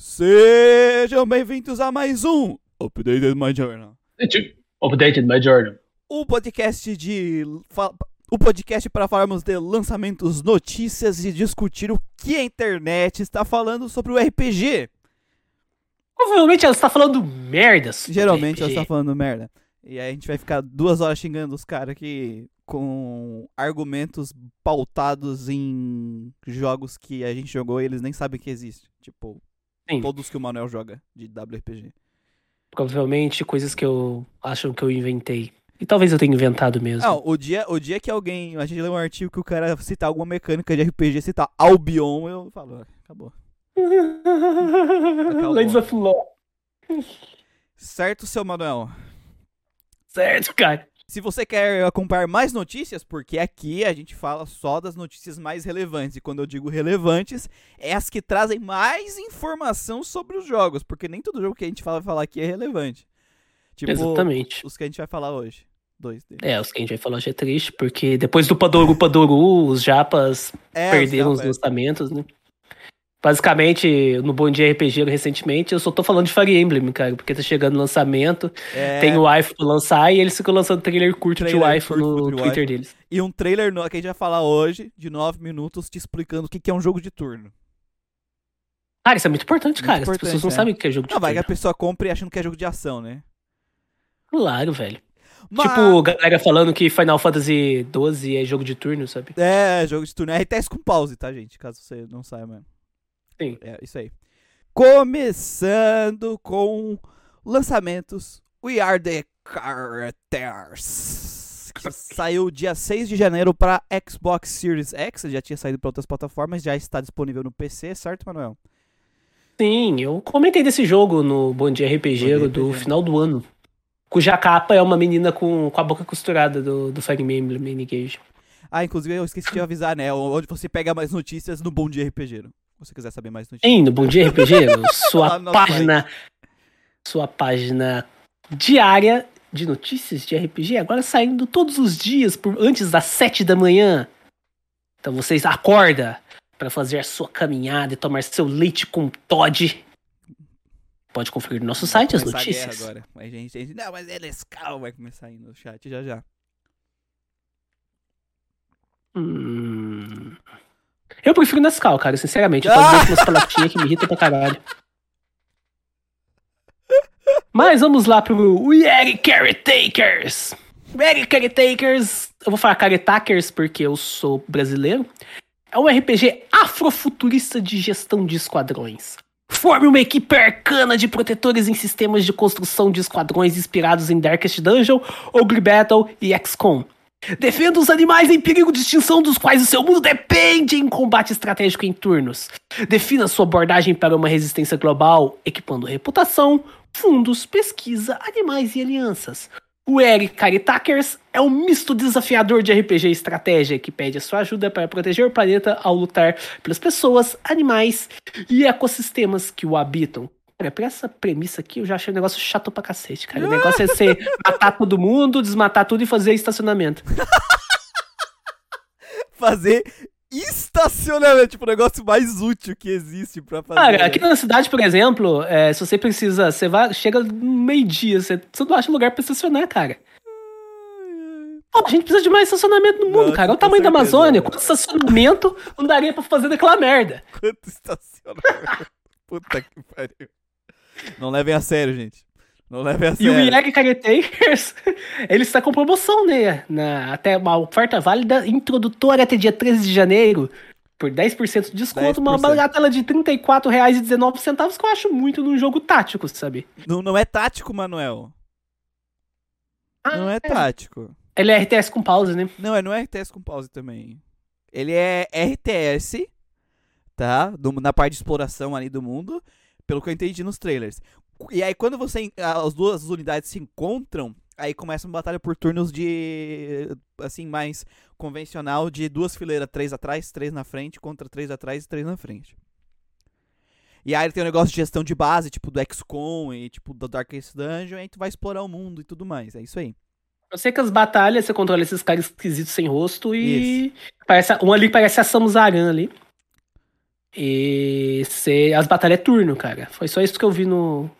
Sejam bem-vindos a mais um Updated My Journal. Updated my journal. O podcast de. O podcast para falarmos de lançamentos, notícias e discutir o que a internet está falando sobre o RPG. Provavelmente ela está falando merda. sobre Geralmente ela está falando merda. E aí a gente vai ficar duas horas xingando os caras aqui com argumentos pautados em jogos que a gente jogou e eles nem sabem que existe. Tipo, Sim. todos que o Manuel joga de WRPG. Provavelmente coisas que eu acho que eu inventei. E talvez eu tenha inventado mesmo. Não, o dia, o dia que alguém. A gente lê um artigo que o cara citar alguma mecânica de RPG, citar Albion, eu falo, "Ah, acabou. Ladies of Law. Certo, seu Manuel? Certo, cara. Se você quer acompanhar mais notícias, porque aqui a gente fala só das notícias mais relevantes. E quando eu digo relevantes, é as que trazem mais informação sobre os jogos. Porque nem todo jogo que a gente fala, falar aqui é relevante. Tipo, Exatamente. os que a gente vai falar hoje. Dois deles. É, os que a gente vai falar hoje é triste, porque depois do Padoru Padoru, os japas É, perderam os os lançamentos, né? Basicamente, no Bom Dia RPG recentemente, eu só tô falando de Fire Emblem, cara, porque tá chegando o lançamento, é, tem o waifu pra lançar e eles ficam lançando trailer curto de Trailer waifu curto no de Twitter waifu. deles. E um trailer que a gente vai falar hoje, de 9 minutos, te explicando o que é um jogo de turno. Cara, isso é muito importante, Muito cara. importante, As pessoas não é. sabem o que é jogo de Não, vai que a turno. pessoa compre achando que é jogo de ação, né? Claro, velho. Mas- Tipo, galera falando que Final Fantasy XII é jogo de turno, sabe? É, jogo de turno. É RTS com pause, tá, gente? Caso você não saiba. Sim. É, isso aí. Começando com lançamentos. We Are The Characters. Que saiu dia 6 de janeiro para Xbox Series X. Já tinha saído para outras plataformas. Já está disponível no PC, certo, Manuel? Sim, eu comentei desse jogo no Bom Dia RPG, Bom Dia do RPG. final do ano. Cuja capa é uma menina com, com a boca costurada do, do Fire Emblem Engage. Ah, inclusive eu esqueci de avisar, né? Onde você pega mais notícias no Bom Dia RPG. Se você quiser saber mais notícias. Sim, no Bom Dia RPG, sua página. Sua página diária de notícias de RPG, agora saindo todos os dias, por antes das 7 da manhã. Então vocês acorda para fazer a sua caminhada e tomar seu leite com Todd. Pode conferir no nosso site as notícias. Agora. A gente, gente, não, mas é Nescau, vai começar aí no chat já já. Hum. Eu prefiro Nescau, cara, sinceramente. Eu Ah! posso ver umas palatinhas que me irritam pra caralho. Mas vamos lá pro Are Caretakers. Are Caretakers. Eu vou falar Caretakers porque eu sou brasileiro. É um RPG afrofuturista de gestão de esquadrões. Forme uma equipe arcana de protetores em sistemas de construção de esquadrões inspirados em Darkest Dungeon, Ogre Battle e XCOM. Defenda os animais em perigo de extinção dos quais o seu mundo depende em combate estratégico em turnos. Defina sua abordagem para uma resistência global, equipando reputação, fundos, pesquisa, animais e alianças. O Eric Caritakers é um misto desafiador de RPG e estratégia que pede a sua ajuda para proteger o planeta ao lutar pelas pessoas, animais e ecossistemas que o habitam. Cara, pra essa premissa aqui, eu já achei um negócio chato pra cacete, cara. O negócio é você matar todo mundo, desmatar tudo e fazer estacionamento. Fazer estacionamento, tipo, o negócio mais útil que existe pra fazer. Cara, aqui na cidade, por exemplo, é, se você precisa, você vai, chega meio-dia, você, você não acha lugar pra estacionar, cara. Pô, a gente precisa de mais estacionamento no mundo, Nossa, cara. Olha o tamanho da certeza, Amazônia, né? quanto estacionamento não daria pra fazer daquela merda. Quanto estacionamento. Puta que pariu. Não levem a sério, gente. Não levem a E o sério. IEG Caretakers, ele está com promoção, né? Na, até uma oferta válida introdutória até dia 13 de janeiro. Por 10% de desconto, uma 10%. bagatela de R$ 34,19, que eu acho muito num jogo tático, sabe? Não, não é tático, Manuel. Não é tático. Ele é RTS com pause, né? Não, é, não é RTS com pause também. Ele é RTS, tá? Do- na parte de exploração ali do mundo, pelo que eu entendi nos trailers. E aí, quando você as duas unidades se encontram, aí começa uma batalha por turnos de. Assim, mais convencional, de duas fileiras, três atrás, três na frente, contra três atrás e três na frente. E aí tem o negócio de gestão de base, tipo do XCOM e tipo do Darkest Dungeon, e aí tu vai explorar o mundo e tudo mais. É isso aí. Eu sei que as batalhas você controla esses caras esquisitos sem rosto e. Parece, um ali parece a Samus Aran ali. E ser, as batalhas é turno, cara. Foi só isso que eu vi no.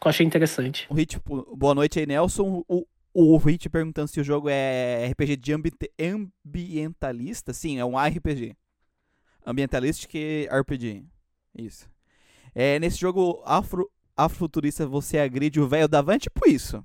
que eu achei interessante. O Hit, boa noite aí, Nelson. O, o Hit perguntando se o jogo é RPG de ambi ambientalista. Sim, é um RPG. Ambientalista que RPG. Isso. É, nesse jogo afro, afrofuturista você agride o velho da van, tipo isso.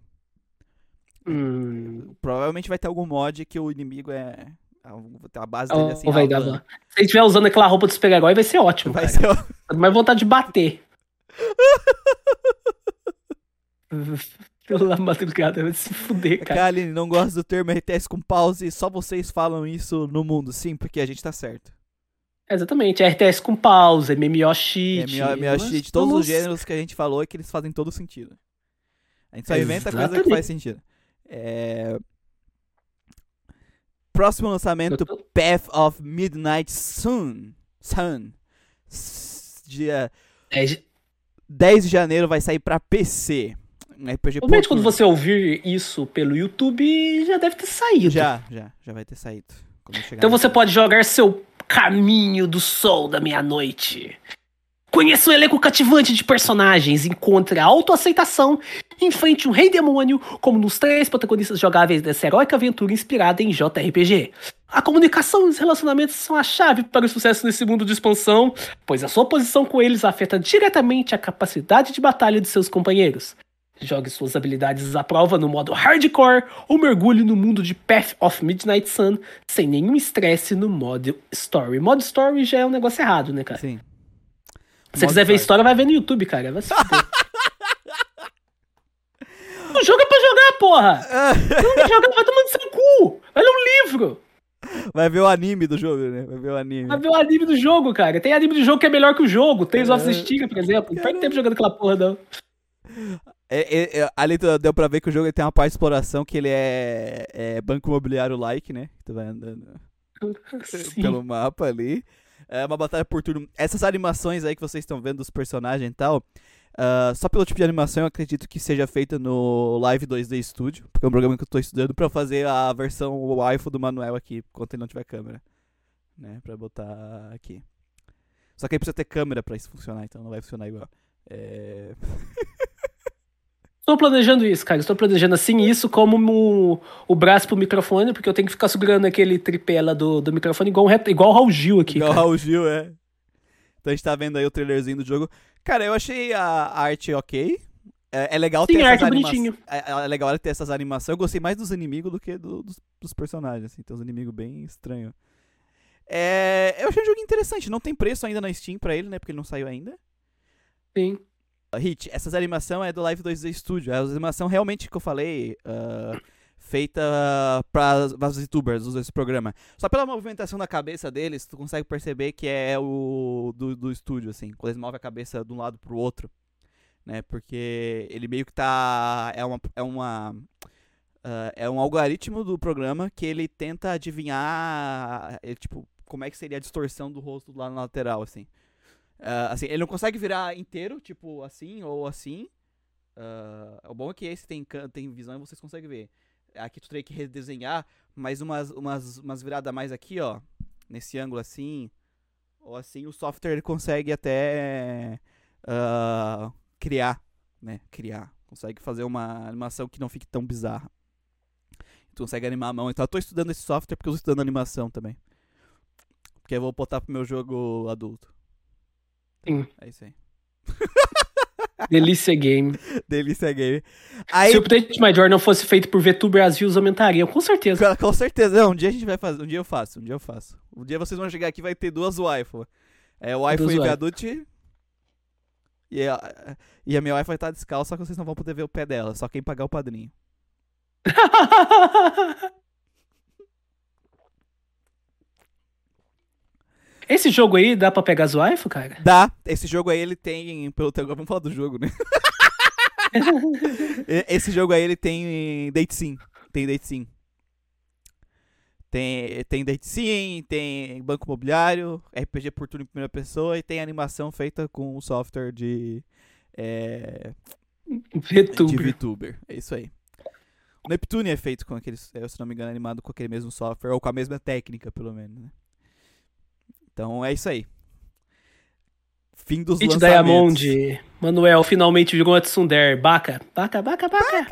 Hum. Provavelmente vai ter algum mod que o inimigo é. A base dele assim. Oh, dar, Se ele estiver usando aquela roupa do super-herói, vai ser ótimo. Vai cara. ser. Mais vontade de bater. Pela madrugada, vai se fuder, cara. Kaline, não gosto do termo RTS com pause, só vocês falam isso no mundo, sim, porque a gente tá certo. Exatamente, RTS com pause, MMO cheat. MMO cheat, todos os gêneros que a gente falou é que eles fazem todo sentido. A gente só inventa Exatamente. coisa que faz sentido. É... Próximo lançamento, tô... Path of Midnight Sun. Sun. Dia 10... 10 de janeiro vai sair pra PC. RPG Provavelmente quando você ouvir isso pelo YouTube, já deve ter saído. Já, já, já vai ter saído. Então você pode jogar seu Caminho do Sol da Meia-Noite. Conheça um elenco cativante de personagens, encontre a autoaceitação enfrente um rei demônio, como nos três protagonistas jogáveis dessa heróica aventura inspirada em JRPG. A comunicação e os relacionamentos são a chave para o sucesso nesse mundo de expansão, pois a sua posição com eles afeta diretamente a capacidade de batalha de seus companheiros. Jogue suas habilidades à prova no modo hardcore ou mergulhe no mundo de Path of Midnight Sun sem nenhum estresse no modo story. Modo story já é um negócio errado, né, cara? Sim. Se você quiser ver história, vai ver no YouTube, cara. Vai se O jogo é pra jogar, porra! não vai jogar, vai tomando seu cu! Vai ler um livro! Vai ver o anime do jogo, né? Vai ver o anime. Vai ver o anime do jogo, cara. Tem anime do jogo que é melhor que o jogo. Tem os é... of Stinger, por exemplo. Não perde tempo jogando aquela porra, não. É, é, é, ali deu pra ver que o jogo tem uma parte de exploração que ele é, é banco imobiliário like, né? Tu vai andando Sim. pelo mapa ali. É uma batalha por turno. Essas animações aí que vocês estão vendo dos personagens e tal, Uh, só pelo tipo de animação, eu acredito que seja feita no Live 2D Studio, porque é um programa que eu estou estudando para fazer a versão waifu do Manuel aqui, enquanto ele não tiver câmera, né, para botar aqui. Só que aí precisa ter câmera para isso funcionar, então não vai funcionar igual. É... Estou planejando isso, cara. Estou planejando assim isso como o, o braço pro microfone, porque eu tenho que ficar segurando aquele tripé lá do, do microfone igual, igual o Raul Gil aqui. Igual o Raul Gil, é. Então a gente tá vendo aí o trailerzinho do jogo. Cara, eu achei a arte ok. É, é legal Sim, ter essas animações. É, é, legal ter essas animações. Eu gostei mais dos inimigos do que do, dos, dos, personagens. Assim. Tem uns inimigos bem estranhos. É, eu achei um jogo interessante. Não tem preço ainda na Steam pra ele, né? Porque ele não saiu ainda. Sim. Hit, essas animações é do Live 2D Studio. É a animação realmente que eu falei. Uh, feita para os youtubers usam esse programa. Só pela movimentação da cabeça deles, tu consegue perceber que é o do, do estúdio, assim, quando eles movem a cabeça de um lado pro outro, né? Porque ele meio que tá é uma é uma uh, é um algoritmo do programa que ele tenta adivinhar, ele, tipo, como é que seria a distorção do rosto lá na lateral, assim. Uh, assim, ele não consegue virar inteiro, tipo assim ou assim. Uh, o bom é que esse tem, tem visão e vocês conseguem ver. Aqui tu teria que redesenhar, mas umas, umas, umas viradas mais aqui, ó. Nesse ângulo assim. Ou assim, o software consegue até uh, criar, né? Criar. Consegue fazer uma animação que não fique tão bizarra. Tu consegue animar a mão. Então eu tô estudando esse software porque eu tô estudando animação também. Porque eu vou botar pro meu jogo adulto. Sim. É isso aí. Delícia Game. Delícia Game. Aí... Se o Update My Journal fosse feito por VTuber, as views aumentariam, com certeza. Com, com certeza. Não, um dia a gente vai fazer. Um dia eu faço, um dia eu faço. Um dia vocês vão chegar aqui e vai ter duas waifu. É o waifu e. E a, e a minha vai estar descalça, só que vocês não vão poder ver o pé dela. Só quem pagar o padrinho. Esse jogo aí dá pra pegar as waifu, cara? Dá. Esse jogo aí ele tem. Pelo Vamos falar do jogo, né? Esse jogo aí ele tem date sim. Tem date sim. Tem, tem date sim, tem banco imobiliário, RPG por turno em primeira pessoa e tem animação feita com software de. É, VTuber. De VTuber. É isso aí. O Neptune é feito com aquele, se não me engano, animado com aquele mesmo software, ou com a mesma técnica, pelo menos, né? Então é isso aí. Fim dos Hit lançamentos. Diamond, Manuel finalmente virou uma Tsundere. Baca, baca, baca, baca.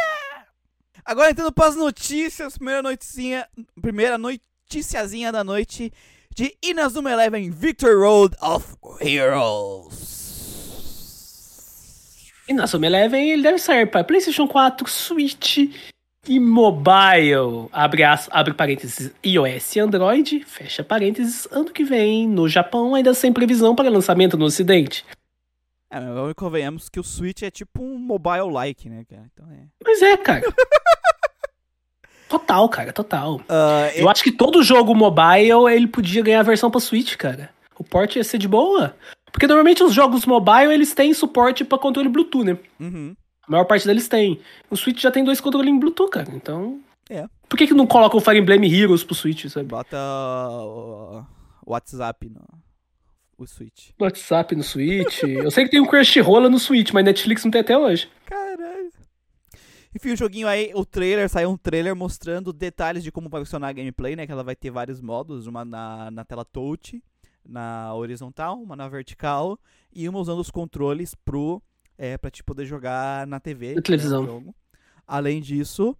Agora entrando para as notícias, primeira noticinha, primeira noticiazinha da noite de Inazuma Eleven Victor Road of Heroes. Na Summer Eleven ele deve sair para PlayStation 4, Switch e Mobile. Abre, as, abre parênteses iOS e Android, fecha parênteses, ano que vem, no Japão, ainda sem previsão para lançamento no Ocidente. É, mas vamos convenhamos que o Switch é tipo um mobile-like, né, cara? Então é. Mas é, cara. total, cara, total. Ah, Eu acho que todo jogo mobile ele podia ganhar a versão pra Switch, cara. O port ia ser de boa. Porque normalmente os jogos mobile eles têm suporte pra controle Bluetooth, né? uhum. A maior parte deles tem. O Switch já tem dois controles em Bluetooth, cara. Então. É. Por que, que não coloca o Fire Emblem Heroes pro Switch, sabe? Bota o o WhatsApp no o Switch. WhatsApp no Switch. Eu sei que tem um Crunchyroll no Switch, mas Netflix não tem até hoje. Caralho. Enfim, o joguinho aí, o trailer, saiu um trailer mostrando detalhes de como vai funcionar a gameplay, né? Que ela vai ter vários modos, uma na, na tela touch, na horizontal, uma na vertical, e uma usando os controles pro, é, pra te poder jogar na TV. Na televisão. jogo. Além disso,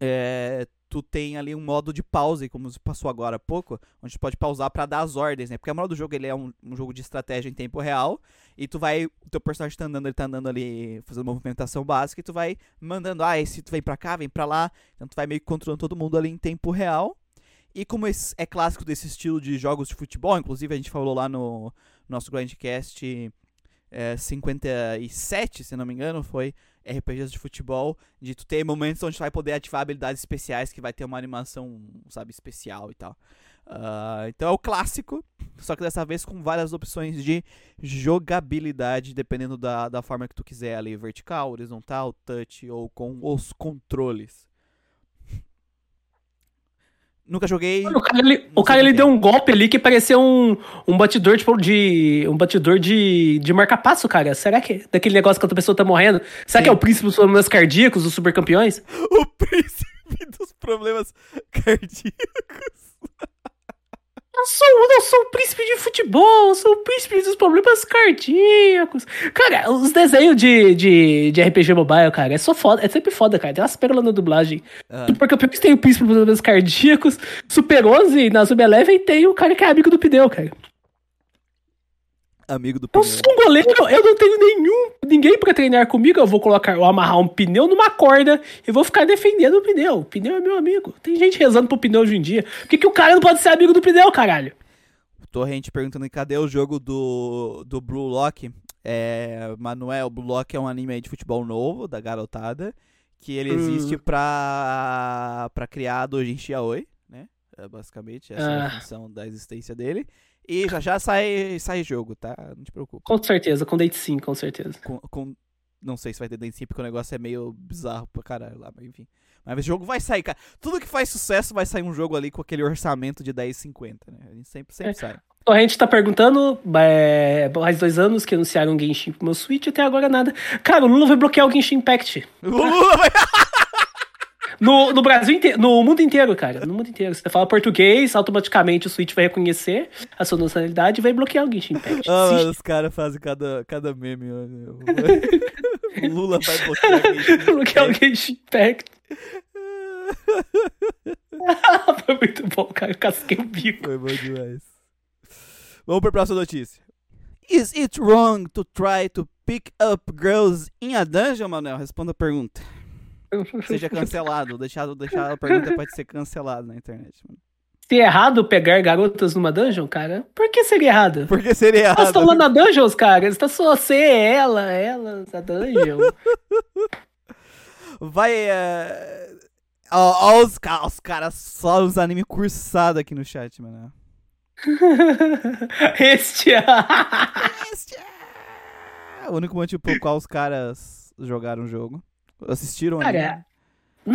é, tu tem ali um modo de pause, como se passou agora há pouco, onde tu pode pausar pra dar as ordens, né? Porque a moral do jogo ele é um, um jogo de estratégia em tempo real, e tu vai, o teu personagem tá andando, ele tá andando ali, fazendo movimentação básica, e tu vai mandando, ah, esse tu vem pra cá, vem pra lá, então tu vai meio que controlando todo mundo ali em tempo real. E como é clássico desse estilo de jogos de futebol, inclusive a gente falou lá no nosso Grandcast é, 57, se não me engano, foi RPGs de futebol, de tu ter momentos onde tu vai poder ativar habilidades especiais, que vai ter uma animação, sabe, especial e tal. Ah, então é o clássico, só que dessa vez com várias opções de jogabilidade, dependendo da, da forma que tu quiser ali, vertical, horizontal, touch ou com os controles. Nunca joguei. O cara, ele, o cara ele deu um golpe ali que parecia um, um batidor, tipo, de. Um batidor de, de marca-passo, cara. Será que é daquele negócio que outra pessoa tá morrendo? Será Sim. que é o príncipe dos problemas cardíacos, dos supercampeões? O príncipe dos problemas cardíacos. Eu sou, eu sou o príncipe de futebol, eu sou o príncipe dos problemas cardíacos. Cara, os desenhos de, de, de RPG Mobile, cara, é só foda, é sempre foda, cara. Tem umas pérolas na dublagem. Ah. Supercampeões tem o príncipe dos problemas cardíacos, Super 11 na Sub Eleven tem o cara que é amigo do pneu, cara. Amigo do Eu pneu. sou um goleiro, eu não tenho nenhum, ninguém pra treinar comigo. Eu vou colocar, eu amarrar um pneu numa corda e vou ficar defendendo o pneu. O pneu é meu amigo. Tem gente rezando pro pneu hoje em dia. Por que, que o cara não pode ser amigo do pneu, caralho? Torrente perguntando cadê o jogo do, do Blue Lock. É, Manuel, Blue Lock é um anime aí de futebol novo, da garotada, que ele Hum. existe pra, pra criar Dojin Yaoi, né? É, basicamente, essa é a função da existência dele. E já já sai, sai jogo, tá? Não te preocupa. Com certeza, com date sim, com certeza. Com, com- não sei se vai ter dente sim, porque o negócio é meio bizarro pra caralho lá, mas enfim. Mas esse jogo vai sair, cara. Tudo que faz sucesso vai sair um jogo ali com aquele orçamento de 10,50, né? A gente sempre, sempre É. sai. A gente tá perguntando, é, faz dois anos que anunciaram o Genshin pro meu Switch, até agora nada. Cara, o Lula vai bloquear o Genshin Impact. O Lula vai No, no Brasil inteiro, no mundo inteiro, cara. No mundo inteiro. Se você fala português, automaticamente o Switch vai reconhecer a sua nacionalidade e vai bloquear o Genshin Impact. Ah, mano, os caras fazem cada, cada meme. olha. o Lula vai bloquear o Genshin Impact. Foi muito bom, cara. Eu casquei o bico. Foi bom demais. Vamos pra próxima notícia. Is it wrong to try to pick up girls in a dungeon, Manuel? Responda a pergunta. Seja cancelado. Deixar, deixar a pergunta pode ser cancelada na internet. Mano. Se é errado pegar garotas numa dungeon, cara, por que seria errado? Por que seria Elas errado? estão lá na dungeons, cara. Está só você, ela, ela, a dungeon. Vai. é, Ó, ó os, ca- os caras, só os anime cursados aqui no chat, mano. este. Este é o único motivo pelo qual os caras jogaram o jogo. Assistiram o anime. Cara,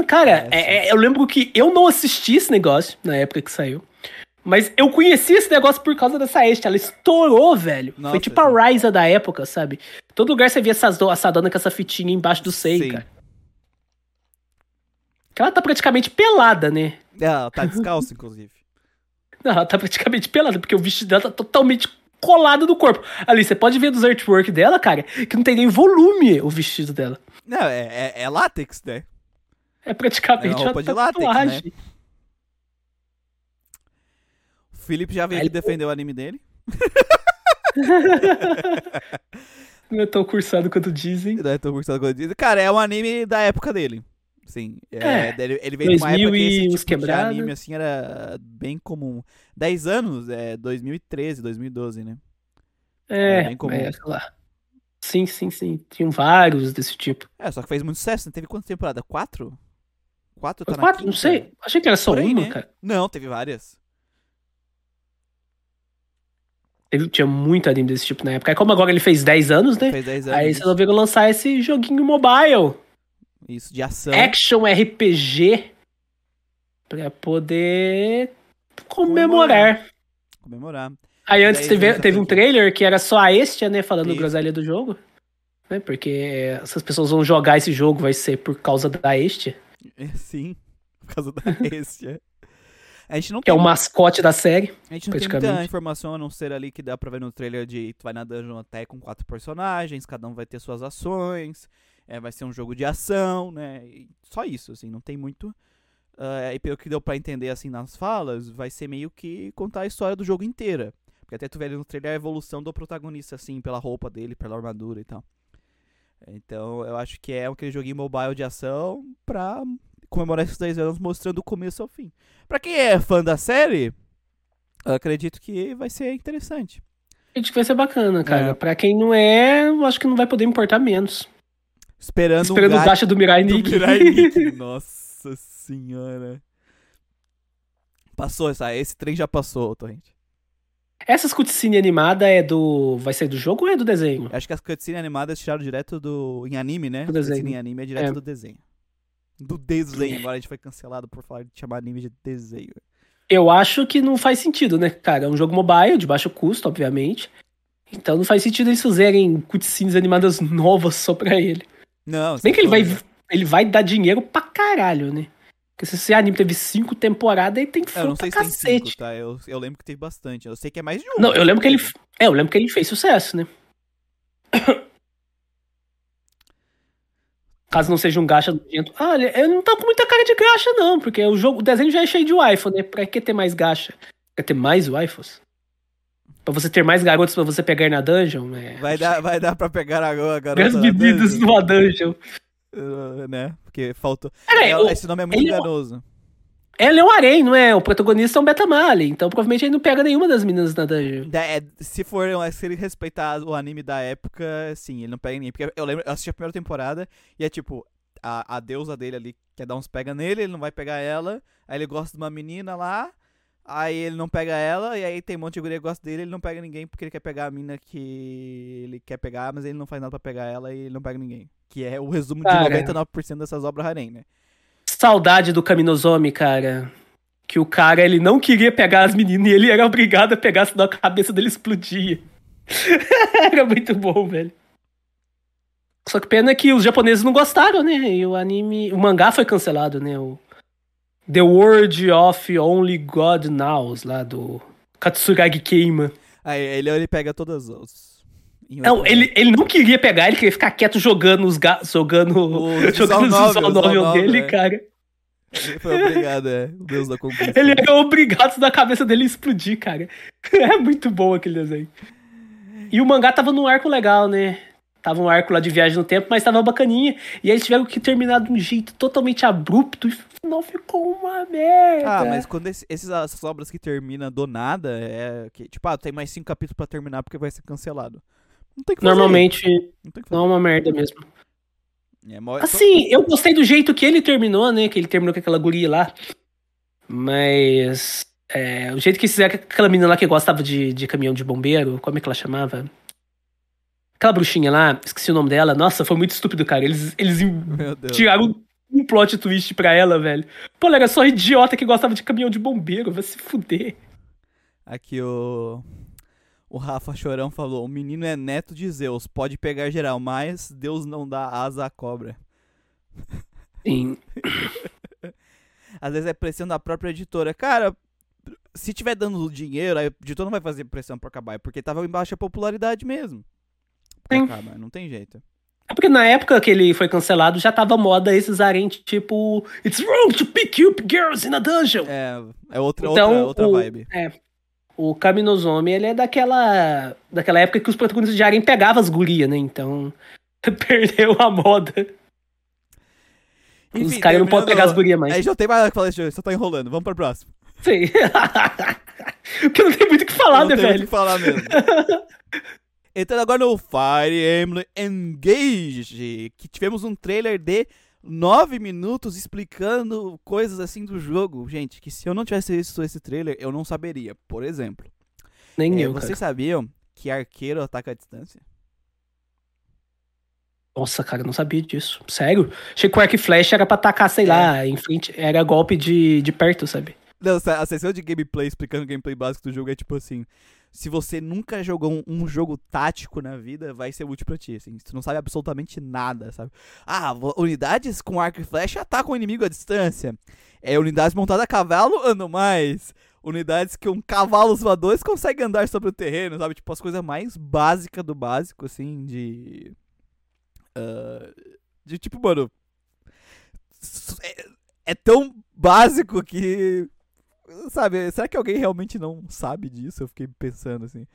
Cara, É, é- é- eu lembro que eu não assisti esse negócio na época que saiu. Mas eu conheci esse negócio por causa dessa este. Ela estourou, velho. Nossa, Foi tipo a Ryza da época, sabe? Todo lugar você via essas do- essa dona com essa fitinha embaixo do seio, Sim. cara. Que ela tá praticamente pelada, né? É, ela tá descalço, inclusive. Não, ela tá praticamente pelada, porque o vestido dela tá totalmente colado no corpo. Ali, você pode ver dos artwork dela, cara, que não tem nem volume o vestido dela. Não, é, é, é látex, né? É praticamente É uma roupa de látex, tatuagem. O Felipe já veio Aí ele- defender o anime dele. Não é tão cursado quanto dizem. Daí tô gostando quando diz. Cara, é um anime da época dele. Sim. É, É, dele- ele veio de uma 2000 época que esse tipo de anime assim era bem comum. 10 anos, é 2013, 2012, né? É, É bem comum. é, sei lá. Sim, sim, sim. Tinham vários desse tipo. É, só que fez muito sucesso. Né? Teve quantas temporadas? Quatro? Quatro tá Quatro? Não sei. Achei que era só aí, uma, né? cara. Não, teve várias. Teve, tinha muito anime desse tipo na época. Aí como agora ele fez 10 anos, né? Fez 10 anos. Aí eles resolveram lançar esse joguinho mobile. Isso, de ação. Action RPG. Pra poder comemorar. Comemorar. Aí antes 10 teve, teve um trailer que era só a Estia, né? Falando Isso. groselha do jogo. Né? Porque essas pessoas vão jogar esse jogo, vai ser por causa da Estia. É, Sim, por causa da Estia. A gente não Que é tem, o mascote da série. a gente não tem muita informação a não ser ali que dá pra ver no trailer de tu vai na dungeon até com quatro personagens, cada um vai ter suas ações, é, vai ser um jogo de ação, né? e só isso, assim, não tem muito. Ah, e pelo que deu pra entender assim nas falas, vai ser meio que contar a história do jogo inteira. Porque até tu vê ali no trailer a evolução do protagonista, assim, pela roupa dele, pela armadura e tal. Então eu acho que é aquele joguinho mobile de ação pra comemorar esses 10 anos mostrando o começo ao fim. Pra quem é fã da série, eu acredito que vai ser interessante. Acho que vai ser bacana, cara. É. Pra quem não é, eu acho que não vai poder importar menos. Esperando, Esperando um gacha do Mirai do Nick. Mirai Nikki. Nossa senhora. Passou essa, esse trem já passou, Torrente. Essas cutscene animada é do. Vai ser do jogo ou é do desenho? Acho que as cutscenes animadas tiraram direto do. Em anime, né? Do desenho. Em anime é direto É. do desenho. Do desenho. Agora a gente foi cancelado por falar de chamar anime de desenho. Eu acho que não faz sentido, né, cara? É um jogo mobile, de baixo custo, obviamente. Então não faz sentido eles fazerem cutscenes animadas novas só pra ele. Não, bem que ele vai, ele vai dar dinheiro pra caralho, né? Porque se esse anime teve cinco temporadas, aí tem Eu não sei pra se tem cacete. cinco, tá? Eu, eu lembro que teve bastante. Eu sei que é mais de um. Não, eu lembro que ele. É, eu lembro que ele fez sucesso, né? Caso não seja um gacha nojento. Ah, ele não tá com muita cara de gacha, não, porque o jogo, o desenho já é cheio de waifu, né? Pra que ter mais gacha? Quer ter mais waifus? Pra você ter mais garotos pra você pegar na dungeon? né? Vai dar, vai dar pra pegar a a garota. Na bebidas numa dungeon. Uh, né? Porque faltou. Peraí, Ela- o- esse nome é muito ele é enganoso. Ela é um harém, não é? O protagonista é um Betamale, então provavelmente ele não pega nenhuma das meninas na dungeon. Da- é, se for se ele respeitar o anime da época, sim, ele não pega ninguém. Porque eu lembro, eu assisti a primeira temporada e é tipo, a, a deusa dele ali quer dar uns pega nele, ele não vai pegar ela. Aí ele gosta de uma menina lá, aí ele não pega ela, e aí tem um monte de guria que gosta dele, ele não pega ninguém porque ele quer pegar a mina que ele quer pegar, mas ele não faz nada pra pegar ela e ele não pega ninguém. Que é o resumo de Cara. 99% dessas obras harem, né? Saudade do Kaminozomi, cara. Que o cara, ele não queria pegar as meninas e ele era obrigado a pegar, senão a cabeça dele explodia. era muito bom, velho. Só que pena que os japoneses não gostaram, né? E o anime. O mangá foi cancelado, né? O The World of Only God Knows, lá do Katsuragi Keima. Aí ele, ele pega todas em Não, ele, ele não queria pegar, ele queria ficar quieto jogando os ga... jogando, O jogando os novel, novel dele, é. cara. Ele foi obrigado, é. O deus da conquista. Ele era obrigado da cabeça dele explodir, cara. É muito bom aquele desenho. E o mangá tava num arco legal, né? Tava um arco lá de viagem no tempo, mas tava bacaninha. E aí eles tiveram que terminar de um jeito totalmente abrupto e final ficou uma merda. Ah, mas quando esse- esses, essas obras que terminam do nada, é que, tipo, ah, tem mais cinco capítulos pra terminar porque vai ser cancelado. Não tem que fazer. Normalmente Não tem que fazer. não é uma merda mesmo. É, mó- Assim, eu gostei do jeito que ele terminou, né? Que ele terminou com aquela guria lá. Mas. é, o jeito que fizeram com aquela menina lá que gostava de, de caminhão de bombeiro, como é que ela chamava? Aquela bruxinha lá, esqueci o nome dela. Nossa, foi muito estúpido, cara. Eles, eles tiraram um plot twist pra ela, velho. Pô, ela era só idiota que gostava de caminhão de bombeiro, vai se fuder. Aqui o. O Rafa Chorão falou: o menino é neto de Zeus, pode pegar geral, mas Deus não dá asa à cobra. Sim. Às vezes é pressão da própria editora. Cara, se tiver dando dinheiro, aí o editor não vai fazer pressão pra acabar, é porque tava em baixa popularidade mesmo. Sim. acabar, não tem jeito. É porque na época que ele foi cancelado, já tava moda esses usarem, tipo, It's wrong to pick up girls in a dungeon. É, é outra, Então, outra, outra o- vibe. É. O Kaminozomi, ele é daquela daquela época que os protagonistas de Aren pegavam as gurias, né? Então, perdeu a moda. os Enfim, caras não podem pegar as gurias mais. Aí já não tem mais nada que falar desse jogo, só tá enrolando. Vamos pro próximo. Sim. Porque não tem muito o que falar, não né, tem muito o velho? que falar mesmo. Entrando agora no Fire Emblem Engage, que tivemos um trailer de 9 minutos explicando coisas assim do jogo. Gente, que se eu não tivesse visto esse trailer, eu não saberia. Por exemplo, Nem é, eu, cara. vocês sabiam que arqueiro ataca a distância? Nossa, cara, eu não sabia disso. Sério? Achei que o arco e flecha era pra atacar, sei É. lá, em frente. Era golpe de, de perto, sabe? Não, a sessão de gameplay explicando o gameplay básico do jogo é tipo assim: se você nunca jogou um, um jogo tático na vida, vai ser útil pra ti. Assim, tu não sabe absolutamente nada, sabe? Ah, unidades com arco e flecha atacam o inimigo à distância. É, unidades montadas a cavalo andam mais. Unidades com cavalos voadores conseguem andar sobre o terreno, sabe? Tipo, as coisas mais básicas do básico, assim, de. ah, de tipo, mano. É, é tão básico que Sabe, será que alguém realmente não sabe disso? Eu fiquei pensando assim.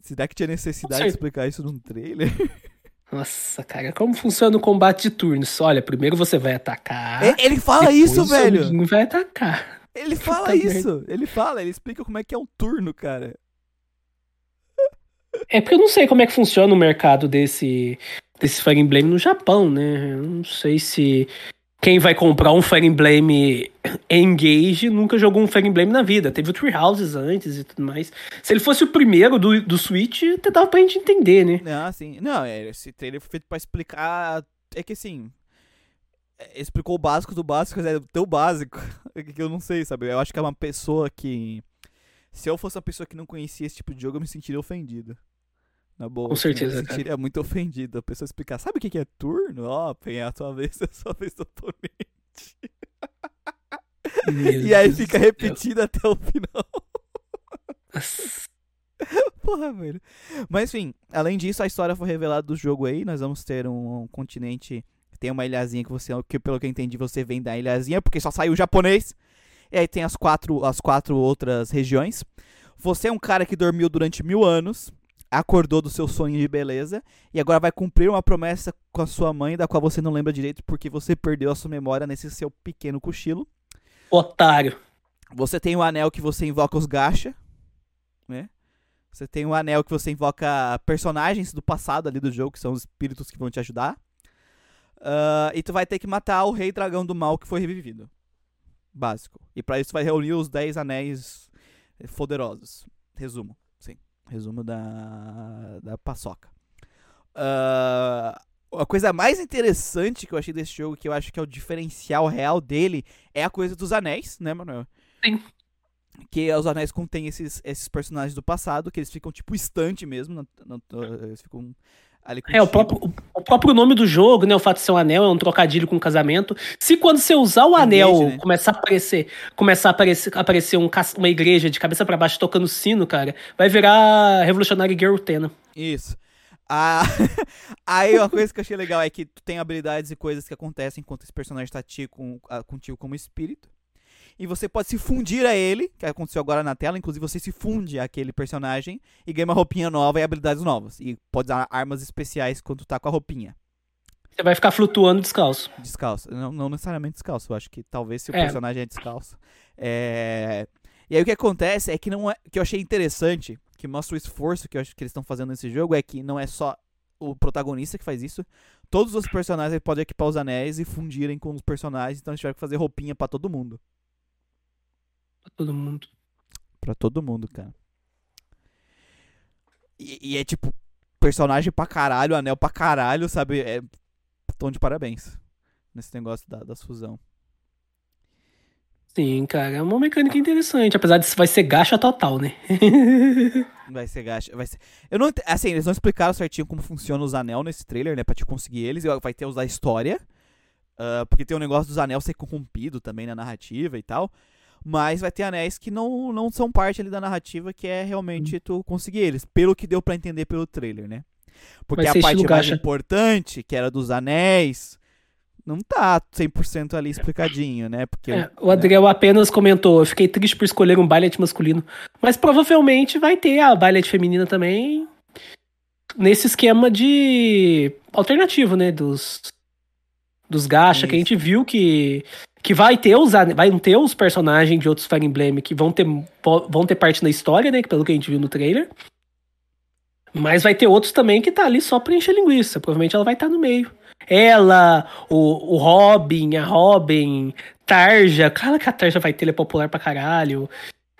Será que tinha necessidade de explicar isso num trailer? Nossa, cara, como funciona o combate de turnos? Olha, primeiro você vai atacar. Ele fala isso, o velho! amiguinho vai atacar. Ele fala Puta isso! Ele fala, ele explica como é que é um turno, cara. É porque eu não sei como é que funciona o mercado desse, desse Fire Emblem no Japão, né? Eu não sei se quem vai comprar um Fire Emblem Engage nunca jogou um Fire Emblem na vida. Teve o Tree Houses antes e tudo mais. Se ele fosse o primeiro do, do Switch, até dava pra gente entender, né? Não, assim. Não, é, esse trailer foi feito pra explicar. É que assim. é, Explicou o básico do básico, é tão básico que eu não sei, sabe? Eu acho que é uma pessoa que. Se eu fosse uma pessoa que não conhecia esse tipo de jogo, eu me sentiria ofendido. Na boa. Com assim, certeza, cara. muito ofendido. A pessoa explicar, sabe o que é turno? Ó, é a tua vez, é a sua vez do oponente. Meu E aí Deus fica repetido até o final. Porra, velho. Mas enfim, além disso, a história foi revelada do jogo aí. Nós vamos ter um, um continente. Tem uma ilhazinha que você, que pelo que eu entendi, você vem da ilhazinha, porque só saiu japonês. E aí tem as quatro, as quatro outras regiões. Você é um cara que dormiu durante mil anos, acordou do seu sonho de beleza, e agora vai cumprir uma promessa com a sua mãe, da qual você não lembra direito, porque você perdeu a sua memória nesse seu pequeno cochilo. Otário. Você tem o anel que você invoca os gacha, né? Você tem o anel que você invoca personagens do passado ali do jogo, que são os espíritos que vão te ajudar. Ah, e tu vai ter que matar o rei dragão do mal que foi revivido. Básico. E pra isso tu vai reunir os 10 anéis poderosos. Resumo. Resumo da, da paçoca. Ah, a coisa mais interessante que eu achei desse jogo, que eu acho que é o diferencial real dele, é a coisa dos anéis, né, Manuel? Sim. Que os anéis contêm esses, esses personagens do passado, que eles ficam tipo estante mesmo. na- na- eles ficam É, o próprio, o, o próprio nome do jogo, né? O fato de ser um anel é um trocadilho com casamento. Se quando você usar o anel Engage, né? começar a aparecer, começar a aparecer, aparecer um, uma igreja de cabeça pra baixo tocando sino, cara, vai virar Revolutionary Girl Utena. Isso. Ah, aí uma coisa que eu achei legal é que tu tem habilidades e coisas que acontecem enquanto esse personagem tá ah, contigo como espírito. E você pode se fundir a ele, que aconteceu agora na tela, inclusive você se funde àquele personagem e ganha uma roupinha nova e habilidades novas. E pode usar armas especiais quando tá com a roupinha. Você vai ficar flutuando descalço. Descalço. Não, não necessariamente descalço. Eu acho que talvez se o É. personagem é descalço. É... E aí o que acontece é que não é. que eu achei interessante, que mostra o esforço que eu acho que eles estão fazendo nesse jogo, é que não é só o protagonista que faz isso. Todos os personagens podem equipar os anéis e fundirem com os personagens, então eles tiveram que fazer roupinha pra todo mundo. Pra todo mundo. Pra todo mundo, cara. E, e é tipo, personagem pra caralho, anel pra caralho, sabe? É. Tom de parabéns. Nesse negócio da, das fusão. Sim, cara, é uma mecânica interessante. Apesar de vai ser gacha total, né? Vai ser gacha. Vai ser... Eu não Assim, eles não explicaram certinho como funciona os anel nesse trailer, né? Pra te conseguir eles. Vai ter os da história. ah, porque tem o negócio dos anel ser corrompido também na narrativa e tal. Mas vai ter anéis que não, não são parte ali da narrativa, que é realmente tu conseguir eles. Pelo que deu pra entender pelo trailer, né? Porque a parte mais gacha. importante, que era dos anéis, não tá 100% ali explicadinho, né? Porque É, o Adriel apenas comentou: eu fiquei triste por escolher um Byleth masculino. Mas provavelmente vai ter a Byleth feminina também. Nesse esquema de alternativo, né? Dos, dos gacha, que a Isso. gente viu que, que vai ter os vai ter os personagens de outros Fire Emblem que vão ter, vão ter parte na história, né? Pelo que a gente viu no trailer. Mas vai ter outros também que tá ali só pra encher linguiça. Provavelmente ela vai estar no meio. Ela, o, o Robin, a Robin, Tarja. Cara, que a Tarja vai ter, ele é popular pra caralho.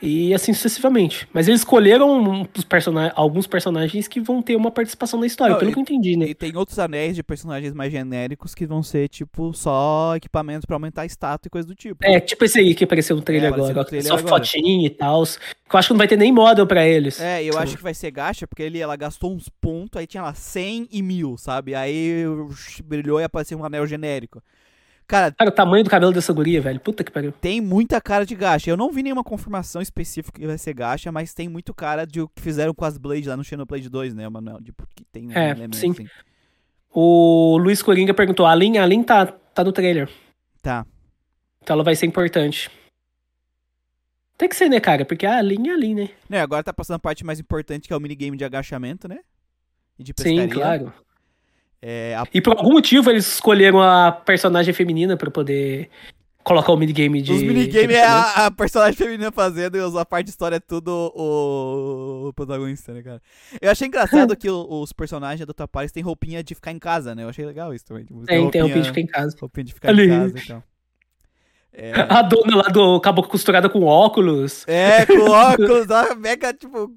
E assim sucessivamente. Mas eles escolheram dos persona alguns personagens que vão ter uma participação na história, Não, pelo e- que eu entendi, né? E tem outros anéis de personagens mais genéricos que vão ser, tipo, só equipamentos pra aumentar status e coisa do tipo. É, tipo esse aí que apareceu no trailer É, agora. no trailer só agora. fotinho e tal. Que eu acho que não vai ter nem model pra eles. É, eu Sim. acho que vai ser gacha, porque ele, ela gastou uns pontos, aí tinha lá 100 e 1000, sabe? Aí brilhou e apareceu um anel genérico. Cara, Cara, o tamanho do cabelo dessa guria, velho. Puta que pariu. tem muita cara de gacha. Eu não vi nenhuma confirmação específica que vai ser gacha, mas tem muito cara de o que fizeram com as Blade lá no Xenoblade 2, né, Manuel? Tipo, que tem É, sim. assim. O Luiz Coringa perguntou: a Lin, a Lin tá, tá no trailer. Tá. Então ela vai ser importante. Tem que ser, né, cara? Porque a Lin é a Lin, né? Né, agora tá passando a parte mais importante, que é o minigame de agachamento, né? E de Sim, pescaria. claro. É, a E por algum motivo eles escolheram a personagem feminina pra poder colocar o minigame de. Os minigames de é a, a personagem feminina fazendo e a parte de história é tudo o, o protagonista, né, cara? Eu achei engraçado que o- os personagens do Tapares têm roupinha de ficar em casa, né? Eu achei legal isso também. Tipo, Tem, tem o pinto fica em casa. roupinha de ficar Ali. em casa e tal. É, A dona lá do caboclo costurada com óculos. é, com óculos, ó, mega, tipo...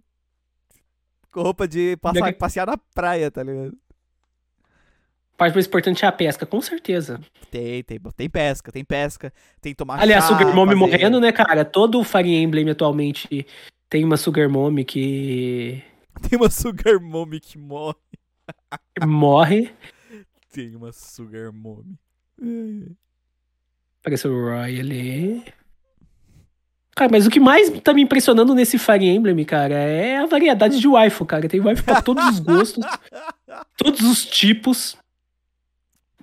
Com roupa de passar, Mega- passear na praia, tá ligado? A parte mais importante é a pesca, com certeza. Tem, tem, tem pesca, tem pesca, tem tomar Aliás, chá, Sugar Mommy fazer- morrendo, né, cara? Todo o Fire Emblem atualmente tem uma Sugar Mommy que Tem uma Sugar Mommy que morre. morre. Tem uma Sugar Mommy. Aparece o Roy ali. Cara, mas o que mais tá me impressionando nesse Fire Emblem, cara, é a variedade de waifu, cara. Tem waifu pra todos os gostos, todos os tipos.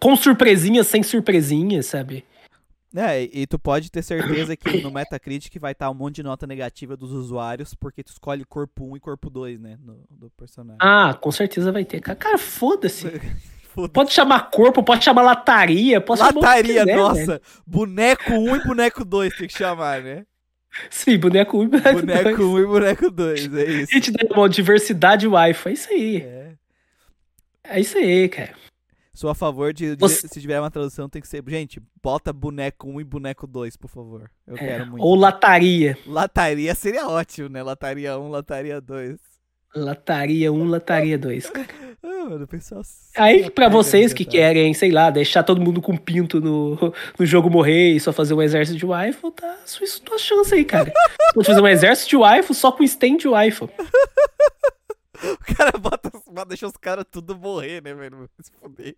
Com surpresinhas, sem surpresinhas, sabe? É, e tu pode ter certeza que no Metacritic vai estar um monte de nota negativa dos usuários, porque tu escolhe corpo 1 e corpo 2, né, no, do personagem. Ah, com certeza vai ter. Cara, foda-se. Foda- Pode chamar corpo, pode chamar lataria, pode chamar Lataria, nossa! velho. Boneco 1 e boneco 2 tem que chamar, né? Sim, boneco 1 e boneco Boneco 2. 1 e boneco 2, é isso. Gente, diversidade waifu, é isso aí. É. É isso aí, cara. Sou a favor de, de- Você- se tiver uma tradução, tem que ser. Gente, bota boneco 1 e boneco 2, por favor. Eu É, quero muito. Ou lataria. Lataria seria ótimo, né? Lataria 1, lataria 2. Lataria 1, lataria 2. Ah, mano, pessoal. Aí, pra vocês que querem, sei lá, deixar todo mundo com pinto no, no jogo morrer e só fazer um exército de waifu, tá sua, sua chance aí, cara. Pode fazer um exército de waifu só com stand de waifu. O cara bota, deixa os caras tudo morrer, né, velho? Se fuder.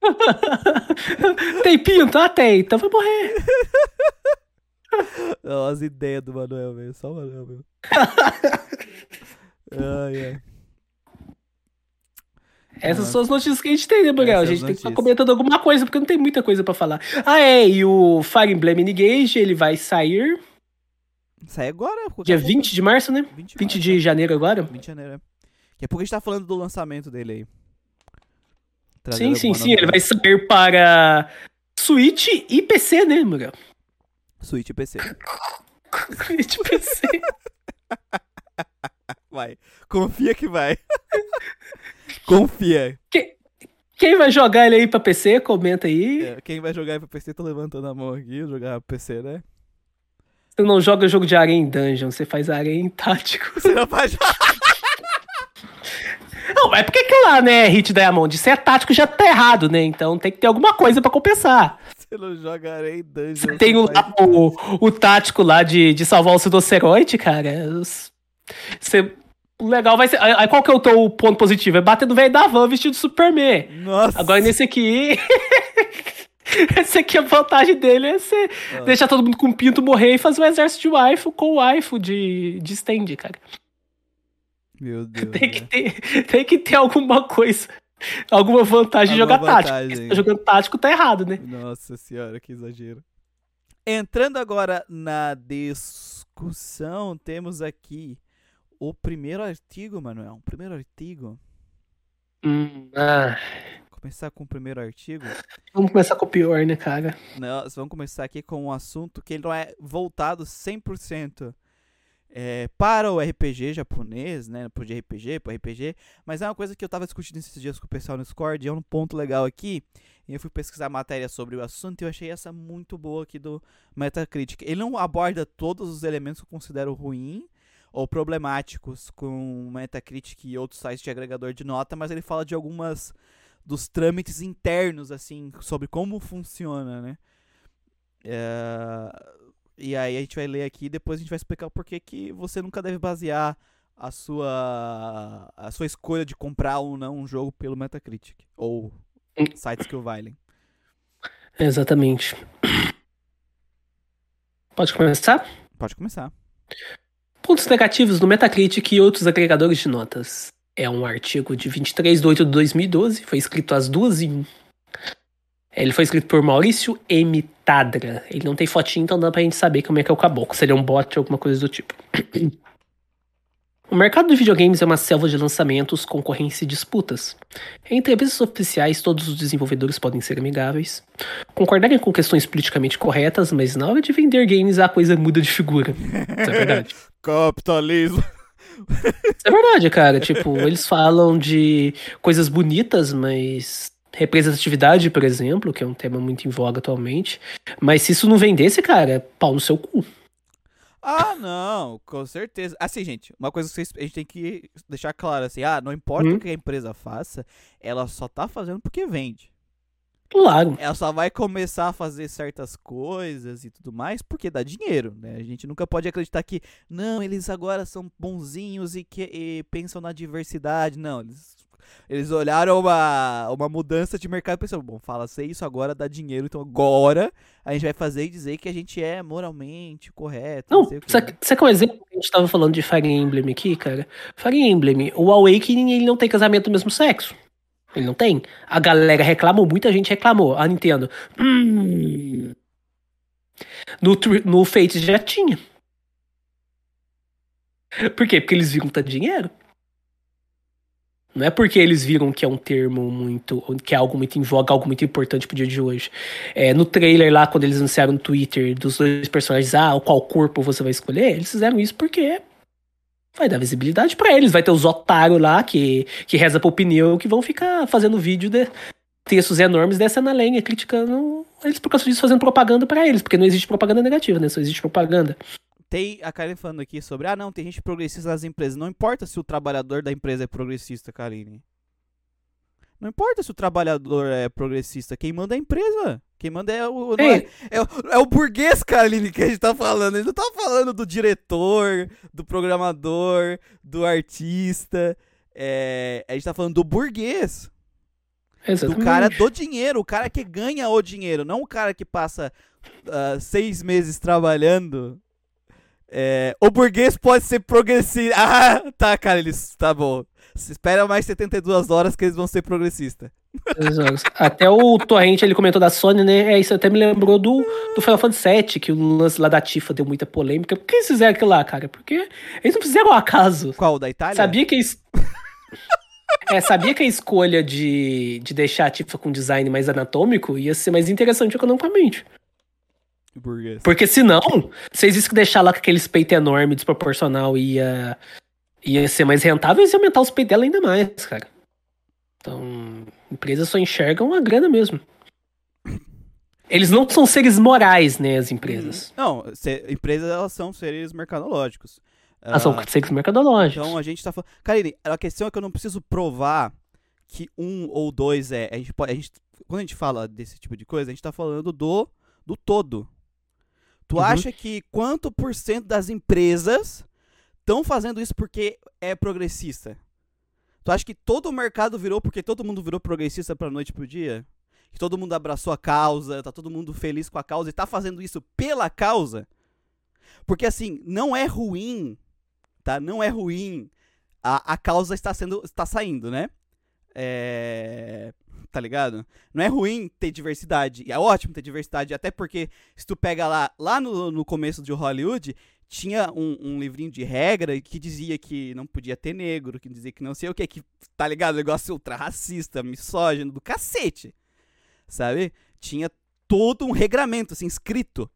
tem pinto? Ah, tem. Então vai morrer. Não, as ideias do Manuel, velho. Só o Manuel, meu. ai, ai. Essas são as notícias que a gente tem, né, Muriel? A gente tem que estar comentando alguma coisa, porque não tem muita coisa pra falar. Ah, é, e o Fire Emblem Engage, ele vai sair Sai agora. dia pouco. 20 de março, né? 20 20 março, de janeiro agora? 20 de janeiro, é. Daqui a pouco a gente tá falando do lançamento dele aí. Sim, sim, sim. Ele vai sair para Switch e PC, né, Muriel? Switch e PC. Switch e PC. Vai. Confia que vai. Confia. Quem vai jogar ele aí pra PC, comenta aí. É, quem vai jogar aí pra PC, tô levantando a mão aqui. Jogar PC, né? Você não joga jogo de areia em dungeon, você faz areia em tático. Você não jogar. Não, mas por que que lá, né, Hit Diamond? Se é tático já tá errado, né? Então tem que ter alguma coisa pra compensar. Você não joga areia em dungeon. Você tem o, lá, o, o tático lá de, de salvar o Sidoceroide, cara. Você, o legal vai ser. Aí qual que é o teu ponto positivo? É bater no velho da van vestido de Superman. Nossa. Agora nesse aqui. Essa aqui a vantagem dele é você Ah. deixar todo mundo com pinto morrer e fazer um exército de waifu com waifu de, de stand, cara. Meu Deus. Tem que, né? ter, tem que ter alguma coisa, alguma vantagem de jogar tático. vantagem. Porque se tá jogando tático tá errado, né? Nossa senhora, que exagero. Entrando agora na discussão, temos aqui o primeiro artigo, Manuel. O primeiro artigo. Hum, ah, Começar com o primeiro artigo. vamos começar com o pior, né, cara? Nós vamos começar aqui com um assunto que ele não é voltado 100% é, para o RPG japonês, né? Pro RPG, pro RPG. Mas é uma coisa que eu tava discutindo esses dias com o pessoal no Discord. E é um ponto legal aqui. E eu fui pesquisar matéria sobre o assunto e eu achei essa muito boa aqui do Metacritic. Ele não aborda todos os elementos que eu considero ruim ou problemáticos com Metacritic e outros sites de agregador de nota, mas ele fala de algumas dos trâmites internos, assim, sobre como funciona, né? É, E aí a gente vai ler aqui e depois a gente vai explicar o porquê que você nunca deve basear a sua a sua escolha de comprar ou não um jogo pelo Metacritic ou Hum. sites que o valem. Exatamente. Pode começar? Pode começar. Pontos negativos no Metacritic e outros agregadores de notas. É um artigo de 23 de 8 de 2012, foi escrito às duas e. Ele foi escrito por Maurício M. Tadra. Ele não tem fotinho, então dá pra gente saber como é que é o caboclo. Seria um bot ou alguma coisa do tipo. O mercado de videogames é uma selva de lançamentos, concorrência e disputas. Em entrevistas oficiais, todos os desenvolvedores podem ser amigáveis, concordarem com questões politicamente corretas, mas na hora de vender games a coisa muda de figura. Isso é verdade. Capitalismo. Isso é verdade, cara. Tipo, eles falam de coisas bonitas, mas. Representatividade, por exemplo, que é um tema muito em voga atualmente. Mas se isso não vendesse, cara, é pau no seu cu. Ah, não, com certeza. Assim, gente, uma coisa que a gente tem que deixar claro assim, ah, não importa Hum. o que a empresa faça, ela só tá fazendo porque vende. Claro. Ela só vai começar a fazer certas coisas e tudo mais porque dá dinheiro, né? A gente nunca pode acreditar que, não, eles agora são bonzinhos e que e pensam na diversidade. Não, eles, eles olharam uma, uma mudança de mercado e pensaram, bom, fala se isso agora dá dinheiro, então agora a gente vai fazer e dizer que a gente é moralmente correto. Não, sei sabe sabe qual é o exemplo que a gente tava falando de Fire Emblem aqui, cara? Fire Emblem, o Awakening, ele não tem casamento do mesmo sexo. Ele não tem. A galera reclamou, muita gente reclamou. A Nintendo. Hum. No, no Fate já tinha. Por quê? Porque eles viram tanto dinheiro. Não é porque eles viram que é um termo muito. que é algo muito em voga, algo muito importante pro dia de hoje. É, no trailer lá, quando eles anunciaram no Twitter dos dois personagens, ah, qual corpo você vai escolher, eles fizeram isso porque vai dar visibilidade pra eles. Vai ter os otários lá que, que reza pro pneu que vão ficar fazendo vídeo de textos enormes dessa na lenha, criticando eles por causa disso, fazendo propaganda pra eles, porque não existe propaganda negativa, né? Só existe propaganda. Tem a Karine falando aqui sobre, ah, não, tem gente progressista nas empresas. Não importa se o trabalhador da empresa é progressista, Karine. Não importa se o trabalhador é progressista. Quem manda é a empresa. Quem manda é o. é, é, o é o burguês, Karine, que a gente tá falando. A gente não tá falando do diretor, do programador, do artista. É, a gente tá falando do burguês. Do Exatamente. cara do dinheiro, o cara que ganha o dinheiro, não o cara que passa ah, seis meses trabalhando. É, o burguês pode ser progressista. Ah, tá, cara, eles. Tá bom. Se espera mais 72 horas que eles vão ser progressistas. Até o Torrente ele comentou da Sony, né? É, isso até me lembrou do, do Final Fantasy VII, que o lance lá da Tifa deu muita polêmica. Por que eles fizeram aquilo lá, cara? Porque eles não fizeram ao acaso. Qual? o Da Itália? Sabia que a es- É, sabia que a escolha de, de deixar a Tifa com design mais anatômico ia ser mais interessante economicamente. Burguês. Porque senão, vocês dizem que deixar lá com aquele peito enorme, desproporcional, ia, ia ser mais rentável, iam aumentar os peitos dela ainda mais, cara. Então, empresas só enxergam a grana mesmo. Eles não são seres morais, né, as empresas. Não, se- empresas elas são seres mercadológicos. Elas são Ah, seres mercadológicos. Então a gente tá falando. Karine, a questão é que eu não preciso provar que um ou dois é. A gente pode, a gente, quando a gente fala desse tipo de coisa, a gente tá falando do, do todo. Tu Uhum. acha que quanto por cento das empresas estão fazendo isso porque é progressista? Tu acha que todo o mercado virou porque todo mundo virou progressista pra noite pro dia? que todo mundo abraçou a causa, tá todo mundo feliz com a causa e tá fazendo isso pela causa. Porque assim, não é ruim, tá? Não é ruim a, a causa está sendo está saindo, né? É, tá ligado? Não é ruim ter diversidade, é ótimo ter diversidade, até porque se tu pega lá, lá no, no começo de Hollywood, tinha um, um, livrinho de regra que dizia que não podia ter negro, que dizia que não sei o que, que tá ligado? Negócio ultra racista, misógino do cacete, sabe? Tinha todo um regramento, assim, escrito.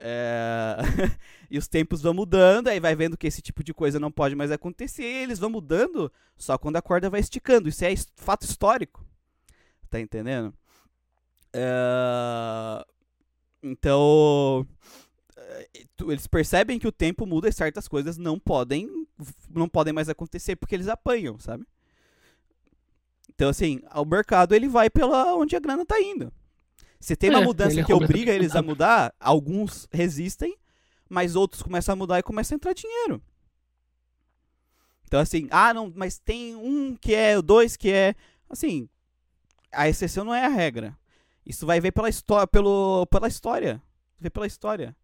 É... e os tempos vão mudando, aí vai vendo que esse tipo de coisa não pode mais acontecer, e eles vão mudando só quando a corda vai esticando. Isso é fato histórico. Tá entendendo? É... Então eles percebem que o tempo muda e certas coisas não podem não podem mais acontecer porque eles apanham, sabe? Então assim, o mercado ele vai pela onde a grana tá indo. Se tem uma é, mudança que obriga eles a mudar, alguns resistem, mas outros começam a mudar e começa a entrar dinheiro. Então assim, ah, não, mas tem um que é, dois que é, assim, a exceção não é a regra. Isso vai ver pela história, pelo pela história, ver pela história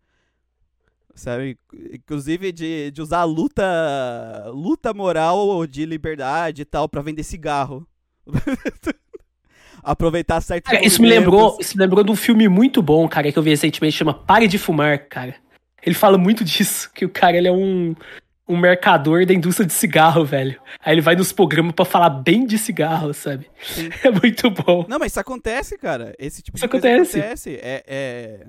sabe? Inclusive de, de usar luta luta moral de liberdade e tal para vender cigarro. Aproveitar certo. Cara, isso me lembrou, isso me lembrou de um filme muito bom, cara, que eu vi recentemente, chama Pare de Fumar, cara. Ele fala muito disso, que o cara ele é um um mercador da indústria de cigarro, velho. Aí ele vai nos programas para falar bem de cigarro, sabe? Sim. É muito bom. Não, mas isso acontece, cara. Esse tipo isso de acontece. coisa acontece. É, é,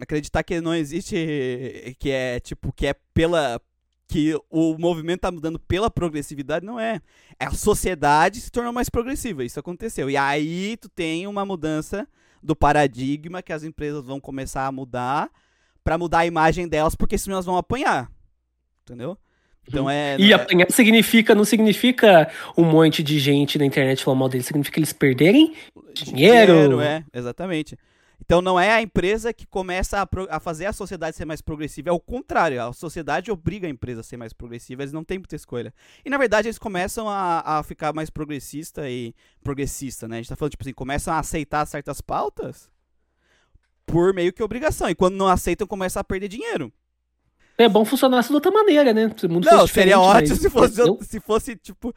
acreditar que não existe que é tipo que é pela que o movimento tá mudando pela progressividade não é. É a sociedade se tornou mais progressiva, isso aconteceu. E aí tu tem uma mudança do paradigma que as empresas vão começar a mudar para mudar a imagem delas, porque senão elas vão apanhar. Entendeu? Então é. E é apanhar significa, não significa um monte de gente na internet falando mal deles, significa eles perderem dinheiro. dinheiro é, exatamente. Então não é a empresa que começa a, a, fazer a sociedade ser mais progressiva, é o contrário, a sociedade obriga a empresa a ser mais progressiva, eles não têm muita escolha. E na verdade eles começam a, a ficar mais progressista e progressista, né? A gente tá falando, tipo assim, começam a aceitar certas pautas por meio que obrigação, e quando não aceitam começam a perder dinheiro. É bom funcionar de outra maneira, né? Se não, seria ótimo se fosse, se fosse, tipo,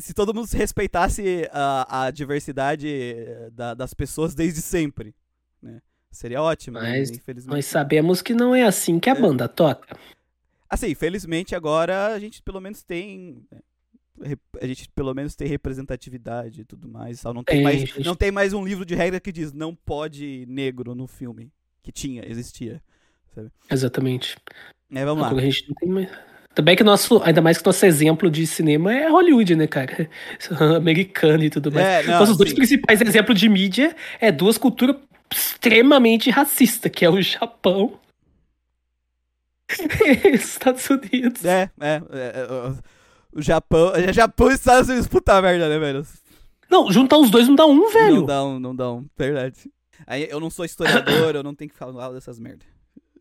se todo mundo respeitasse a, a diversidade eh, da, das pessoas desde sempre, né? Seria ótimo, né? mas, né? infelizmente. Nós sabemos que não é assim que a é. banda toca. Assim, felizmente agora a gente pelo menos tem né? a gente pelo menos tem representatividade e tudo mais. Não tem, é, mais, gente... não tem mais um livro de regra que diz não pode negro no filme. Que tinha, existia. Sabe? Exatamente. É, vamos lá. A gente não tem mais... Também que nosso, ainda mais que nosso exemplo de cinema é Hollywood, né, cara? Americano e tudo mais. É, não, então, os dois principais exemplos de mídia é duas culturas extremamente racistas, que é o Japão e os Estados Unidos. É, é, é, é o Japão, é Japão e Estados Unidos, puta merda, né, velho? Não, juntar os dois não dá um, velho. Não dá um, não dá um, verdade. Aí eu não sou historiador, eu não tenho que falar dessas merdas.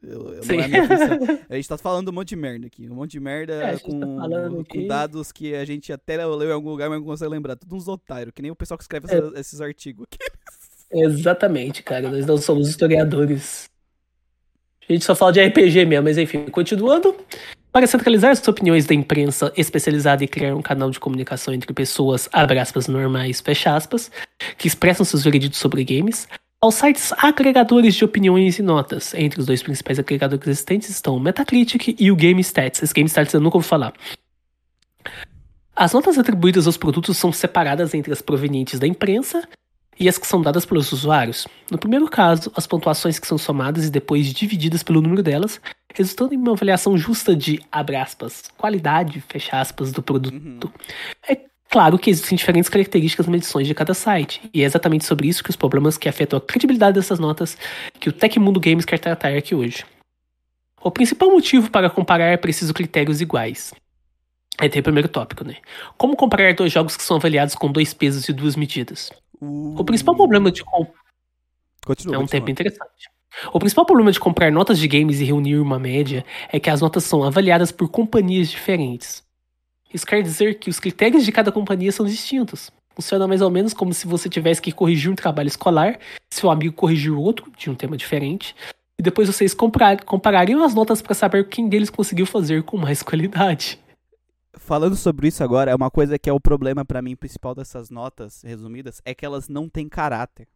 Eu, eu é a gente tá falando um monte de merda aqui. Um monte de merda é, com, tá com dados que a gente até leu em algum lugar, mas não consegue lembrar. Tudo uns otários, que nem o pessoal que escreve é. esses artigos aqui. Exatamente, cara. Nós não somos historiadores. A gente só fala de RPG mesmo, mas enfim, continuando. Para centralizar as opiniões da imprensa especializada e criar um canal de comunicação entre pessoas, abre aspas, normais, fecha aspas, que expressam seus vereditos sobre games, aos sites agregadores de opiniões e notas. Entre os dois principais agregadores existentes estão o Metacritic e o GameStats. Esse GameStats eu nunca ouvi falar. As notas atribuídas aos produtos são separadas entre as provenientes da imprensa e as que são dadas pelos usuários. No primeiro caso, as pontuações que são somadas e depois divididas pelo número delas, resultando em uma avaliação justa de, aspas, qualidade, fecha aspas, do produto. Uhum. É Claro que existem diferentes características nas medições de cada site, e é exatamente sobre isso que os problemas que afetam a credibilidade dessas notas que o Tecmundo Games quer tratar aqui hoje. O principal motivo para comparar é preciso critérios iguais. Aí tem o primeiro tópico, né? Como comparar dois jogos que são avaliados com dois pesos e duas medidas? Uh... O principal problema de Continua, é um continua. tempo interessante. O principal problema de comprar notas de games e reunir uma média é que as notas são avaliadas por companhias diferentes. Isso quer dizer que os critérios de cada companhia são distintos. Funciona mais ou menos como se você tivesse que corrigir um trabalho escolar, seu amigo corrigiu outro, de um tema diferente, e depois vocês comprar, comparariam as notas para saber quem deles conseguiu fazer com mais qualidade. Falando sobre isso agora, é uma coisa que é o problema para mim principal dessas notas resumidas, é que elas não têm caráter.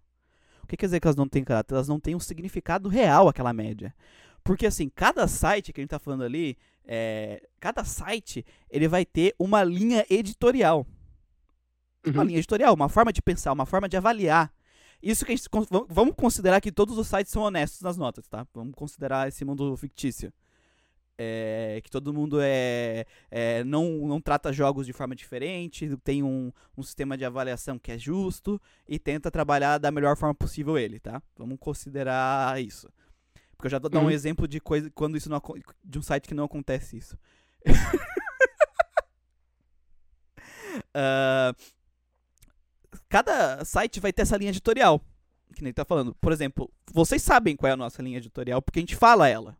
O que quer dizer que elas não têm caráter? Elas não têm um significado real, aquela média. Porque assim, cada site que a gente tá falando ali, é, cada site, ele vai ter uma linha editorial. Uhum. Uma linha editorial, uma forma de pensar, uma forma de avaliar. Isso que a gente. Vamos considerar que todos os sites são honestos nas notas, tá? Vamos considerar esse mundo fictício. É, que todo mundo é, é, não, não trata jogos de forma diferente, tem um, um sistema de avaliação que é justo e tenta trabalhar da melhor forma possível ele, tá? Vamos considerar isso. Porque eu já vou dar uhum. um exemplo de coisa quando isso não, de um site que não acontece isso. uh, cada site vai ter essa linha editorial, que nem tá falando. Por exemplo, vocês sabem qual é a nossa linha editorial porque a gente fala ela.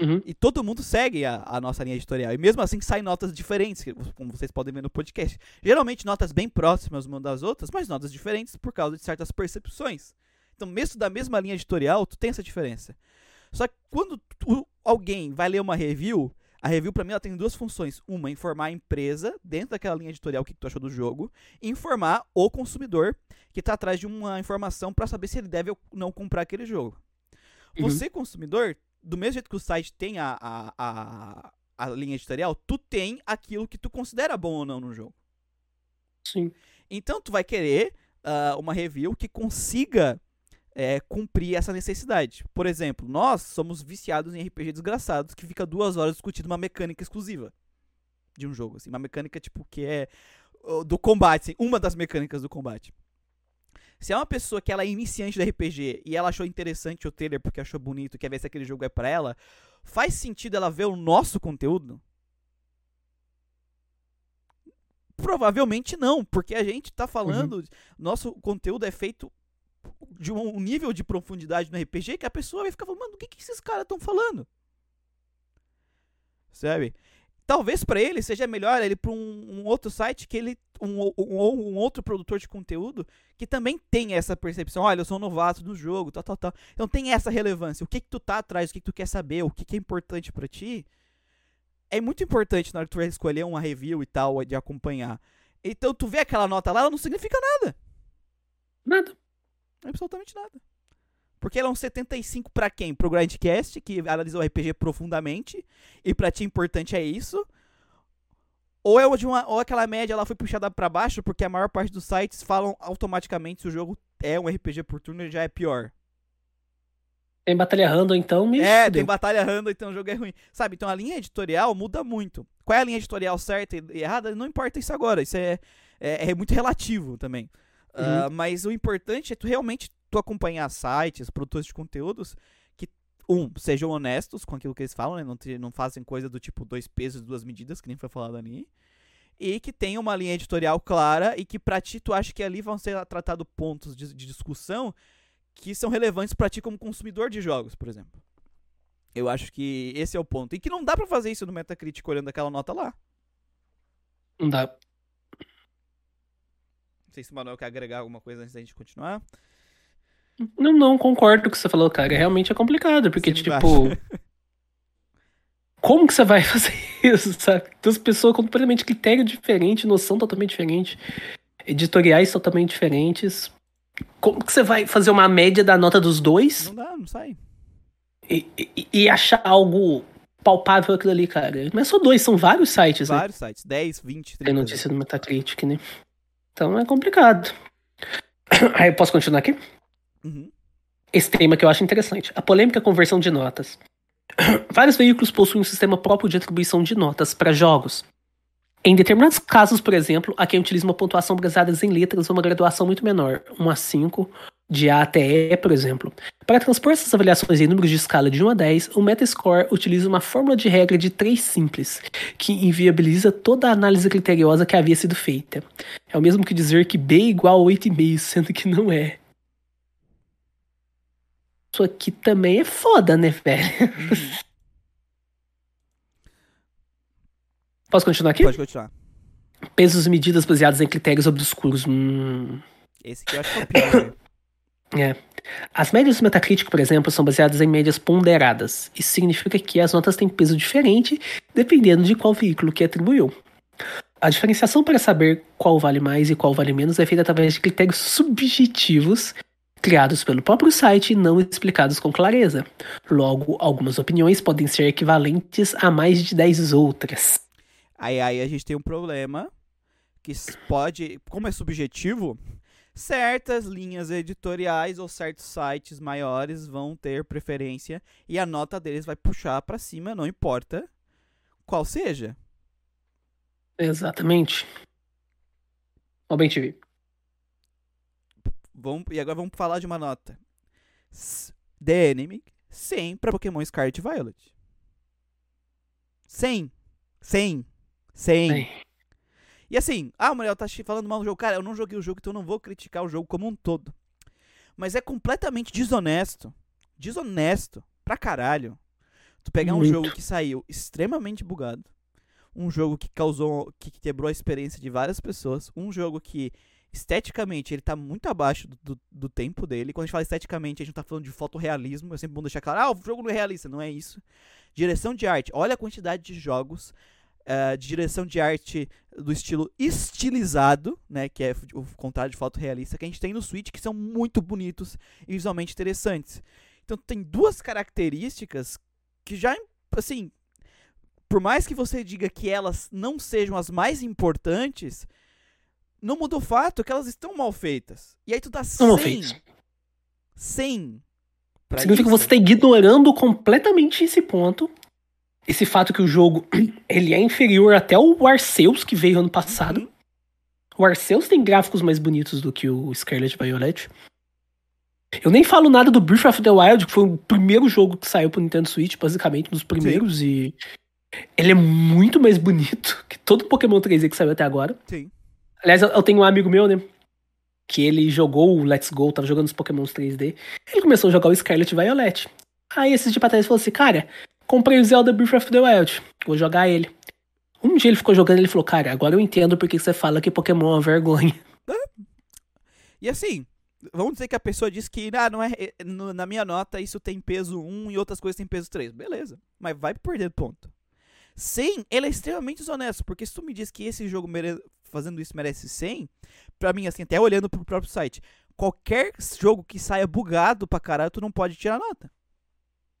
Uhum. E todo mundo segue a, a, nossa linha editorial. E mesmo assim saem notas diferentes, como vocês podem ver no podcast. Geralmente notas bem próximas uma das outras, mas notas diferentes por causa de certas percepções. Então, mesmo da mesma linha editorial, tu tem essa diferença. Só que quando tu, alguém vai ler uma review, a review para mim ela tem duas funções. Uma, informar a empresa dentro daquela linha editorial o que, tu achou do jogo, e informar o consumidor que está atrás de uma informação para saber se ele deve ou não comprar aquele jogo. Uhum. Você, consumidor, do mesmo jeito que o site tem a, a, a, a linha editorial, tu tem aquilo que tu considera bom ou não no jogo. Sim. Então tu vai querer uh, uma review que consiga é, cumprir essa necessidade. Por exemplo, nós somos viciados em RPG desgraçados que fica duas horas discutindo uma mecânica exclusiva de um jogo, assim, uma mecânica tipo que é do combate, assim, uma das mecânicas do combate. Se é uma pessoa que ela é iniciante do RPG e ela achou interessante o trailer porque achou bonito, quer ver se aquele jogo é para ela, faz sentido ela ver o nosso conteúdo? Provavelmente não, porque a gente tá falando, uhum. nosso conteúdo é feito de um nível de profundidade no RPG que a pessoa vai ficar falando, mano, o que, que esses caras estão falando? Sabe? Talvez para ele seja melhor ele para um, um, outro site que ele um, um, um, outro produtor de conteúdo que também tem essa percepção, olha, eu sou um novato do jogo, tal, tal, tal. Então tem essa relevância. O que que tu tá atrás, o que que tu quer saber, o que que é importante para ti? É muito importante na hora que tu vai escolher uma review e tal de acompanhar. Então tu vê aquela nota lá, ela não significa nada. Nada. Absolutamente nada. Porque ela é um 75 para quem? Pro Grindcast, que analisa o RPG profundamente, e pra ti importante é isso. Ou é de uma, ou aquela média ela foi puxada para baixo, porque a maior parte dos sites falam automaticamente se o jogo é um RPG por turno, já é pior. Tem batalha random, então me É, fudeu. tem batalha random, então o jogo é ruim. Sabe, então a linha editorial muda muito. Qual é a linha editorial certa e errada? Não importa isso agora, isso é, é, é muito relativo também. Uhum. Uh, mas o importante é tu realmente tu acompanhar sites, produtores de conteúdos que, um, sejam honestos com aquilo que eles falam, né? Não, te, não fazem coisa do tipo dois pesos, duas medidas, que nem foi falado ali. E que tenha uma linha editorial clara e que pra ti tu acha que ali vão ser tratados pontos de, de discussão que são relevantes para ti como consumidor de jogos, por exemplo. Eu acho que esse é o ponto. E que não dá para fazer isso no Metacritic olhando aquela nota lá. Não dá. Não sei se o Manuel quer agregar alguma coisa antes da gente continuar. Não, não concordo com o que você falou, cara. Realmente é complicado, porque, Sim, tipo. como que você vai fazer isso, sabe? Duas pessoas com completamente critério diferente, noção totalmente diferente, editoriais totalmente diferentes. Como que você vai fazer uma média da nota dos dois? Não dá, não sai. E, e, e achar algo palpável aquilo ali, cara. Não é só dois, são vários sites, vários né? Vários sites, 10, 20, 30. Tem notícia do Metacritic, né? Então é complicado. Aí eu posso continuar aqui? Uhum. Esse tema que eu acho interessante. A polêmica conversão de notas. Vários veículos possuem um sistema próprio de atribuição de notas para jogos. Em determinados casos, por exemplo, há quem utiliza uma pontuação baseada em letras ou uma graduação muito menor, 1 a 5, de A até E, por exemplo. Para transpor essas avaliações em números de escala de 1 a 10, o Metascore utiliza uma fórmula de regra de 3 simples, que inviabiliza toda a análise criteriosa que havia sido feita. É o mesmo que dizer que B é igual a 8,5, sendo que não é. Isso aqui também é foda, né, velho? Uhum. Posso continuar aqui? Pode continuar. Pesos e medidas baseados em critérios obscuros. Hum. Esse que eu acho que é o pior. É. As médias do Metacritic, por exemplo, são baseadas em médias ponderadas. Isso significa que as notas têm peso diferente dependendo de qual veículo que atribuiu. A diferenciação para saber qual vale mais e qual vale menos é feita através de critérios subjetivos criados pelo próprio site e não explicados com clareza. Logo, algumas opiniões podem ser equivalentes a mais de 10 outras. Aí, aí a gente tem um problema que pode, como é subjetivo, certas linhas editoriais ou certos sites maiores vão ter preferência e a nota deles vai puxar pra cima, não importa qual seja. Exatamente. Ó, bem TV. Vamos, e agora vamos falar de uma nota. The Enemy 100 pra Pokémon Scarlet Violet. 100. 100. 100. Bem, E assim, ah, Muriel tá falando mal do jogo. Cara, eu não joguei o jogo, então eu não vou criticar o jogo como um todo. Mas é completamente desonesto. Desonesto. Pra caralho. Tu pegar um Muito. jogo que saiu extremamente bugado. Um jogo que causou. que quebrou a experiência de várias pessoas. Um jogo que, esteticamente, ele tá muito abaixo do, do, do tempo dele. Quando a gente fala esteticamente, a gente não tá falando de fotorrealismo. É sempre bom deixar claro, ah, o jogo não é realista. Não é isso. Direção de arte. Olha a quantidade de jogos eh, de direção de arte do estilo estilizado, né, que é o contrário de foto realista, que a gente tem no Switch, que são muito bonitos e visualmente interessantes. Então tem duas características que já, assim, por mais que você diga que elas não sejam as mais importantes, não muda o fato que elas estão mal feitas. E aí tu dá mal 100, feitas. 100 pra Significa que isso. você está ignorando completamente esse ponto. Esse fato que o jogo ele é inferior até o Arceus que veio ano passado. Uhum. O Arceus tem gráficos mais bonitos do que o Scarlet Violet. Eu nem falo nada do Breath of the Wild, que foi o primeiro jogo que saiu pro Nintendo Switch, basicamente, um dos primeiros, e ele é muito mais bonito que todo Pokémon 3D que saiu até agora. Sim. Aliás, eu- tenho um amigo meu, né? Que ele jogou o Let's Go, tava jogando os Pokémons 3D. Ele começou a jogar o Scarlet Violet. Aí esses dias pra trás falou assim, cara, comprei o Zelda Breath of the Wild, vou jogar ele. Um dia ele ficou jogando e ele falou, cara, agora eu entendo porque você fala que Pokémon é uma vergonha. E assim, vamos dizer que a pessoa diz que ah, não é, é, na minha nota isso tem peso 1 e outras coisas tem peso 3. Beleza, mas vai perder ponto. Sim, ele é extremamente desonesto, porque se tu me diz que esse jogo mere- fazendo isso merece 100, pra mim, assim, até olhando pro próprio site, qualquer jogo que saia bugado pra caralho, tu não pode tirar nota.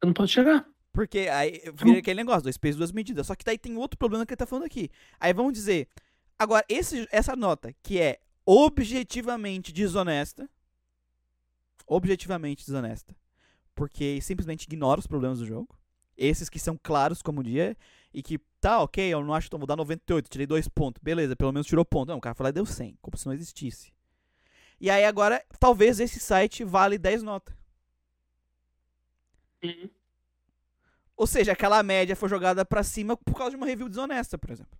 Eu não posso chegar. Porque aí vira aquele negócio, dois pesos, duas medidas. Só que daí tem outro problema que ele tá falando aqui. Aí vamos dizer, agora, esse, essa nota que é objetivamente desonesta, objetivamente desonesta, porque simplesmente ignora os problemas do jogo, esses que são claros como o dia, e que, tá, ok, eu não acho que eu vou dar 98, tirei dois pontos, beleza, pelo menos tirou ponto. Não, o cara falou, deu 100, como se não existisse. E aí agora, talvez esse site vale 10 notas. Ou seja, aquela média foi jogada pra cima por causa de uma review desonesta, por exemplo.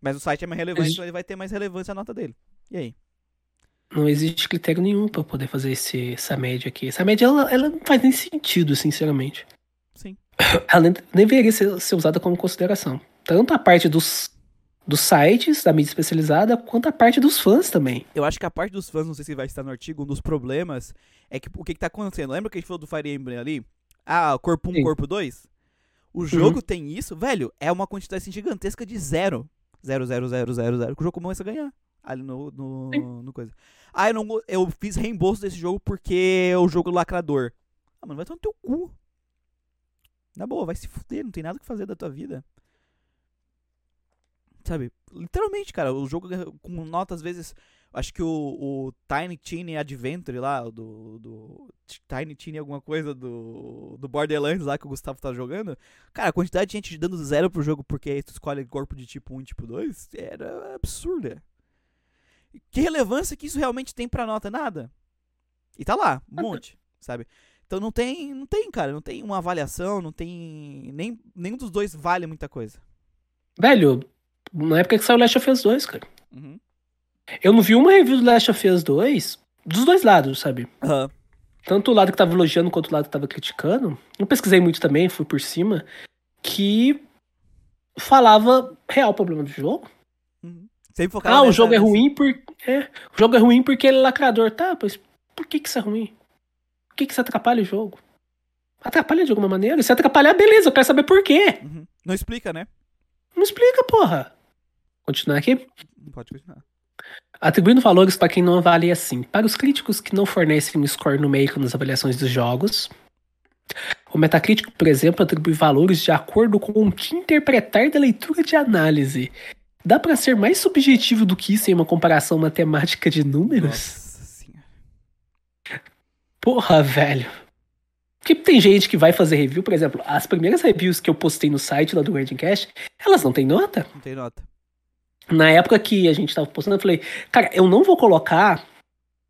Mas o site é mais relevante, então ele vai ter mais relevância a nota dele. E aí? Não existe critério nenhum pra poder fazer esse, essa média aqui. Essa média, ela, ela não faz nem sentido, sinceramente. Sim. Ela nem deveria ser, ser usada como consideração. Tanto a parte dos, dos sites, da mídia especializada, quanto a parte dos fãs também. Eu acho que a parte dos fãs, não sei se vai estar no artigo, um dos problemas é que o que, que tá acontecendo? Lembra que a gente falou do Fire Emblem ali? Ah, corpo 1, Sim. corpo 2? O jogo tem isso, velho, é uma quantidade assim, gigantesca de zero. Zero, zero, zero, zero, zero. Que o jogo começa a ganhar. Ali no, no, no coisa. Ah, eu, não, eu fiz reembolso desse jogo porque é o jogo lacrador. Ah, mano, vai tomar no teu cu. Na boa, vai se fuder, não tem nada que fazer da tua vida. Sabe? Literalmente, cara, o jogo com nota, às vezes. Acho que o, o Tiny Teen Adventure lá, o do, do. Tiny Teen alguma coisa do. Do Borderlands lá que o Gustavo tá jogando. Cara, a quantidade de gente dando zero pro jogo porque aí tu escolhe corpo de tipo 1 e tipo 2 era absurda. Que relevância que isso realmente tem pra nota? Nada. E tá lá, um monte, sabe? Então não tem, não tem, cara, não tem uma avaliação, não tem. Nem, nenhum dos dois vale muita coisa. Velho, na época que saiu Last of Us 2, cara. Uhum. Eu não vi uma review do Last of Us 2 dos dois lados, sabe? Aham. Tanto o lado que tava elogiando quanto o lado que tava criticando. Não pesquisei muito também, fui por cima. Que falava real problema do jogo. Uhum. Sempre Ah, o jogo é ruim por... é, o jogo é ruim porque ele é lacrador. Tá, mas por que que isso é ruim? Por que que isso atrapalha o jogo? Atrapalha de alguma maneira? Se atrapalhar, beleza, eu quero saber por quê. Uhum. Não explica, né? Não explica, porra. Continuar aqui. Não pode continuar. Atribuindo valores para quem não avalia assim. Para os críticos que não fornecem um score numérico nas avaliações dos jogos, o Metacritic, por exemplo, atribui valores de acordo com o que interpretar da leitura de análise. Dá para ser mais subjetivo do que isso em uma comparação matemática de números? Nossa senhora. Porra, velho. Porque tem gente que vai fazer review, por exemplo, as primeiras reviews que eu postei no site lá do Grading Cast, elas não têm nota. Não tem nota. Na época que a gente tava postando, eu falei, cara, eu não vou colocar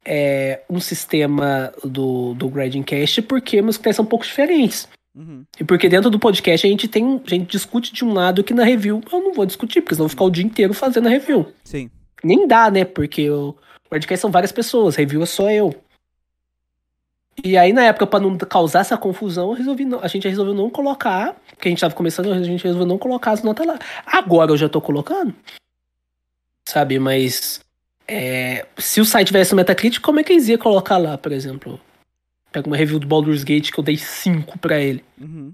é, um sistema do, do Grading Cast porque meus critérios são um pouco diferentes. Uhum. E porque dentro do podcast a gente tem. A gente discute de um lado que na review eu não vou discutir, porque senão eu vou ficar o dia inteiro fazendo a review. Sim. Nem dá, né? Porque o podcast são várias pessoas, review é só eu. E aí, na época, pra não causar essa confusão, eu resolvi não- a gente resolveu não colocar, porque a gente tava começando, a gente resolveu não colocar as notas lá. Agora eu já tô colocando. Sabe, mas. é, se o site tivesse o Metacritic, como é que eles iam colocar lá, por exemplo? Pega uma review do Baldur's Gate que eu dei 5 pra ele. Uhum.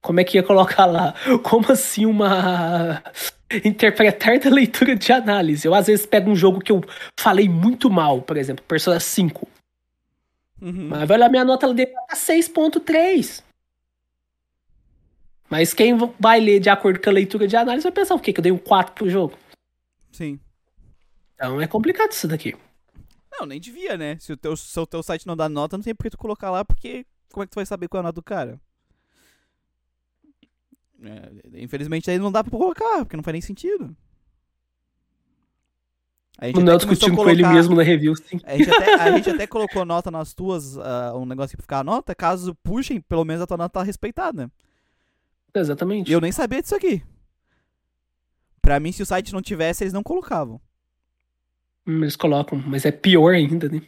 Como é que ia colocar lá? Como assim uma. Interpretar da leitura de análise? Eu às vezes pego um jogo que eu falei muito mal, por exemplo, Persona 5. Uhum. Mas vai olhar minha nota ela dele tá 6.3. Mas quem vai ler de acordo com a leitura de análise vai pensar o quê? Que eu dei um 4 pro jogo. Sim. Então é complicado isso daqui. Não, nem devia, né? Se o, teu, se o teu site não dá nota, não tem por que tu colocar lá, porque como é que tu vai saber qual é a nota do cara? É, infelizmente aí não dá pra colocar, porque não faz nem sentido. A gente O Nel até começou discutindo a com ele colocar- mesmo na review, sim. A gente, até, a gente até colocou nota nas tuas, ah, um negócio pra ficar a nota, caso puxem, pelo menos a tua nota tá respeitada. Exatamente. E eu nem sabia disso aqui. Pra mim, se o site não tivesse, eles não colocavam. Eles colocam, mas é pior ainda, né?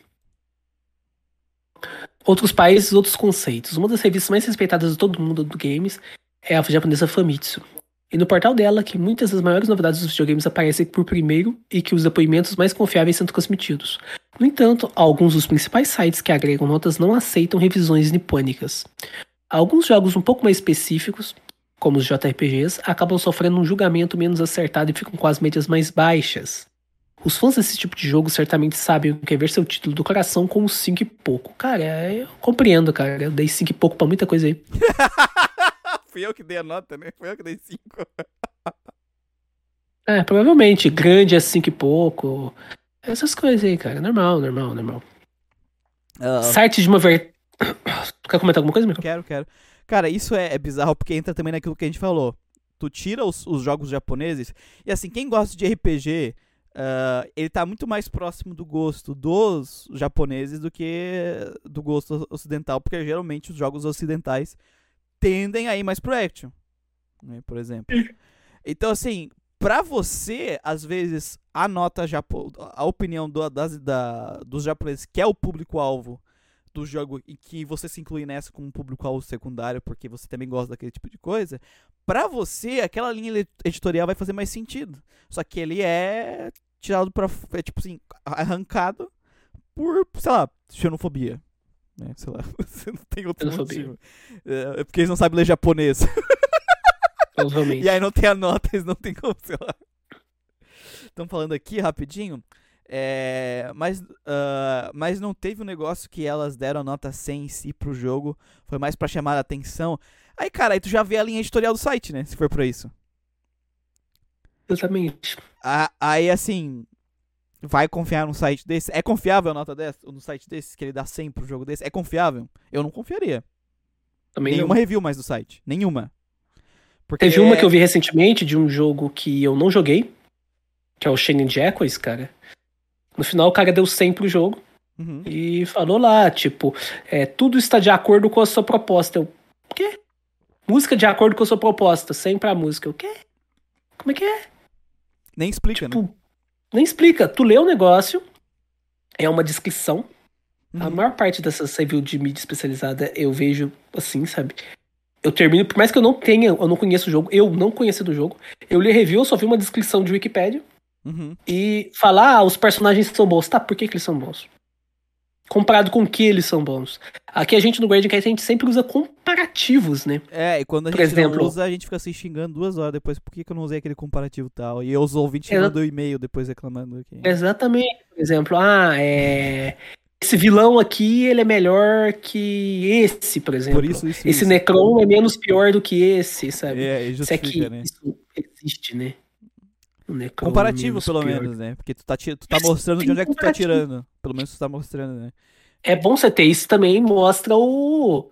Outros países, outros conceitos. Uma das revistas mais respeitadas de todo mundo do games é a japonesa Famitsu. E no portal dela, que muitas das maiores novidades dos videogames aparecem por primeiro e que os depoimentos mais confiáveis são transmitidos. No entanto, alguns dos principais sites que agregam notas não aceitam revisões nipônicas. Alguns jogos um pouco mais específicos, como os JRPGs, acabam sofrendo um julgamento menos acertado e ficam com as médias mais baixas. Os fãs desse tipo de jogo certamente sabem o que é ver seu título do coração com 5 e pouco. Cara, eu compreendo, cara. Eu dei 5 e pouco pra muita coisa aí. Fui eu que dei a nota, né? Fui eu que dei 5. É, provavelmente. Grande é 5 e pouco. Essas coisas aí, cara. Normal, normal, normal. Site de uma ver... Quer comentar alguma coisa, Michael? Quero, quero. Cara, isso é, é bizarro porque entra também naquilo que a gente falou. Tu tira os, os jogos japoneses e assim, quem gosta de RPG, ah, ele tá muito mais próximo do gosto dos japoneses do que do gosto ocidental, porque geralmente os jogos ocidentais tendem a ir mais pro action, né, por exemplo. Então, assim, pra você, às vezes, a nota japo a opinião do- das, da, dos japoneses, que é o público-alvo do jogo e que você se inclui nessa como um público-alvo secundário, porque você também gosta daquele tipo de coisa, pra você, aquela linha edi- editorial vai fazer mais sentido. Só que ele é tirado pra. f- É tipo assim, arrancado por, sei lá, xenofobia. Né? Sei lá, você não tem outro Xenofobia. motivo. É é porque eles não sabem ler japonês. E aí não tem a nota, eles não tem como, sei lá. Estão falando aqui rapidinho. É, mas, ah, mas não teve um negócio que elas deram a nota 100 em si pro jogo. Foi mais pra chamar a atenção. Aí, cara, aí tu já vê a linha editorial do site, né? Se for pra isso. Exatamente. Ah, aí, assim, vai confiar num site desse? É confiável a nota dessa? No site desse, que ele dá 100 pro jogo desse? É confiável? Eu não confiaria. Também Nenhuma não. review mais do site. Nenhuma. Porque Teve uma que eu vi recentemente de um jogo que eu não joguei, que é o Shining Jackois, cara. No final o cara deu 100 pro jogo Uhum. e falou lá, tipo, é, tudo está de acordo com a sua proposta. Eu, o quê? Música de acordo com a sua proposta, 100 pra música. O quê? Como é que é? Nem explica, né? Tipo, nem explica. Tu lê o negócio, é uma descrição. A Uhum. maior parte dessas reviews de mídia especializada eu vejo assim, sabe? Eu termino, por mais que eu não tenha, eu não conheço o jogo, eu não conheci do jogo. Eu li a review, eu só vi uma descrição de Wikipedia. Uhum. e falar, ah, os personagens são bons. Tá, por que, que eles são bons? Comparado com que eles são bons. Aqui a gente no Gradcast a gente sempre usa comparativos, né? É, e quando a Por gente exemplo- não usa, a gente fica se xingando duas horas depois. Por que, que eu não usei aquele comparativo e tal? E os ouvintes Exa- mandam e-mail depois reclamando aqui. Exatamente. Por exemplo, ah, é. Esse vilão aqui, ele é melhor que esse, por exemplo. Por isso, isso, esse isso. Necron é menos pior do que esse, sabe? É, Isso é que né? isso existe, né? O Necron é Comparativo, pelo pior. menos, né? Porque tu tá, tu tá mostrando de onde é que tu tá tirando. Pelo menos tu tá mostrando, né? É bom você ter isso também, mostra o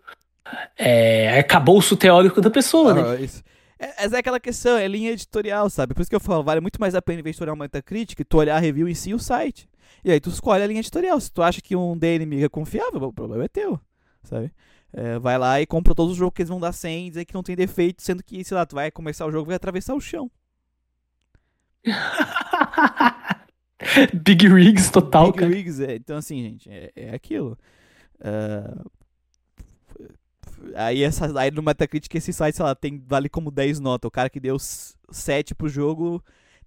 é, arcabouço teórico da pessoa, né? Ah, isso. É, essa é aquela questão, é linha editorial, sabe? Por isso que eu falo, vale muito mais a pena em de olhar uma Metacritic, tu olhar a review em si e o site. E aí tu escolhe a linha editorial. Se tu acha que um DNM é confiável, o problema é teu, sabe? É, vai lá e compra todos os jogos que eles vão dar 100 e dizer que não tem defeito, sendo que, sei lá, tu vai começar o jogo e vai atravessar o chão. Big Rigs total, Big cara. Rigs, é. Então, assim, gente, é, é aquilo. Ah, aí, essa, aí no Metacritic esse site, sei lá, tem, vale como 10 notas. O cara que deu s- 7 pro jogo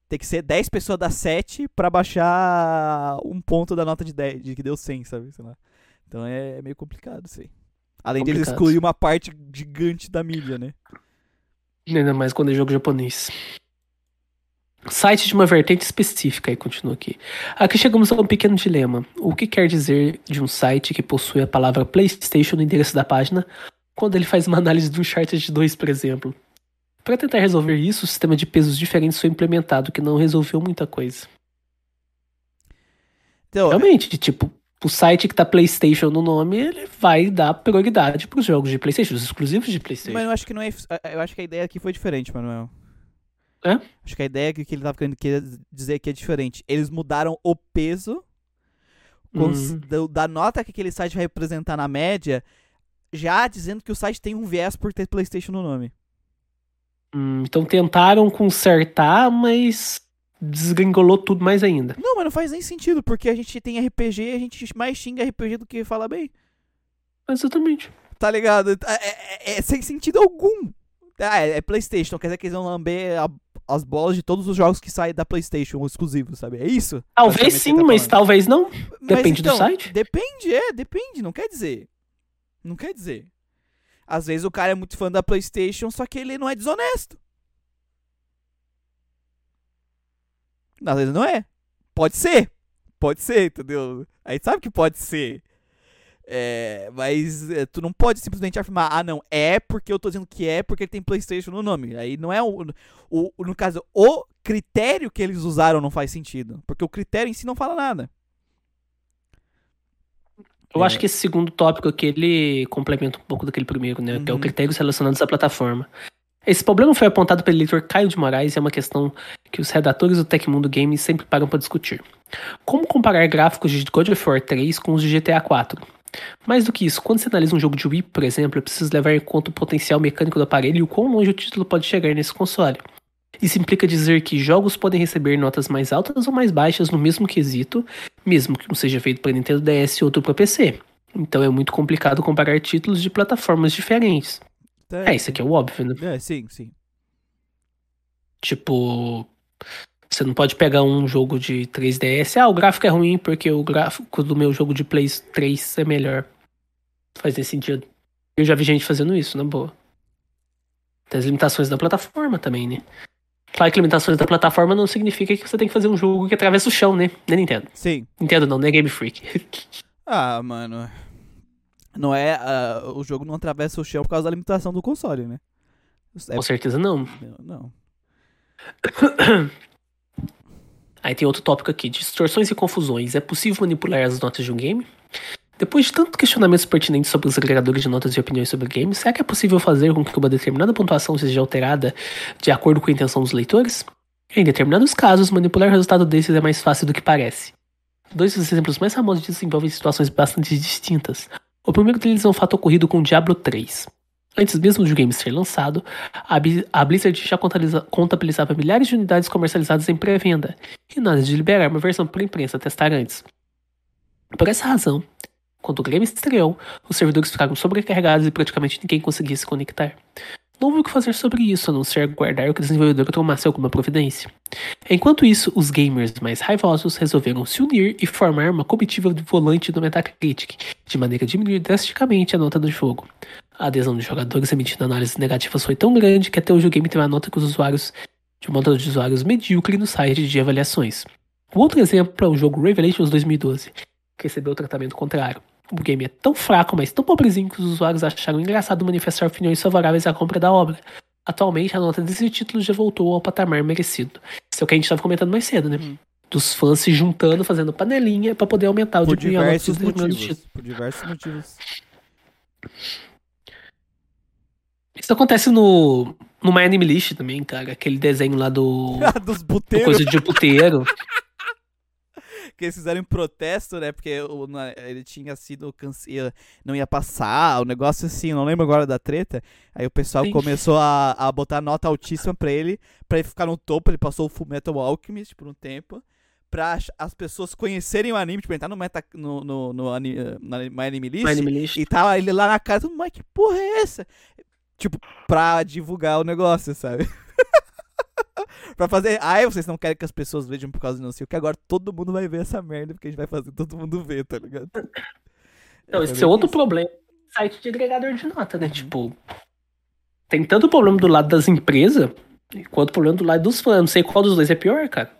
tem que ser 10 pessoas da 7 pra baixar um ponto da nota de 10, de que deu 100, sabe? Sei lá. Então é, meio complicado isso aí. Além Complicado. excluir uma parte gigante da mídia, né? Ainda mais quando é jogo japonês. Site de uma vertente específica, aí continua aqui. Aqui chegamos a um pequeno dilema. O que quer dizer de um site que possui a palavra PlayStation no endereço da página, quando ele faz uma análise de um Uncharted 2, por exemplo? Para tentar resolver isso, o sistema de pesos diferentes foi implementado, que não resolveu muita coisa. Então, Realmente, tipo, o site que tá PlayStation no nome, ele vai dar prioridade pros jogos de PlayStation, os exclusivos de PlayStation. Mas eu acho que não é. Eu acho que a ideia aqui foi diferente, Manuel. É? Acho que a ideia que ele tava querendo dizer aqui é diferente. Eles mudaram o peso Uhum. do- da nota que aquele site vai representar na média, já dizendo que o site tem um viés por ter PlayStation no nome. Hum, então tentaram consertar, mas desgringolou tudo mais ainda. Não, mas não faz nem sentido, porque a gente tem RPG e a gente mais xinga RPG do que fala bem. Exatamente. Tá ligado? É, é- é sem sentido algum. Ah, é, é PlayStation, quer dizer que eles vão lamber a- as bolas de todos os jogos que saem da PlayStation exclusivos, sabe? É isso? Talvez sim, tá mas talvez não. Depende do então, site? Depende, é, depende, não quer dizer. Não quer dizer. Às vezes o cara é muito fã da PlayStation, só que ele não é desonesto. Às vezes não é. Pode ser. Pode ser, entendeu? Aí sabe que pode ser. É, mas é, tu não pode simplesmente afirmar, ah não, é porque eu tô dizendo que é porque ele tem Playstation no nome. Aí não é o, o, No caso, o critério que eles usaram não faz sentido. Porque o critério em si não fala nada. Eu É. acho que esse segundo tópico aqui, ele complementa um pouco daquele primeiro, né? Que é o Uhum. critérios relacionados à plataforma. Esse problema foi apontado pelo leitor Caio de Moraes e é uma questão que os redatores do Tecmundo Games sempre param para discutir. Como comparar gráficos de God of War 3 com os de GTA 4? Mais do que isso, quando você analisa um jogo de Wii, por exemplo, é preciso levar em conta o potencial mecânico do aparelho e o quão longe o título pode chegar nesse console. Isso implica dizer que jogos podem receber notas mais altas ou mais baixas no mesmo quesito, mesmo que um seja feito para Nintendo DS e outro para PC. Então é muito complicado comparar títulos de plataformas diferentes. É, isso aqui é o óbvio, né? É, sim, sim. Tipo, você não pode pegar um jogo de 3DS, ah, o gráfico é ruim porque o gráfico do meu jogo de Play 3 é melhor. Faz nesse sentido. Eu já vi gente fazendo isso, na boa. Tem as limitações da plataforma também, né? Claro que limitações da plataforma não significa que você tem que fazer um jogo que atravessa o chão, né? Não é Nintendo. Sim. Nintendo não, não é Game Freak. Ah, mano. Não é. ah, o jogo não atravessa o chão por causa da limitação do console, né? É- Com certeza não. não. Aí tem outro tópico aqui: distorções e confusões. É possível manipular as notas de um game? Depois de tantos questionamentos pertinentes sobre os agregadores de notas e opiniões sobre games, será que é possível fazer com que uma determinada pontuação seja alterada de acordo com a intenção dos leitores? Em determinados casos, manipular o resultado desses é mais fácil do que parece. Dois dos exemplos mais famosos disso envolvem situações bastante distintas. O primeiro deles é um fato ocorrido com Diablo 3. Antes mesmo do game ser lançado, a Blizzard já contabiliza- contabilizava milhares de unidades comercializadas em pré-venda, e nada de liberar uma versão para a imprensa testar antes. Por essa razão, quando o game estreou, os servidores ficaram sobrecarregados e praticamente ninguém conseguia se conectar. não houve o que fazer sobre isso, a não ser aguardar que o desenvolvedor tomasse alguma providência. Enquanto isso, os gamers mais raivosos resolveram se unir e formar uma comitiva de volante do Metacritic, de maneira a diminuir drasticamente a nota do jogo. A adesão de jogadores emitindo análises negativas foi tão grande que até hoje o game teve a nota que os usuários de uma nota de usuários medíocre no site de avaliações. Um outro exemplo é o jogo Revelations 2012, que recebeu o tratamento contrário. O game é tão fraco, mas tão pobrezinho que os usuários acharam engraçado manifestar opiniões favoráveis à compra da obra. Atualmente, a nota desse título já voltou ao patamar merecido. Isso é o que a gente estava comentando mais cedo, né? Hum. Dos fãs se juntando, fazendo panelinha para poder aumentar o por diversos motivos. Por diversos motivos. Isso acontece no, no My Anime List também, cara. Aquele desenho lá do. Dos buteiros. Coisa de puteiro. que eles fizeram em protesto, né? Porque o, ele tinha sido cancelado, não ia passar, o um negócio assim, não lembro agora da treta. Aí o pessoal Sim. começou a, a botar nota altíssima pra ele, pra ele ficar no topo. Ele passou o Full Metal Alchemist por um tempo. Pra as pessoas conhecerem o anime, tipo, entrar no, meta, no, no, no, no My Anime List, My Anime List. E tava ele lá na casa, mas que porra é essa? Tipo, pra divulgar o negócio, sabe? pra fazer. Ai, vocês não querem que as pessoas vejam por causa de não sei o que. Agora todo mundo vai ver essa merda, porque a gente vai fazer todo mundo ver, tá ligado? Não, é, esse é outro isso. problema. Site de agregador de nota, né? Uhum. Tipo, tem tanto problema do lado das empresas, quanto problema do lado dos fãs. Não sei qual dos dois é pior, cara.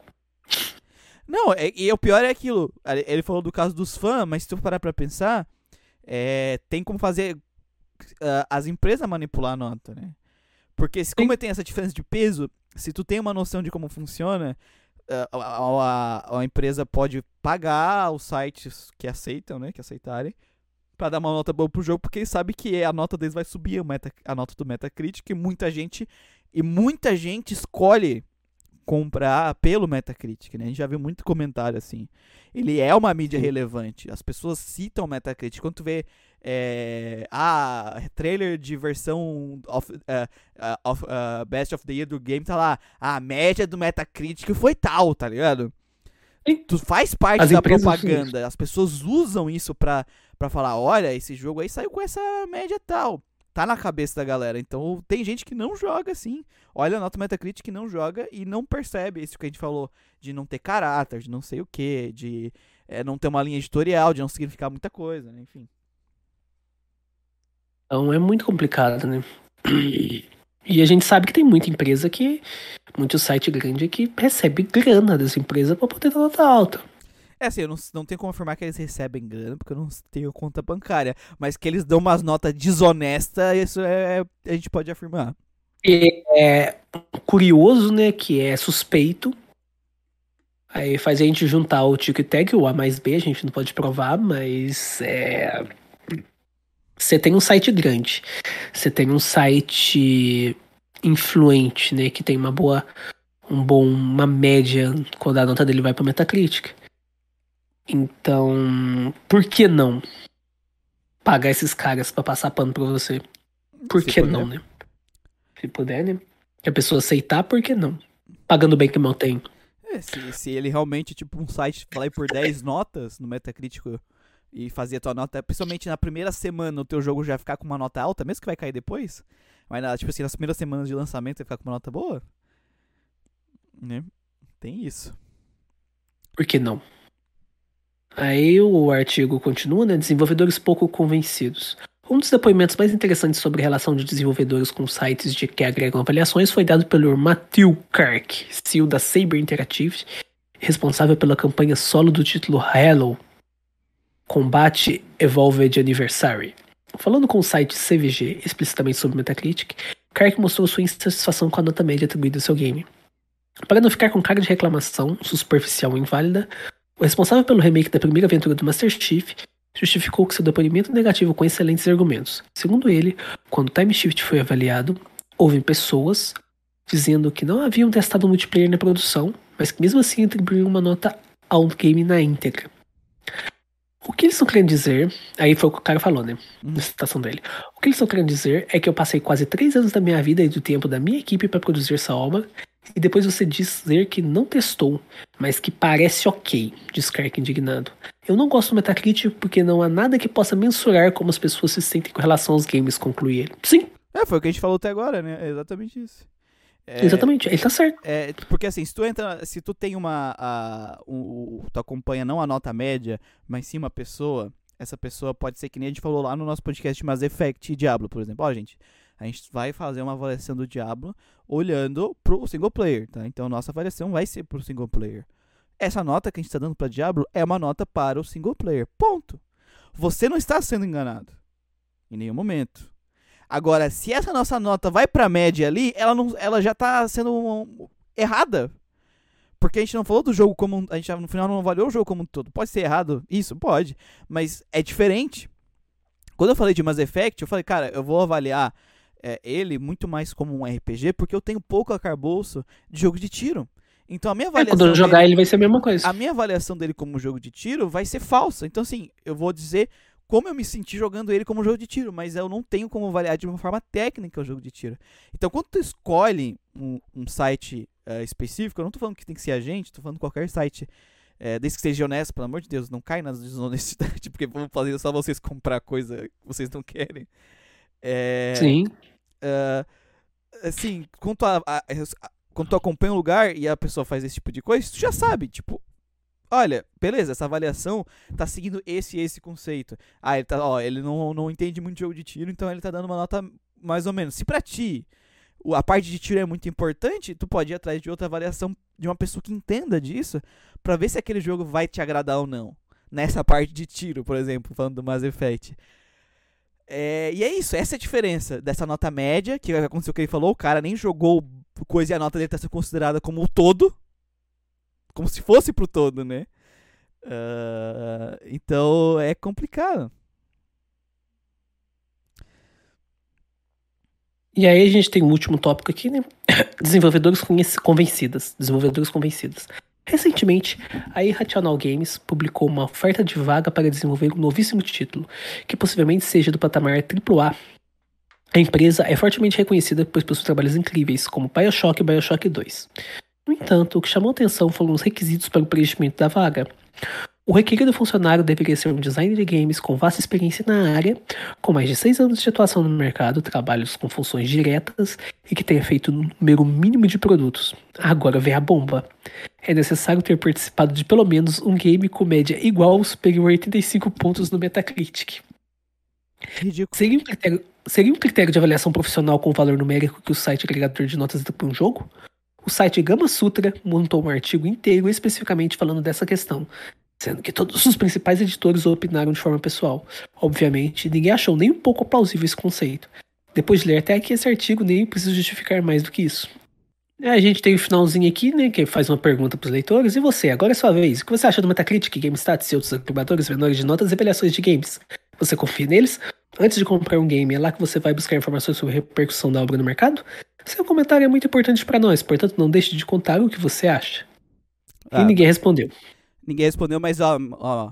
Não, é, e o pior é aquilo. Ele falou do caso dos fãs, mas se tu parar pra pensar, é, tem como fazer uh, as empresas manipular a nota, né? Porque se, como tem essa diferença de peso, se tu tem uma noção de como funciona, a, a, a, empresa pode pagar os sites que aceitam, né, que aceitarem, para dar uma nota boa pro jogo, porque ele sabe que a nota deles vai subir, a, meta, a nota do Metacritic, e muita gente e muita gente escolhe comprar pelo Metacritic, né? A gente já viu muito comentário assim. Ele é uma mídia relevante. As pessoas citam o Metacritic. Quando tu vê é, ah, trailer de versão of, uh, uh, of uh, Best of the Year do game, tá lá, a média do Metacritic foi tal, tá ligado? Tu faz parte As da propaganda. As pessoas usam isso pra, pra falar, olha, esse jogo aí saiu com essa média tal. Tá na cabeça da galera. Então tem gente que não joga assim. Olha a nota Metacritic que não joga e não percebe isso que a gente falou. De não ter caráter, de não sei o que, de é, não ter uma linha editorial, de não significar muita coisa, né? enfim. Então é muito complicado, né? E a gente sabe que tem muita empresa que. Muito site grande que recebe grana dessa empresa para poder dar nota alta. É assim, eu não, não tenho como afirmar que eles recebem grana, porque eu não tenho conta bancária. Mas que eles dão umas notas desonestas, isso é, a gente pode afirmar. É curioso, né? Que é suspeito. Aí faz a gente juntar o TikTok, o A mais B, a gente não pode provar, mas é você tem um site grande, você tem um site influente, né, que tem uma boa um bom uma média quando a nota dele vai para Metacritic. Então, por que não pagar esses caras para passar pano para você? Por Se que puder. não, né? Se puder, né? Que a pessoa aceitar, por que não? Pagando bem que mal tem. É, se, se ele realmente, tipo, um site falar por 10 notas no Metacritic e fazer a tua nota, principalmente na primeira semana o teu jogo já ficar com uma nota alta, mesmo que vai cair depois, mas tipo assim, nas primeiras semanas de lançamento vai ficar com uma nota boa, né? Tem isso. Por que não? Aí o artigo continua, né? Desenvolvedores pouco convencidos. Um dos depoimentos mais interessantes sobre a relação de desenvolvedores com sites de que agregam avaliações foi dado pelo Matthew Kirk, CEO da Saber Interactive, responsável pela campanha solo do título Hello Combate Evolved Anniversary. Falando com o site CVG explicitamente sobre Metacritic, Kark mostrou sua insatisfação com a nota média atribuída ao seu game. Para não ficar com cara de reclamação superficial ou inválida, o responsável pelo remake da primeira aventura do Master Chief justificou que seu depoimento negativo com excelentes argumentos. Segundo ele, quando Time Shift foi avaliado, houve pessoas dizendo que não haviam testado multiplayer na produção, mas que mesmo assim atribuíram uma nota ao game na íntegra. O que eles estão querendo dizer, aí foi o que o cara falou, né? Na citação dele. O que eles estão querendo dizer é que eu passei quase três anos da minha vida e do tempo da minha equipe para produzir essa obra, e depois você dizer que não testou, mas que parece ok, diz Kirk indignado. Eu não gosto do Metacritic porque não há nada que possa mensurar como as pessoas se sentem com relação aos games, conclui ele. Sim, É, foi o que a gente falou até agora, né? É exatamente isso. É, Exatamente, ele tá certo. É, porque assim, se tu entra, se tu tem uma, a, um, tu acompanha não a nota média, mas sim uma pessoa, essa pessoa pode ser que nem a gente falou lá no nosso podcast de Mass Effect e Diablo, por exemplo. Ó, gente, a gente vai fazer uma avaliação do Diablo olhando pro single player, tá? Então nossa avaliação vai ser pro single player. Essa nota que a gente está dando para Diablo é uma nota para o single player. Ponto. Você não está sendo enganado em nenhum momento. Agora, se essa nossa nota vai pra média ali, ela, não, ela já tá sendo um, errada. Porque a gente não falou do jogo como. A gente no final não avaliou o jogo como um todo. Pode ser errado? Isso, pode. Mas é diferente. Quando eu falei de Mass Effect, eu falei, cara, eu vou avaliar é, ele muito mais como um RPG, porque eu tenho pouco arcabouço de jogo de tiro. Então a minha avaliação. É, quando eu jogar dele, ele vai ser a mesma coisa. A minha avaliação dele como jogo de tiro vai ser falsa. Então, assim, eu vou dizer como eu me senti jogando ele como um jogo de tiro, mas eu não tenho como avaliar de uma forma técnica o jogo de tiro. Então, quando tu escolhe um, um site uh, específico, eu não tô falando que tem que ser a gente, tô falando qualquer site, uh, desde que seja honesto, pelo amor de Deus, não cai nas desonestidades, porque vão fazer só vocês comprar coisa que vocês não querem. É, Sim. Uh, assim, quando tu, a, a, quando tu acompanha um lugar e a pessoa faz esse tipo de coisa, tu já sabe, tipo, olha, beleza, essa avaliação tá seguindo esse e esse conceito. Ah, ele, tá, ó, ele não, não entende muito jogo de tiro, então ele tá dando uma nota mais ou menos. Se pra ti a parte de tiro é muito importante, tu pode ir atrás de outra avaliação de uma pessoa que entenda disso, para ver se aquele jogo vai te agradar ou não. Nessa parte de tiro, por exemplo, falando do Mass Effect. É, e é isso, essa é a diferença dessa nota média, que aconteceu o que ele falou, o cara nem jogou coisa e a nota dele tá sendo considerada como o todo, como se fosse pro todo, né? Uh, então é complicado. E aí a gente tem um último tópico aqui, né? Desenvolvedores convencidas. Desenvolvedores convencidos. Recentemente, a Irrational Games publicou uma oferta de vaga para desenvolver um novíssimo título, que possivelmente seja do patamar AAA. A empresa é fortemente reconhecida por seus trabalhos incríveis, como Bioshock e Bioshock 2. No entanto, o que chamou atenção foram os requisitos para o preenchimento da vaga. O requerido funcionário deveria ser um designer de games com vasta experiência na área, com mais de seis anos de atuação no mercado, trabalhos com funções diretas e que tenha feito um número mínimo de produtos. Agora vem a bomba. É necessário ter participado de pelo menos um game com média igual ou superior a 85 pontos no Metacritic. Seria um critério, seria um critério de avaliação profissional com valor numérico que o site agregador de notas dá para um jogo? O site Gama Sutra montou um artigo inteiro especificamente falando dessa questão, sendo que todos os principais editores opinaram de forma pessoal. Obviamente, ninguém achou nem um pouco plausível esse conceito. Depois de ler até aqui esse artigo, nem preciso justificar mais do que isso. A gente tem o um finalzinho aqui, né, que faz uma pergunta para os leitores. E você, agora é sua vez. O que você acha do Metacritic, GameStats e outros agregadores menores de notas e avaliações de games? Você confia neles? Antes de comprar um game, é lá que você vai buscar informações sobre a repercussão da obra no mercado? Seu comentário é muito importante para nós, portanto não deixe de contar o que você acha. Ah, e ninguém respondeu. Ninguém respondeu, mas ó, ó,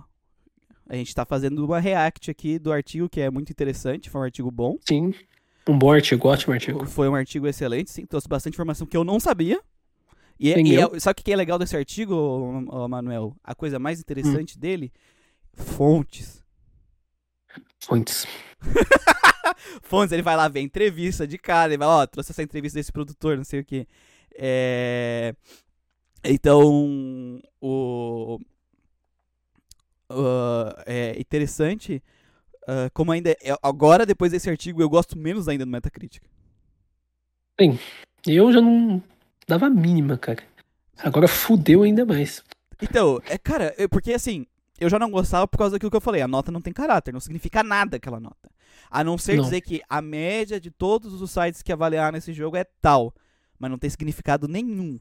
a gente tá fazendo uma react aqui do artigo que é muito interessante, foi um artigo bom. Sim. Um bom artigo, ótimo artigo. Foi um artigo excelente, sim, trouxe bastante informação que eu não sabia. E, é, e é, sabe o que é legal desse artigo, ô, Manuel? A coisa mais interessante hum. dele? Fontes. Fontes. Fontes, ele vai lá ver entrevista de cara, ele vai, ó, trouxe essa entrevista desse produtor, não sei o que. É... Então, o... Uh, é interessante uh, como ainda é, agora depois desse artigo eu gosto menos ainda do Metacritic. Sim, eu já não dava a mínima, cara. Agora fudeu ainda mais. Então, é, cara, é porque assim, eu já não gostava por causa daquilo que eu falei. A nota não tem caráter, não significa nada aquela nota. A não ser não. dizer que a média de todos os sites que avaliaram esse jogo é tal, mas não tem significado nenhum.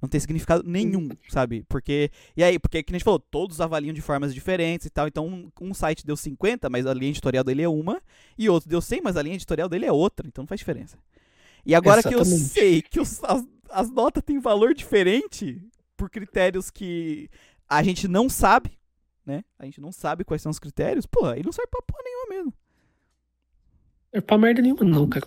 Não tem significado nenhum, sabe? Porque. E aí, porque, que a gente falou, todos avaliam de formas diferentes e tal. Então, um, um, site deu 50, mas a linha editorial dele é uma. E outro deu 100, mas a linha editorial dele é outra. Então não faz diferença. E agora Exatamente. que eu sei que os, as, as notas têm valor diferente por critérios que a gente não sabe, né? A gente não sabe quais são os critérios, pô, aí não serve pra porra nenhuma mesmo. É pra merda nenhuma, não, cara.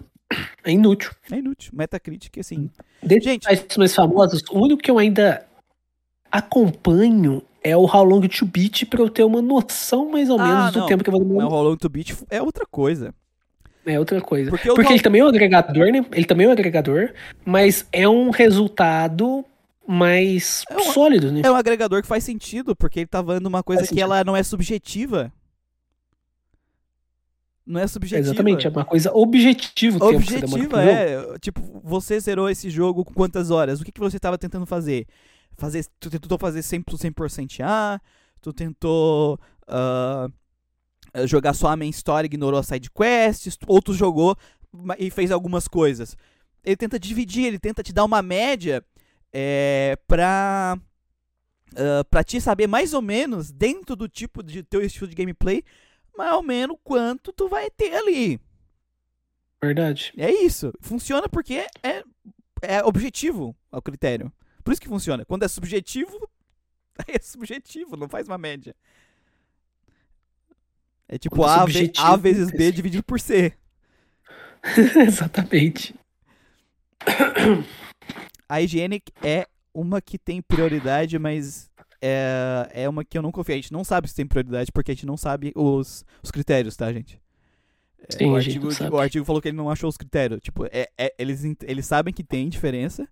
É inútil. É inútil. Metacritic, assim. Dentre gente, os mais famosos, o único que eu ainda acompanho é o How Long to Beat pra eu ter uma noção mais ou Ah, menos do não. tempo que eu vou demorar. How Long to Beat é outra coisa. É outra coisa. Porque Porque, How- ele também é um agregador, né? Ele também é um agregador, mas é um resultado mais É uma- sólido, né? É um agregador que faz sentido, porque ele tá falando uma coisa Faz que sentido. ela não é subjetiva. Não é subjetiva. Exatamente, é uma coisa objetiva o tempo que você demora Objetiva, é. Tipo, você zerou esse jogo com quantas horas? O que, que você tava tentando fazer? fazer tu tentou fazer 100%, 100 A, tu tentou ah, jogar só a main story, ignorou as side quests, ou tu jogou e fez algumas coisas. Ele tenta dividir, ele tenta te dar uma média é, pra, ah, pra te saber mais ou menos, dentro do tipo de teu estilo de gameplay, mais ou menos quanto tu vai ter ali. Verdade. É isso. Funciona porque é, é objetivo ao critério. Por isso que funciona. Quando é subjetivo, é subjetivo, não faz uma média. É tipo Quando é A, subjetivo, A vezes é B dividido por C. Exatamente. A higiene é uma que tem prioridade, mas é, é uma que eu não confio. A gente não sabe se tem prioridade porque a gente não sabe os, os critérios, tá, gente? É, Sim, o, gente artigo, sabe. o artigo falou que ele não achou os critérios. Tipo, é, é- eles, eles sabem que tem diferença.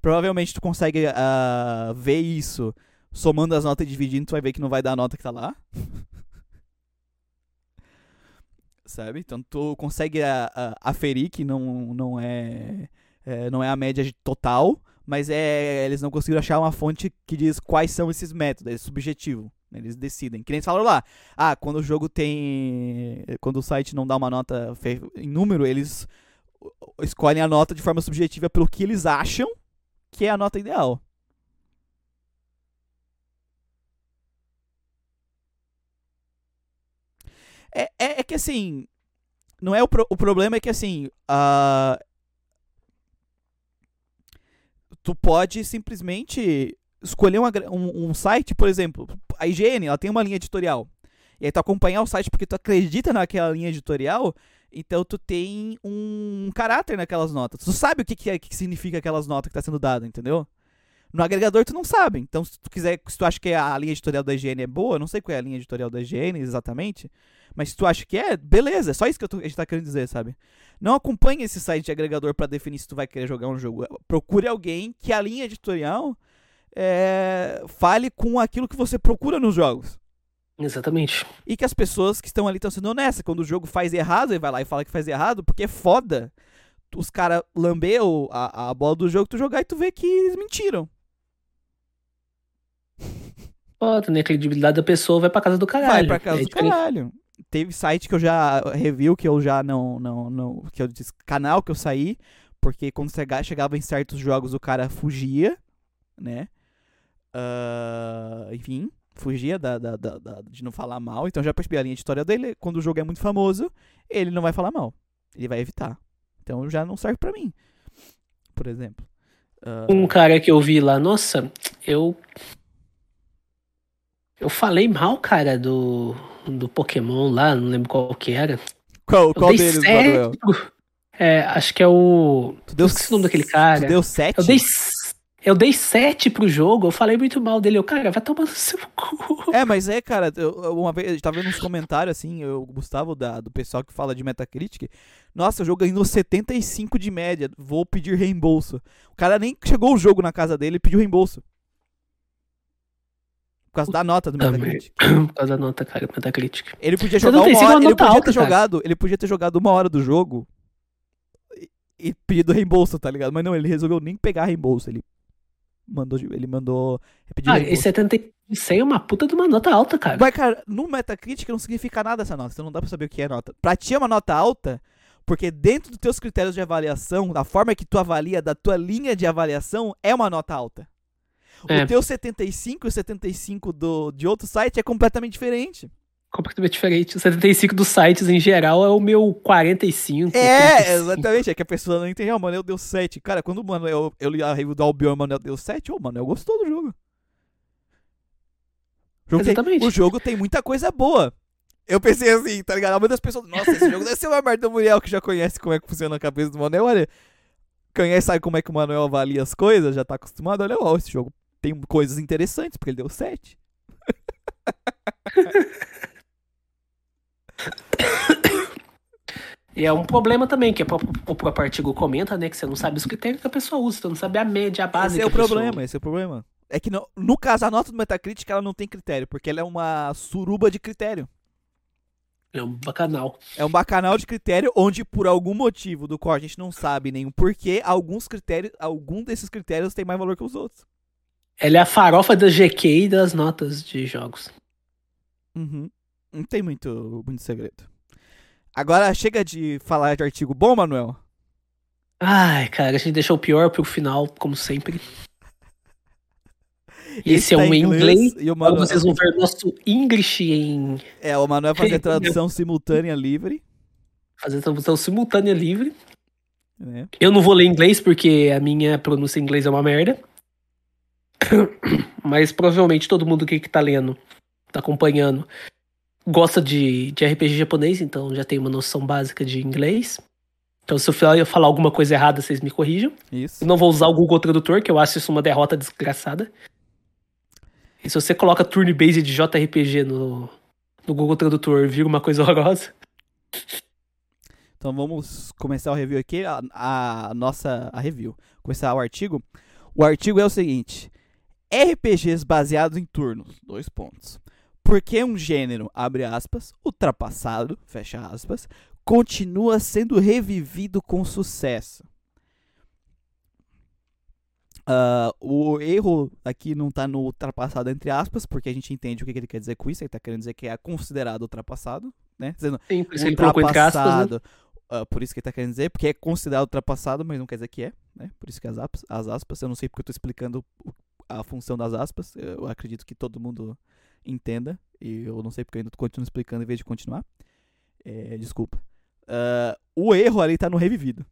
Provavelmente tu consegue ah, ver isso somando as notas e dividindo, tu vai ver que não vai dar a nota que tá lá. Sabe? Então tu consegue ah, ah, aferir que não, não é, é, não é a média total, mas é eles não conseguiram achar uma fonte que diz quais são esses métodos, é subjetivo. né? Eles decidem. Que nem eles falaram lá. Ah, quando o jogo tem. Quando o site não dá uma nota em número, eles escolhem a nota de forma subjetiva pelo que eles acham que é a nota ideal. É, é, é que assim. Não é o, pro- o problema é que assim. ah, tu pode simplesmente escolher uma um, um site, por exemplo, a IGN, ela tem uma linha editorial. E aí tu acompanhar o site porque tu acredita naquela linha editorial, então tu tem um caráter naquelas notas. Tu sabe o que, que, é, que significa aquelas notas que tá sendo dada, entendeu? No agregador tu não sabe. Então se tu quiser, se tu acha que a linha editorial da IGN é boa, eu não sei qual é a linha editorial da IGN exatamente, mas se tu acha que é, beleza, é só isso que eu tô- a gente tá querendo dizer, sabe? Não acompanhe esse site de agregador pra definir se tu vai querer jogar um jogo. Procure alguém que a linha editorial é, fale com aquilo que você procura nos jogos. Exatamente. E que as pessoas que estão ali estão sendo honestas. Quando o jogo faz errado, ele vai lá e fala que faz errado, porque é foda os caras lamber a, a bola do jogo, tu jogar e tu vê que eles mentiram. Foda, né? A credibilidade da pessoa vai pra casa do caralho. Vai pra casa É do diferente. caralho. Teve site que eu já review, que eu já não. não, não que eu disse, canal que eu saí, porque quando chega- chegava em certos jogos o cara fugia, né? Ah, enfim, fugia da, da- da- de não falar mal. Então já percebi a linha editorial dele. Quando o jogo é muito famoso, ele não vai falar mal. Ele vai evitar. Então já não serve pra mim. Por exemplo. Ah, Um cara que eu vi lá, nossa, eu. Eu falei mal, cara, do, do Pokémon lá, não lembro qual que era. qual qual deles, sete Manuel? É, acho que é o. Tu deu, eu esqueci o nome daquele cara. Deu 7? Eu dei, eu dei 7 pro jogo, eu falei muito mal dele. Eu, cara, vai tomar no seu cu. É, mas é, cara, eu- uma vez, eu tava vendo uns comentários assim, eu, o Gustavo, da, do pessoal que fala de Metacritic, nossa, o jogo ganhou 75 de média, vou pedir reembolso. O cara nem chegou o jogo na casa dele e pediu reembolso. Por causa da nota do Metacritic. Por causa da nota, cara, Metacritic. Ele podia jogar uma hora, uma ele nota podia alta, ter cara. jogado, ele podia ter jogado uma hora do jogo e, e pedido reembolso, tá ligado? Mas não, ele resolveu nem pegar reembolso, ele mandou, ele mandou pedir Ah, e reembolso. 76 é uma puta de uma nota alta, cara. Mas, cara, no Metacritic não significa nada essa nota. Então não dá pra saber o que é nota. Pra ti é uma nota alta, porque dentro dos teus critérios de avaliação, da forma que tu avalia, da tua linha de avaliação, é uma nota alta. É. O teu 75 e o 75 do, de outro site é completamente diferente. Completamente diferente. O 75 dos sites em geral é o meu 45. É, 85. exatamente. É que a pessoa não entende. Ah, o Manuel deu 7. Cara, quando o Manuel, eu li a review do Albion o Manuel deu 7, ô, o Manuel gostou do jogo. O jogo, tem, Exatamente. o jogo tem muita coisa boa. Eu pensei assim, tá ligado? Muitas pessoas, nossa, esse jogo deve ser uma merda. O Muriel, que já conhece como é que funciona a cabeça do Manuel, olha. Conhece, sabe como é que o Manuel avalia as coisas, já tá acostumado. Olha, ó, esse jogo tem coisas interessantes, porque ele deu 7. E é um problema também, que o próprio artigo comenta, né? Que você não sabe os critérios que a pessoa usa, você não sabe a média, a base. Esse é o problema, pessoa... esse é o problema. É que no, no caso, a nota do Metacritic ela não tem critério, porque ela é uma suruba de critério. É um bacanal. É um bacanal de critério onde, por algum motivo do qual a gente não sabe nenhum porquê, alguns critérios, algum desses critérios tem mais valor que os outros. Ela é a farofa da GQ e das notas de jogos. Uhum. Não tem muito, muito segredo. Agora chega de falar de artigo bom, Manuel. Ai, cara, a gente deixou o pior pro final, como sempre. Esse, Esse é tá um inglês, inglês e o Manuel... vocês vão ver nosso English em... É, o Manuel fazer tradução simultânea livre. Fazer tradução simultânea livre. É. Eu não vou ler inglês porque a minha pronúncia em inglês é uma merda. Mas provavelmente todo mundo que tá lendo, tá acompanhando, gosta de, de RPG japonês, então já tem uma noção básica de inglês. Então, se eu falar alguma coisa errada, vocês me corrijam. Isso. Eu não vou usar o Google Tradutor, que eu acho isso uma derrota desgraçada. E se você coloca turn-based de JRPG no, no Google Tradutor, vira uma coisa horrorosa. Então vamos começar o review aqui, a, a nossa a review. Começar o artigo. O artigo é o seguinte: RPGs baseados em turnos, dois pontos. Porque um gênero, abre aspas, ultrapassado, fecha aspas, continua sendo revivido com sucesso. Uh, o erro aqui não está no ultrapassado, entre aspas, porque a gente entende o que, que ele quer dizer com isso. Ele está querendo dizer que é considerado ultrapassado, né? Dizendo Sim, por isso ultrapassado. Aspas, né? uh, por isso que ele está querendo dizer, porque é considerado ultrapassado, mas não quer dizer que é, né? Por isso que as aspas, as aspas eu não sei porque eu estou explicando a função das aspas. Eu acredito que todo mundo entenda. E eu não sei porque eu ainda continuo explicando em vez de continuar. É, desculpa. Uh, o erro ali tá no revivido.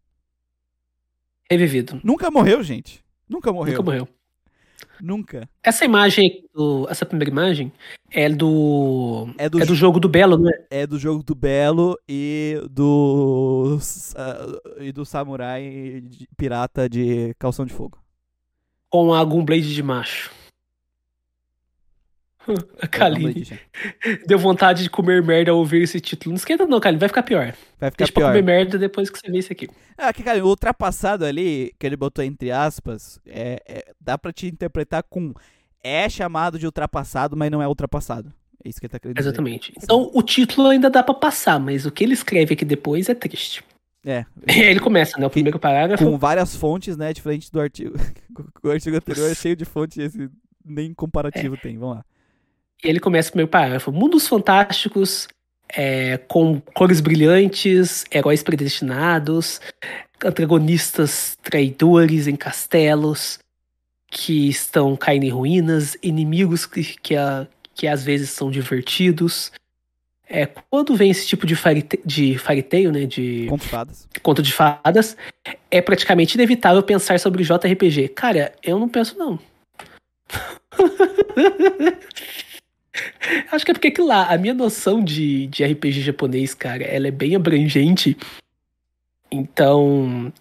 Revivido. Nunca morreu, gente. Nunca morreu. Nunca morreu. Nunca. Essa imagem, do, essa primeira imagem, é do. É do, é do jogo do Belo, não é? É do jogo do Belo e do. Uh, e do samurai pirata de calção de fogo. Com a Gunblade de macho. A Kaline. Deu vontade de comer merda ao ouvir esse título. Não esquenta não, Kaline. Vai ficar pior. Vai ficar Deixa pior. pra comer merda depois que você vê isso aqui. Ah, que, cara, o ultrapassado ali, que ele botou entre aspas, é, é, dá pra te interpretar com é chamado de ultrapassado, mas não é ultrapassado. É isso que ele tá querendo dizer. Exatamente. Então, o título ainda dá pra passar, mas o que ele escreve aqui depois é triste. É. ele começa, né? O primeiro parágrafo. Com várias fontes, né? Diferente do artigo. o artigo anterior é cheio de fontes, esse nem comparativo é. tem. Vamos lá. E ele começa o primeiro parágrafo. Mundos fantásticos, é, com cores brilhantes, heróis predestinados, antagonistas traidores em castelos que estão caindo em ruínas, inimigos que, que, a, que às vezes são divertidos. É, quando vem esse tipo de, farite, de fariteio, né, de conto de fadas. conto de fadas, é praticamente inevitável pensar sobre JRPG. Cara, eu não penso não. Acho que é porque que lá, a minha noção de, de RPG japonês, cara, ela é bem abrangente. Então,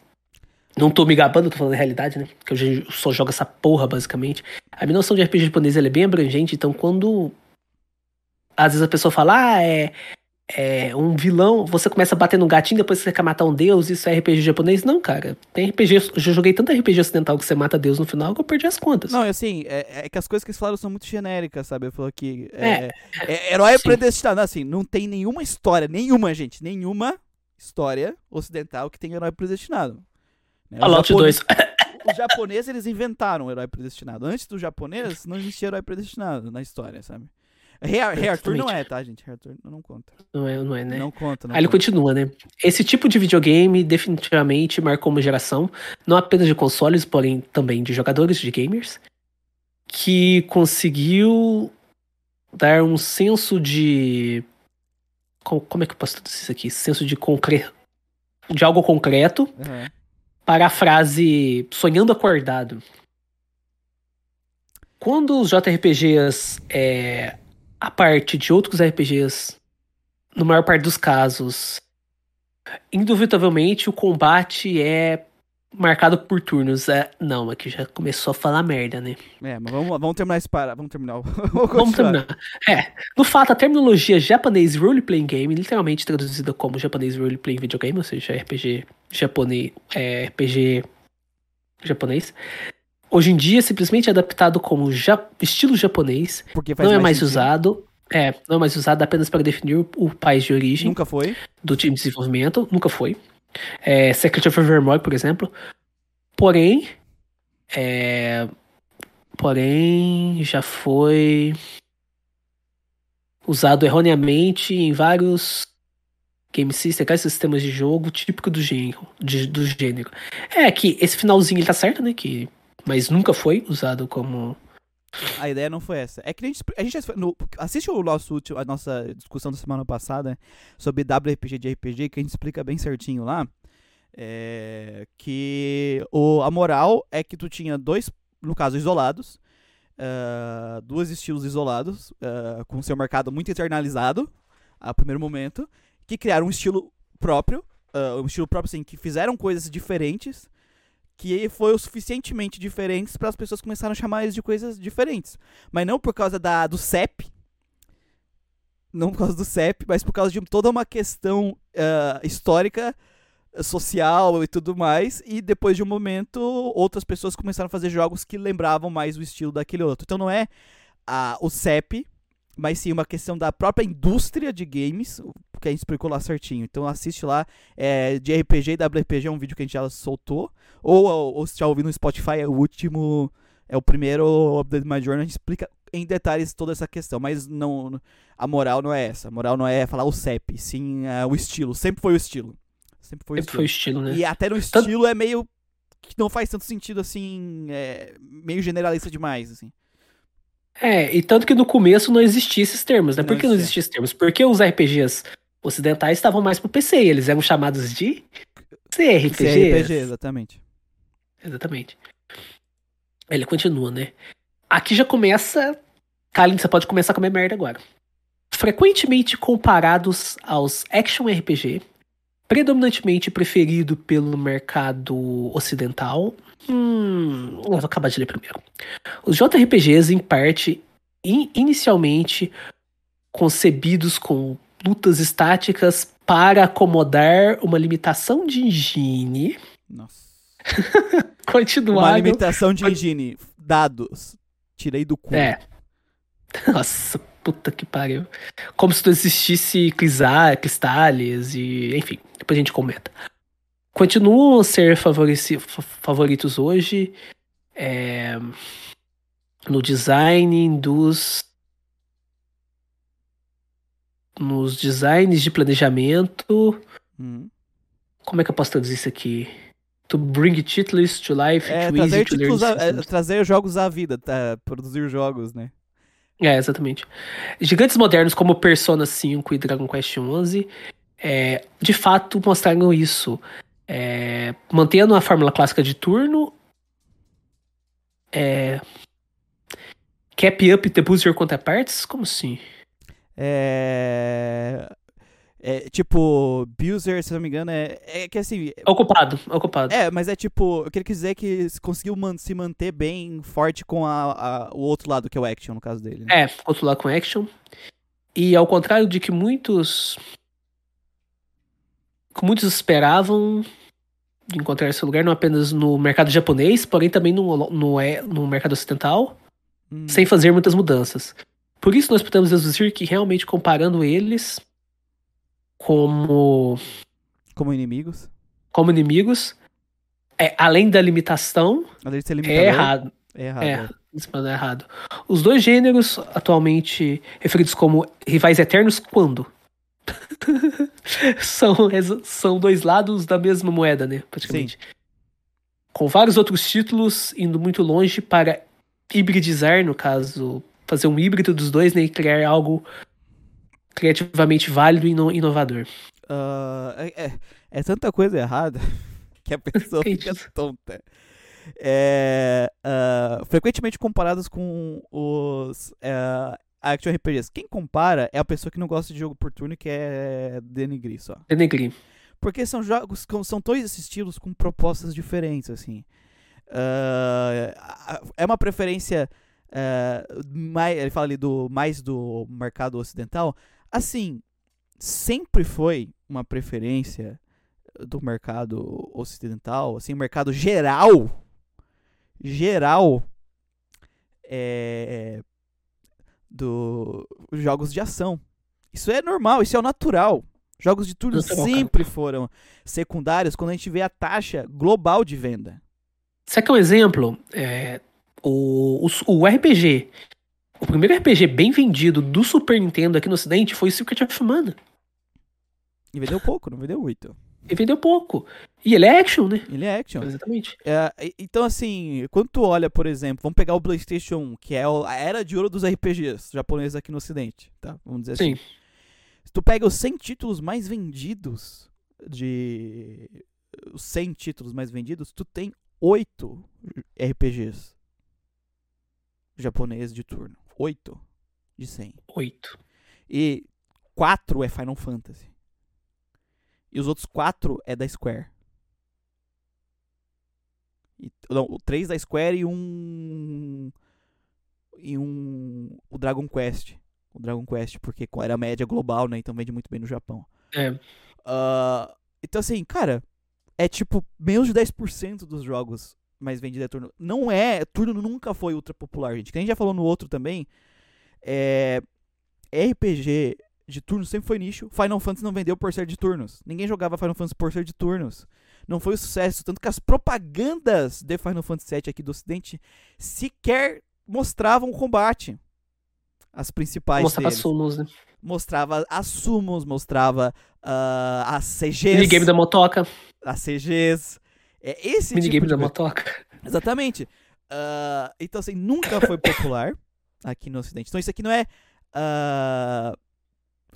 não tô me gabando, tô falando a realidade, né? Que eu só jogo essa porra, basicamente. A minha noção de RPG japonês ela é bem abrangente, então quando. Às vezes a pessoa fala, ah, é, é, um vilão, você começa a bater no gatinho, depois você quer matar um deus, isso é RPG japonês? Não, cara. Tem RPG, eu já joguei tanto RPG ocidental que você mata deus no final que eu perdi as contas. Não, assim, é, é que as coisas que eles falaram são muito genéricas, sabe? Eu falo que é, é, é herói sim. predestinado, assim, não tem nenhuma história, nenhuma, gente, nenhuma história ocidental que tem herói predestinado. Né? Fallout 2. Os japoneses, eles inventaram o herói predestinado. Antes do japonês, não existia herói predestinado na história, sabe? Rei, Arthur não é, tá, gente? Rei Arthur não conta. Não é, não é, né? Não conta, não Aí conta. ele continua, né? Esse tipo de videogame definitivamente marcou uma geração, não apenas de consoles, porém também de jogadores, de gamers, que conseguiu dar um senso de. Como é que eu posso dizer isso aqui? Senso de concreto. De algo concreto uhum. para a frase sonhando acordado. Quando os JRPGs é, a parte de outros RPGs, no maior parte dos casos, indubitavelmente o combate é marcado por turnos. É, não, aqui já começou a falar merda, né? É, mas vamos, vamos terminar esse para. Vamos terminar. vamos terminar. É, no fato, a terminologia japonês role playing game, literalmente traduzida como japonês role playing videogame, ou seja, RPG japonês, é, RPG japonês. Hoje em dia, simplesmente é adaptado como ja estilo japonês. Porque não é mais, usado. É, não é mais usado apenas para definir o país de origem. Nunca foi. Do time de desenvolvimento, nunca foi. É, Secret of Evermore, por exemplo. Porém, é, porém, já foi usado erroneamente em vários game systems, sistemas de jogo típico do gênero, de, do gênero. É que esse finalzinho ele tá certo, né? Que, mas nunca foi usado como a ideia não foi essa. É que a gente, a gente no, assiste o nosso a nossa discussão da semana passada sobre WRPG de RPG, que a gente explica bem certinho lá. É, que o, a moral é que tu tinha dois, no caso, isolados, uh, dois estilos isolados, uh, com seu mercado muito internalizado, a primeiro momento, que criaram um estilo próprio, uh, um estilo próprio assim, que fizeram coisas diferentes, que foi o suficientemente diferentes para as pessoas começarem a chamar eles de coisas diferentes. Mas não por causa da, do CEP, não por causa do CEP, mas por causa de toda uma questão histórica social e tudo mais, e depois de um momento outras pessoas começaram a fazer jogos que lembravam mais o estilo daquele outro. Então não é a, o CEP, mas sim uma questão da própria indústria de games, que a gente explicou lá certinho. Então assiste lá, é, de RPG e WRPG é um vídeo que a gente já soltou, ou, ou, ou se já ouviu no Spotify, é o último, é o primeiro Update My Journey, a gente explica em detalhes toda essa questão, mas não a moral não é essa, a moral não é falar o CEP, sim é o estilo, sempre foi o estilo. Sempre foi, Sempre o, estilo. foi o estilo, né? E até no estilo é meio. que não faz tanto sentido assim. É, meio generalista demais, assim. É, e tanto que no começo não existia esses termos, né? Não Por que não existia esses termos? Porque os RPGs ocidentais estavam mais pro PC, eles eram chamados de CRPG. CRPG, exatamente. Exatamente. Ele continua, né? Aqui já começa. Kalin, você pode começar a comer merda agora. Frequentemente comparados aos action RPG, predominantemente preferido pelo mercado ocidental. Hum, eu vou acabar de ler primeiro. Os JRPGs, em parte, in inicialmente concebidos com lutas estáticas para acomodar uma limitação de engine. Nossa. Continuaram. Uma limitação de engine. Dados. Tirei do cu. É. Nossa, puta que pariu. Como se não existisse cristales e. Enfim. Depois a gente comenta. Continuam a ser favoritos hoje é, no design dos. Nos designs de planejamento. Hum. Como é que eu posso traduzir isso aqui? To bring titles to life, é, to trazer, easy to a, é, trazer jogos à vida, tá? produzir jogos, né? É, exatamente. Gigantes modernos como Persona 5 e Dragon Quest 11 é, de fato mostraram isso. É, mantendo a fórmula clássica de turno. É, cap up the boost your counterparts? Como assim? É, é, tipo, Buser, se não me engano, é, é que assim. Ocupado, ocupado. É, mas é tipo, eu queria dizer que conseguiu man se manter bem forte com a, a, o outro lado, que é o action, no caso dele. Né? É, outro lado com action. E ao contrário de que muitos que muitos esperavam encontrar esse lugar, não apenas no mercado japonês, porém também no, no, é, no mercado ocidental, hum. sem fazer muitas mudanças. Por isso nós podemos deduzir que realmente comparando eles como como inimigos, como inimigos, é, além da limitação, além de ser é errado. É errado. É, é. é errado. Os dois gêneros atualmente referidos como rivais eternos quando são, são dois lados da mesma moeda, né? Praticamente. Sim. Com vários outros títulos indo muito longe para hibridizar, no caso, fazer um híbrido dos dois né, e criar algo criativamente válido e inovador. Uh, é, é, é, tanta coisa errada que a pessoa fica tonta. É, uh, frequentemente comparados com os uh, action RPGs. Quem compara é a pessoa que não gosta de jogo por turno e quer denegrir só. Denegrir. Porque são jogos, são dois estilos com propostas diferentes, assim. A- é uma preferência. Ah, mai- ele fala ali do mais do mercado ocidental. Assim, sempre foi uma preferência do mercado ocidental, assim, mercado geral. Geral. É. Do jogos de ação. Isso é normal, isso é o natural. Jogos de turno cara. sempre foram secundários quando a gente vê a taxa global de venda. Você quer um exemplo? É, o, o, o RPG. O primeiro RPG bem vendido do Super Nintendo aqui no Ocidente foi Secret of Mana. E vendeu pouco, não vendeu muito. E vendeu pouco. E ele é action, né? Ele é action. Exatamente. É, então, assim, quando tu olha, por exemplo, vamos pegar o PlayStation 1, que é a era de ouro dos RPGs japoneses aqui no Ocidente, tá? Vamos dizer assim. Sim. Se tu pega os 100 títulos mais vendidos de. Os 100 títulos mais vendidos, tu tem 8 RPGs japoneses de turno. 8 de 100. Oito. E 4 é Final Fantasy. E os outros 4 é da Square. E, não, o 3 da Square e um. E um. O Dragon Quest. O Dragon Quest, porque era a média global, né? Então vende muito bem no Japão. É. Ah, então, assim, cara, é tipo menos de 10% dos jogos mais vendidos é turno. Não é. Turno nunca foi ultra popular, gente. Que a gente já falou no outro também. É. RPG de turno sempre foi nicho. Final Fantasy não vendeu por ser de turnos. Ninguém jogava Final Fantasy por ser de turnos. Não foi o sucesso. Tanto que as propagandas de Final Fantasy VII aqui do Ocidente sequer mostravam o combate. As principais Mostrava deles. sumos, né? Mostrava as sumos, mostrava ah, as CGs. Minigame da motoca. As CGs. É esse Minigame tipo de da motoca. Exatamente. Ah, então, assim, nunca foi popular aqui no Ocidente. Então, isso aqui não é. ah,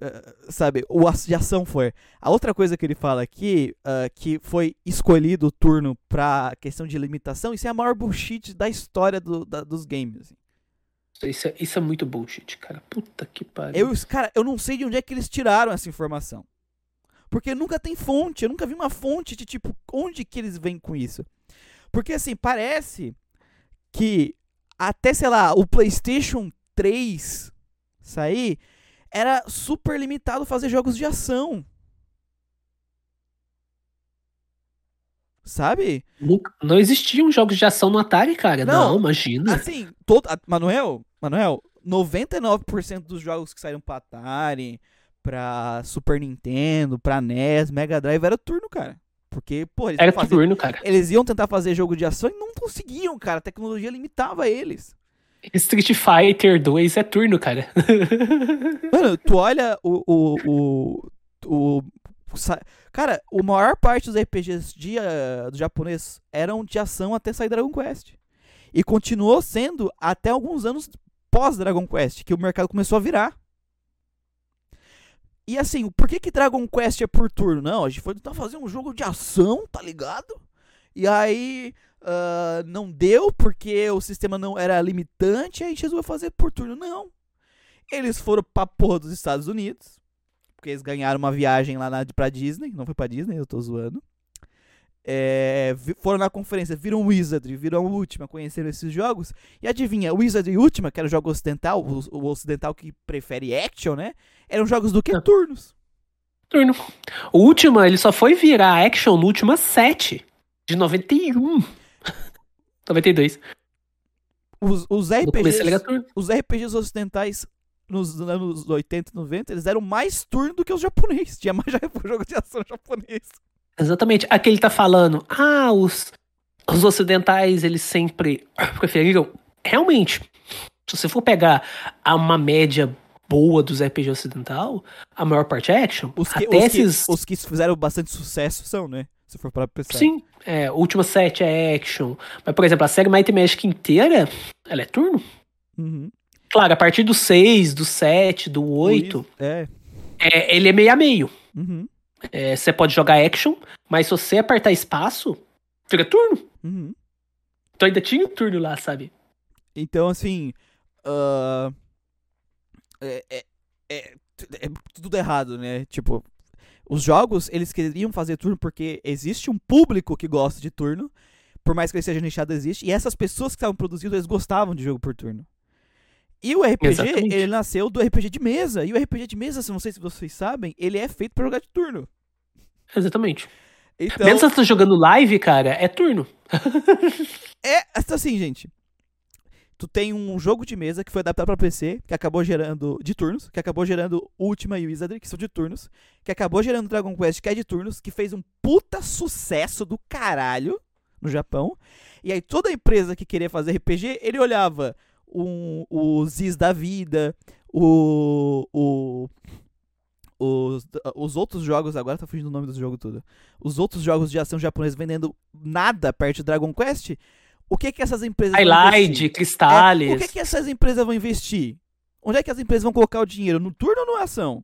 ah, sabe, o de ação foi. A outra coisa que ele fala aqui, que foi escolhido o turno pra questão de limitação, isso é a maior bullshit da história do- da- dos games. assim. Isso é, isso é muito bullshit, cara. Puta que pariu. Eu, cara, eu não sei de onde é que eles tiraram essa informação. Porque nunca tem fonte, eu nunca vi uma fonte de tipo, onde que eles vêm com isso. Porque assim, parece que até, sei lá, o PlayStation 3 sair, era super limitado fazer jogos de ação. Sabe? Não existiam jogos de ação no Atari, cara. Não. Não, imagina. Assim, todo, Manuel, Manuel, 99% dos jogos que saíram pra Atari, pra Super Nintendo, pra NES, Mega Drive era turno, cara. Porque, pô, eles, Era iam fazer- turno, cara. eles iam tentar fazer jogo de ação e não conseguiam, cara. A tecnologia limitava eles. Street Fighter 2 é turno, cara. Mano, tu olha o. o, o, o- o cara, a maior parte dos RPGs de, ah, do japonês eram de ação até sair Dragon Quest. E continuou sendo até alguns anos pós Dragon Quest, que o mercado começou a virar. E assim, por que que Dragon Quest é por turno? Não, a gente foi tentar fazer um jogo de ação, tá ligado? E aí ah, não deu porque o sistema não era limitante, aí a gente resolveu fazer por turno. Não. Eles foram pra porra dos Estados Unidos, porque eles ganharam uma viagem lá na, pra Disney, não foi pra Disney, eu tô zoando. É, foram na conferência, viram o Wizardry, viram Ultima, conheceram esses jogos. E adivinha, o Wizardry e Ultima, que era o jogo ocidental, o, o ocidental que prefere action, né? Eram jogos do que? Ah. Turnos. Turno. O último, ele só foi virar action no último 7. De 91. 92. Os, os RPGs, os RPGs ocidentais nos anos 80 e 90, eles eram mais turno do que os japoneses. Tinha mais jogo de ação japonês. Exatamente. Aqui ele tá falando, ah, os, os ocidentais, eles sempre preferiram. Realmente, se você for pegar a- uma média boa dos RPG ocidental, a maior parte é action. Os que, Até os, que, esses. os que fizeram bastante sucesso são, né? Se for para pensar. Sim, é, o último set é action. Mas, por exemplo, a série Might Magic inteira, ela é turno. Uhum. Claro, a partir do 6, do 7, do 8, É. é, ele é meio a meio. Uhum. É, você pode jogar action, mas se você apertar espaço, fica turno. Uhum. Então ainda tinha o turno lá, sabe? Então, assim. ah, é, é, é, é tudo errado, né? Tipo. Os jogos, eles queriam fazer turno porque existe um público que gosta de turno, por mais que ele seja nichado, existe, e essas pessoas que estavam produzindo, eles gostavam de jogo por turno. E o RPG, Exatamente. ele nasceu do RPG de mesa, e o RPG de mesa, se não sei se vocês sabem, ele é feito pra jogar de turno. Exatamente. Então, Mesmo se você tá jogando live, cara, é turno. é assim, gente. Tu tem um jogo de mesa que foi adaptado pra PC, que acabou gerando de turnos, que acabou gerando Ultima e Wizardry, que são de turnos, que acabou gerando Dragon Quest, que é de turnos, que fez um puta sucesso do caralho no Japão. E aí toda empresa que queria fazer RPG, ele olhava um, o Ziz da vida, o, o os, os outros jogos, agora tá fugindo o nome do jogo tudo. Os outros jogos de ação japoneses vendendo nada perto de Dragon Quest. O que que essas empresas vão Highlight? Cristales. É, o que que essas empresas vão investir? Onde é que as empresas vão colocar o dinheiro? No turno ou na ação?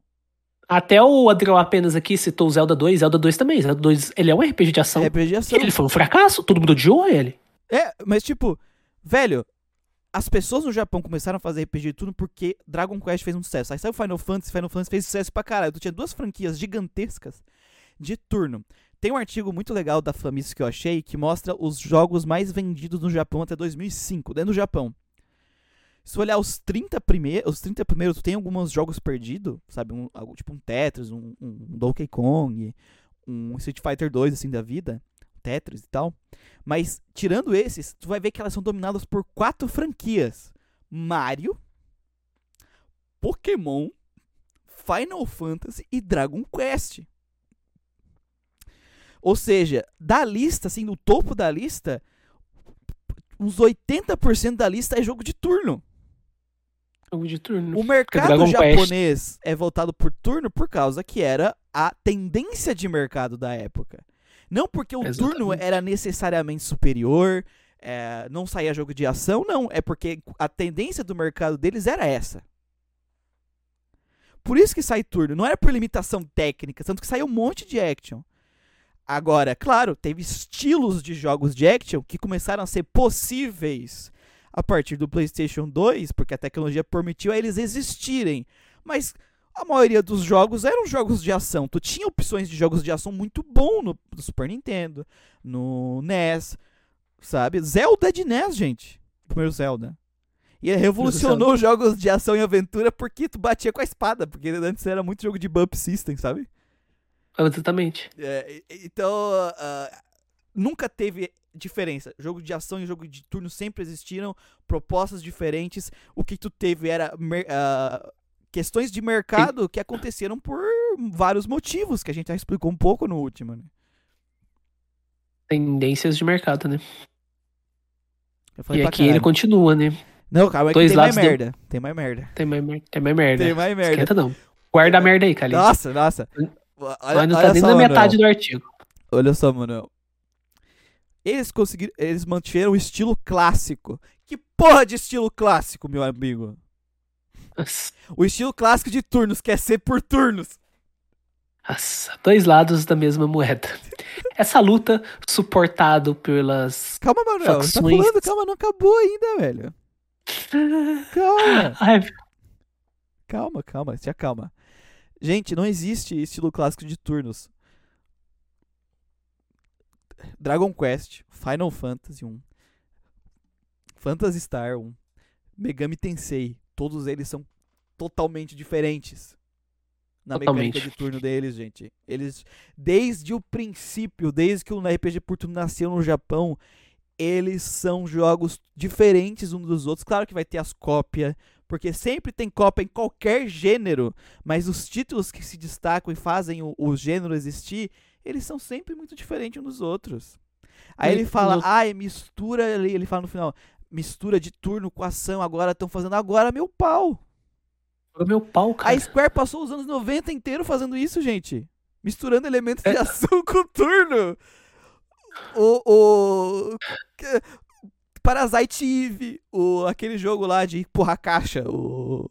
Até o Adriel apenas aqui citou o Zelda 2. Zelda 2 também. Zelda 2, ele é um RPG de ação. É RPG de ação. Ele foi um fracasso. Todo mundo odiou ele. É, mas tipo, velho, as pessoas no Japão começaram a fazer RPG de turno porque Dragon Quest fez um sucesso. Aí saiu Final Fantasy, Final Fantasy fez sucesso pra caralho. Tu tinha duas franquias gigantescas de turno. Tem um artigo muito legal da Famis que eu achei que mostra os jogos mais vendidos no Japão até 2005, dentro do Japão. Se olhar os 30 primeiros, os 30 primeiros, tu tem alguns jogos perdidos, sabe? Um, tipo um Tetris, um, um Donkey Kong, um Street Fighter 2 assim da vida, Tetris e tal. Mas tirando esses, tu vai ver que elas são dominadas por quatro franquias: Mario, Pokémon, Final Fantasy e Dragon Quest. Ou seja, da lista, assim, no topo da lista, uns 80% da lista é jogo de turno. Jogo de turno. O mercado Dragon Quest. japonês é voltado por turno por causa que era a tendência de mercado da época. Não porque o turno Exatamente. era necessariamente superior, é, não saía jogo de ação, não. É porque a tendência do mercado deles era essa. Por isso que sai turno. Não era por limitação técnica, tanto que saiu um monte de action. Agora, claro, teve estilos de jogos de action que começaram a ser possíveis a partir do PlayStation 2, porque a tecnologia permitiu a eles existirem. Mas a maioria dos jogos eram jogos de ação. Tu tinha opções de jogos de ação muito bom no, no Super Nintendo, no NES, sabe? Zelda é de NES, gente. O primeiro Zelda. E revolucionou os jogos de ação e aventura porque tu batia com a espada, porque antes era muito jogo de bump system, sabe? Exatamente. É, então, ah, nunca teve diferença. Jogo de ação e jogo de turno sempre existiram, propostas diferentes. O que tu teve era ah, questões de mercado que aconteceram por vários motivos, que a gente já explicou um pouco no último. Né? Tendências de mercado, né? E aqui ele caralho. continua, né? Não, calma, é que tem mais lados merda. Tem mais merda. Tem mais, mer- tem mais merda. Tem mais merda. Esquenta não. Guarda a merda aí, Cali. Nossa, nossa. Nós Olha, não tá nem só, na Manuel. metade do artigo. Olha só, Manuel. Eles conseguiram. Eles mantiveram o estilo clássico. Que porra de estilo clássico, meu amigo? O estilo clássico de turnos, quer ser por turnos. nossa, dois lados da mesma moeda. Essa luta, suportado pelas. Calma, Manuel. Tá Facções. falando, calma, não acabou ainda, velho. Calma, Ai, calma, calma, se acalma. Gente, não existe estilo clássico de turnos. Dragon Quest, Final Fantasy 1, Phantasy Star 1, Megami Tensei, todos eles são totalmente diferentes na Totalmente. mecânica de turno deles, gente. Eles, desde o princípio, desde que o RPG por turno nasceu no Japão, eles são jogos diferentes uns dos outros. Claro que vai ter as cópias, porque sempre tem cópia em qualquer gênero, mas os títulos que se destacam e fazem o, o gênero existir, eles são sempre muito diferentes uns dos outros. Aí ele fala, ai, mistura, ele, ele fala no final, mistura de turno com ação, agora estão fazendo agora meu pau. meu pau, cara. A Square passou os anos 90 inteiro fazendo isso, gente. Misturando elementos de É. ação com turno. O. o Parasite Eve, o, aquele jogo lá de empurrar caixa. O,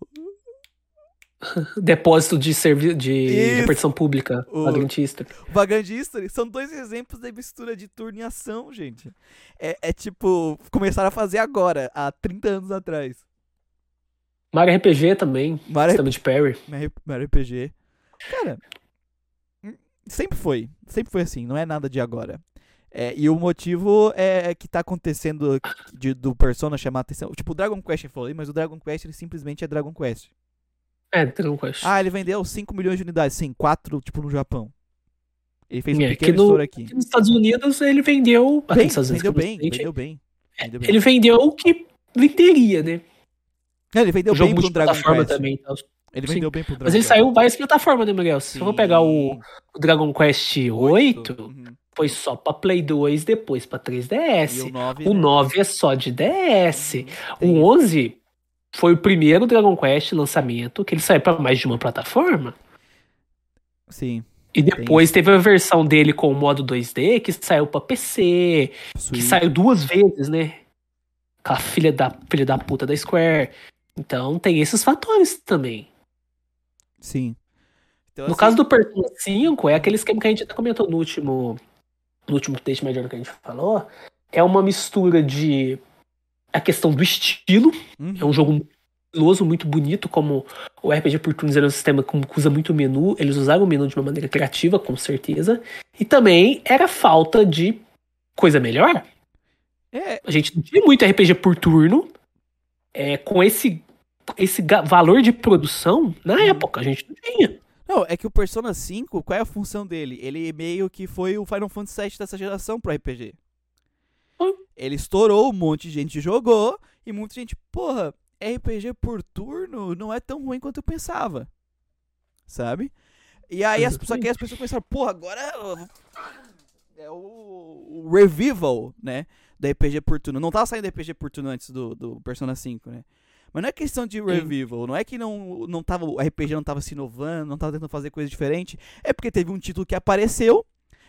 Depósito de, servi... de Isso. repartição pública, O- Vagrant History. Vagrant History. São dois exemplos da mistura de turno e ação, gente. É, é tipo, começaram a fazer agora, há 30 anos atrás. Mario RPG também, Mario, sistema de parry. Mario RPG. Cara, hum, Sempre foi. Sempre foi assim, não é nada de agora. É, e o motivo é que tá acontecendo de- do Persona chamar atenção. Tipo, o Dragon Quest eu falei, mas o Dragon Quest ele simplesmente é Dragon Quest. É, Quest. Ah, ele vendeu 5 milhões de unidades. Sim, 4, tipo, no Japão. Ele fez um É, pequeno que no- estouro aqui. Aqui nos Estados Unidos ele vendeu. Bem, nos Estados Unidos, vendeu é bem, vendeu bem. Vendeu bem. Ele vendeu o que venderia, né? Não, ele vendeu o bem pro Dragon Quest. também. Tal. Ele Sim. vendeu bem pro Dragon Mas ele Quest. saiu várias plataformas, né, Miguel? Se eu vou pegar o, o Dragon Quest 8, Uhum. foi só pra Play 2, depois pra E 3DS. o 9, O né? 9 é só de DS. Tem O 11 foi o primeiro Dragon Quest lançamento que ele saiu pra mais de uma plataforma. Sim. E depois teve a versão dele com o modo 2D que saiu pra PC, que saiu duas vezes, né? Aquela filha da, filha da puta da Square. Então tem esses fatores também. Sim. Então, No assim, caso do Persona 5, é aquele esquema que a gente até comentou no último, no último update major que a gente falou. É uma mistura de a questão do estilo. uhum. É um jogo muito estiloso, muito bonito, como o RPG por turnos era um sistema que usa muito menu. Eles usaram o menu de uma maneira criativa, com certeza. E também era falta de coisa melhor. É, A gente não tinha muito RPG por turno é, com esse, esse valor de produção. Na Uhum. época, a gente não tinha. Não, é que o Persona 5, qual é a função dele? Ele meio que foi o Final Fantasy VII dessa geração pro RPG. Hum. Ele estourou, um monte de gente jogou, e muita gente, porra, RPG por turno não é tão ruim quanto eu pensava. Sabe? E aí, as, só que as pessoas pensaram, porra, agora é o, o revival, né? Da RPG por turno. Não tava saindo RPG por turno antes do, do Persona 5, né? Mas não é questão de revival, não é que não, não tava, o RPG não tava se inovando, não tava tentando fazer coisa diferente. É porque teve um título que apareceu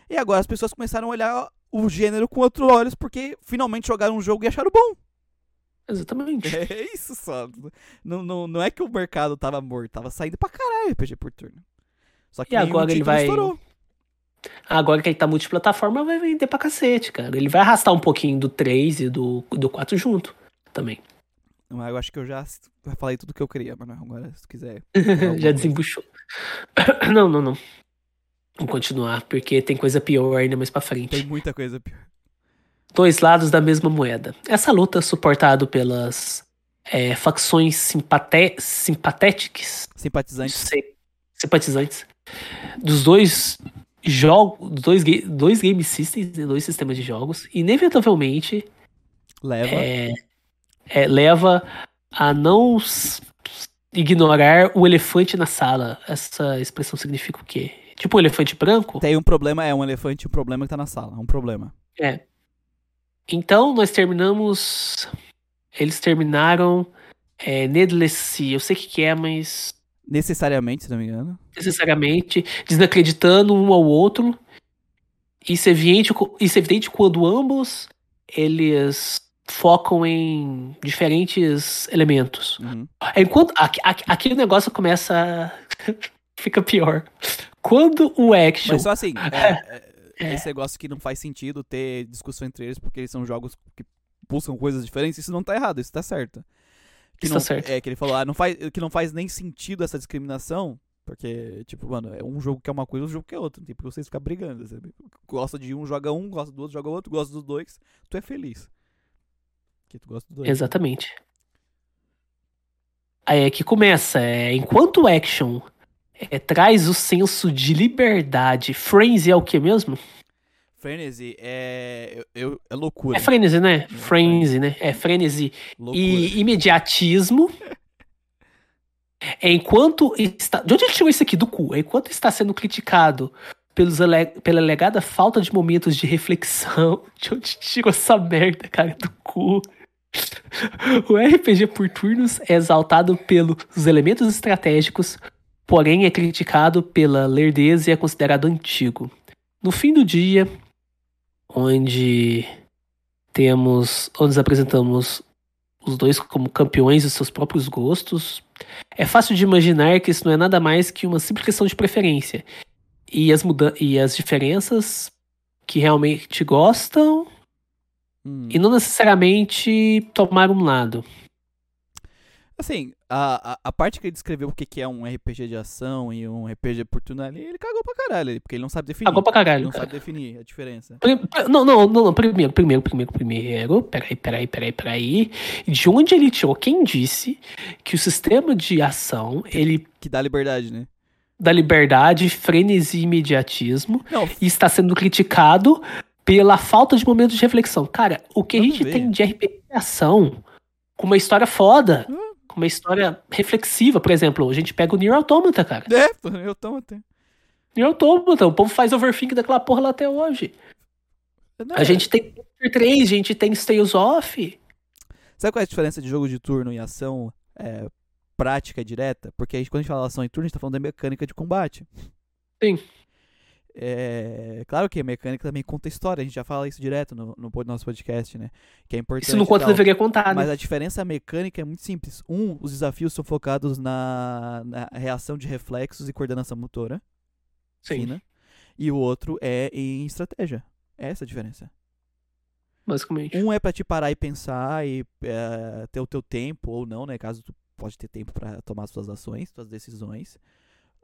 e agora as pessoas começaram a olhar o gênero com outros olhos porque finalmente jogaram um jogo e acharam bom. Exatamente. É isso só. Não, não, não é que o mercado tava morto, tava saindo pra caralho RPG por turno. Só que E agora ele vai- estourou. Agora que ele tá multiplataforma, vai vender pra cacete, cara. Ele vai arrastar um pouquinho do 3 e do, do 4 junto também. Mas eu acho que eu já falei tudo que eu queria, mano. Agora, se quiser. Já desembuchou. não, não, não. Vamos continuar, porque tem coisa pior ainda mais pra frente. Tem muita coisa pior. Dois lados da mesma moeda. Essa luta suportada pelas é, facções simpate simpatéticas, Simpatizante. sei, simpatizantes dos dois jogos, dois, ga- dois game systems, né, dois sistemas de jogos, inevitavelmente Leva. é, é, leva a não ignorar o elefante na sala. Essa expressão significa o quê? Tipo um elefante branco? Tem um problema, é um elefante, um problema que tá na sala. É um problema. É. Então nós terminamos. Eles terminaram é, Needless, eu sei o que, que é, mas Necessariamente, se não me engano. necessariamente desacreditando um ao outro. Isso é evidente, isso é evidente quando ambos eles focam em diferentes elementos. Uhum. Enquanto aqui, aqui, aqui o negócio começa fica pior. Quando o action Mas só assim, é, é, esse negócio que não faz sentido ter discussão entre eles, porque eles são jogos que buscam coisas diferentes, isso não tá errado, isso tá certo. Que Isso não, tá certo. É, que ele falou, ah, não faz, que não faz nem sentido essa discriminação, porque, tipo, mano, é um jogo que é uma coisa, um jogo que é outra, não tem por que vocês ficar brigando, sabe? Gosta de um, joga um, gosta do outro, joga outro, gosta dos dois, tu é feliz. Que tu gosta dos dois. Exatamente. Aí é que começa. É, enquanto o action é, traz o senso de liberdade, frenzy é o que mesmo? Frenzy é, eu, é loucura. É frenzy, né? Frenzy, né? É frenzy loucura. e imediatismo. Enquanto está. De onde ele tirou isso aqui? Do cu. Enquanto está sendo criticado pelos ale... pela alegada falta de momentos de reflexão. De onde tirou essa merda, cara? Do cu. O RPG por turnos é exaltado pelos elementos estratégicos, porém é criticado pela lerdeza e é considerado antigo. No fim do dia, onde temos, onde nos apresentamos os dois como campeões dos seus próprios gostos, é fácil de imaginar que isso não é nada mais que uma simples questão de preferência. E as, muda e as diferenças que realmente gostam Hum. e não necessariamente tomar um lado. Assim, a, a, a parte que ele descreveu o que, que é um RPG de ação e um RPG por turno ali, ele cagou pra caralho, porque ele não sabe definir. Cagou pra caralho. Ele não cara. sabe definir a diferença. Não, não, não, não, primeiro, primeiro, primeiro, primeiro. Peraí, peraí, peraí, peraí. De onde ele tirou? Quem disse que o sistema de ação, ele Que dá liberdade, né? dá liberdade, frenesi e imediatismo Não, e está sendo criticado pela falta de momentos de reflexão. Cara, o que a Vamos gente ver. tem de RPG de ação com uma história foda, Hum. Uma história reflexiva, por exemplo, a gente pega o Nier Automata, cara. é, pô, eu tomo até. Nier Automata, o povo faz overthink daquela porra lá até hoje. Não, A gente tem Witcher 3, a gente tem Tales of. Sabe qual é a diferença de jogo de turno e ação é, prática direta? Porque a gente, quando a gente fala ação e turno, a gente tá falando da mecânica de combate. Sim. É, claro que a mecânica também conta história, a gente já fala isso direto no, no nosso podcast, né? Que é importante. Isso não conta deveria contar, né? Mas a diferença mecânica é muito simples. Um, os desafios são focados na, na reação de reflexos e coordenação motora Sim, fina. E o outro é em estratégia. Essa é a diferença. basicamente. Um é pra te parar e pensar e é, ter o teu tempo ou não, né? Caso tu pode ter tempo pra tomar suas ações, suas decisões.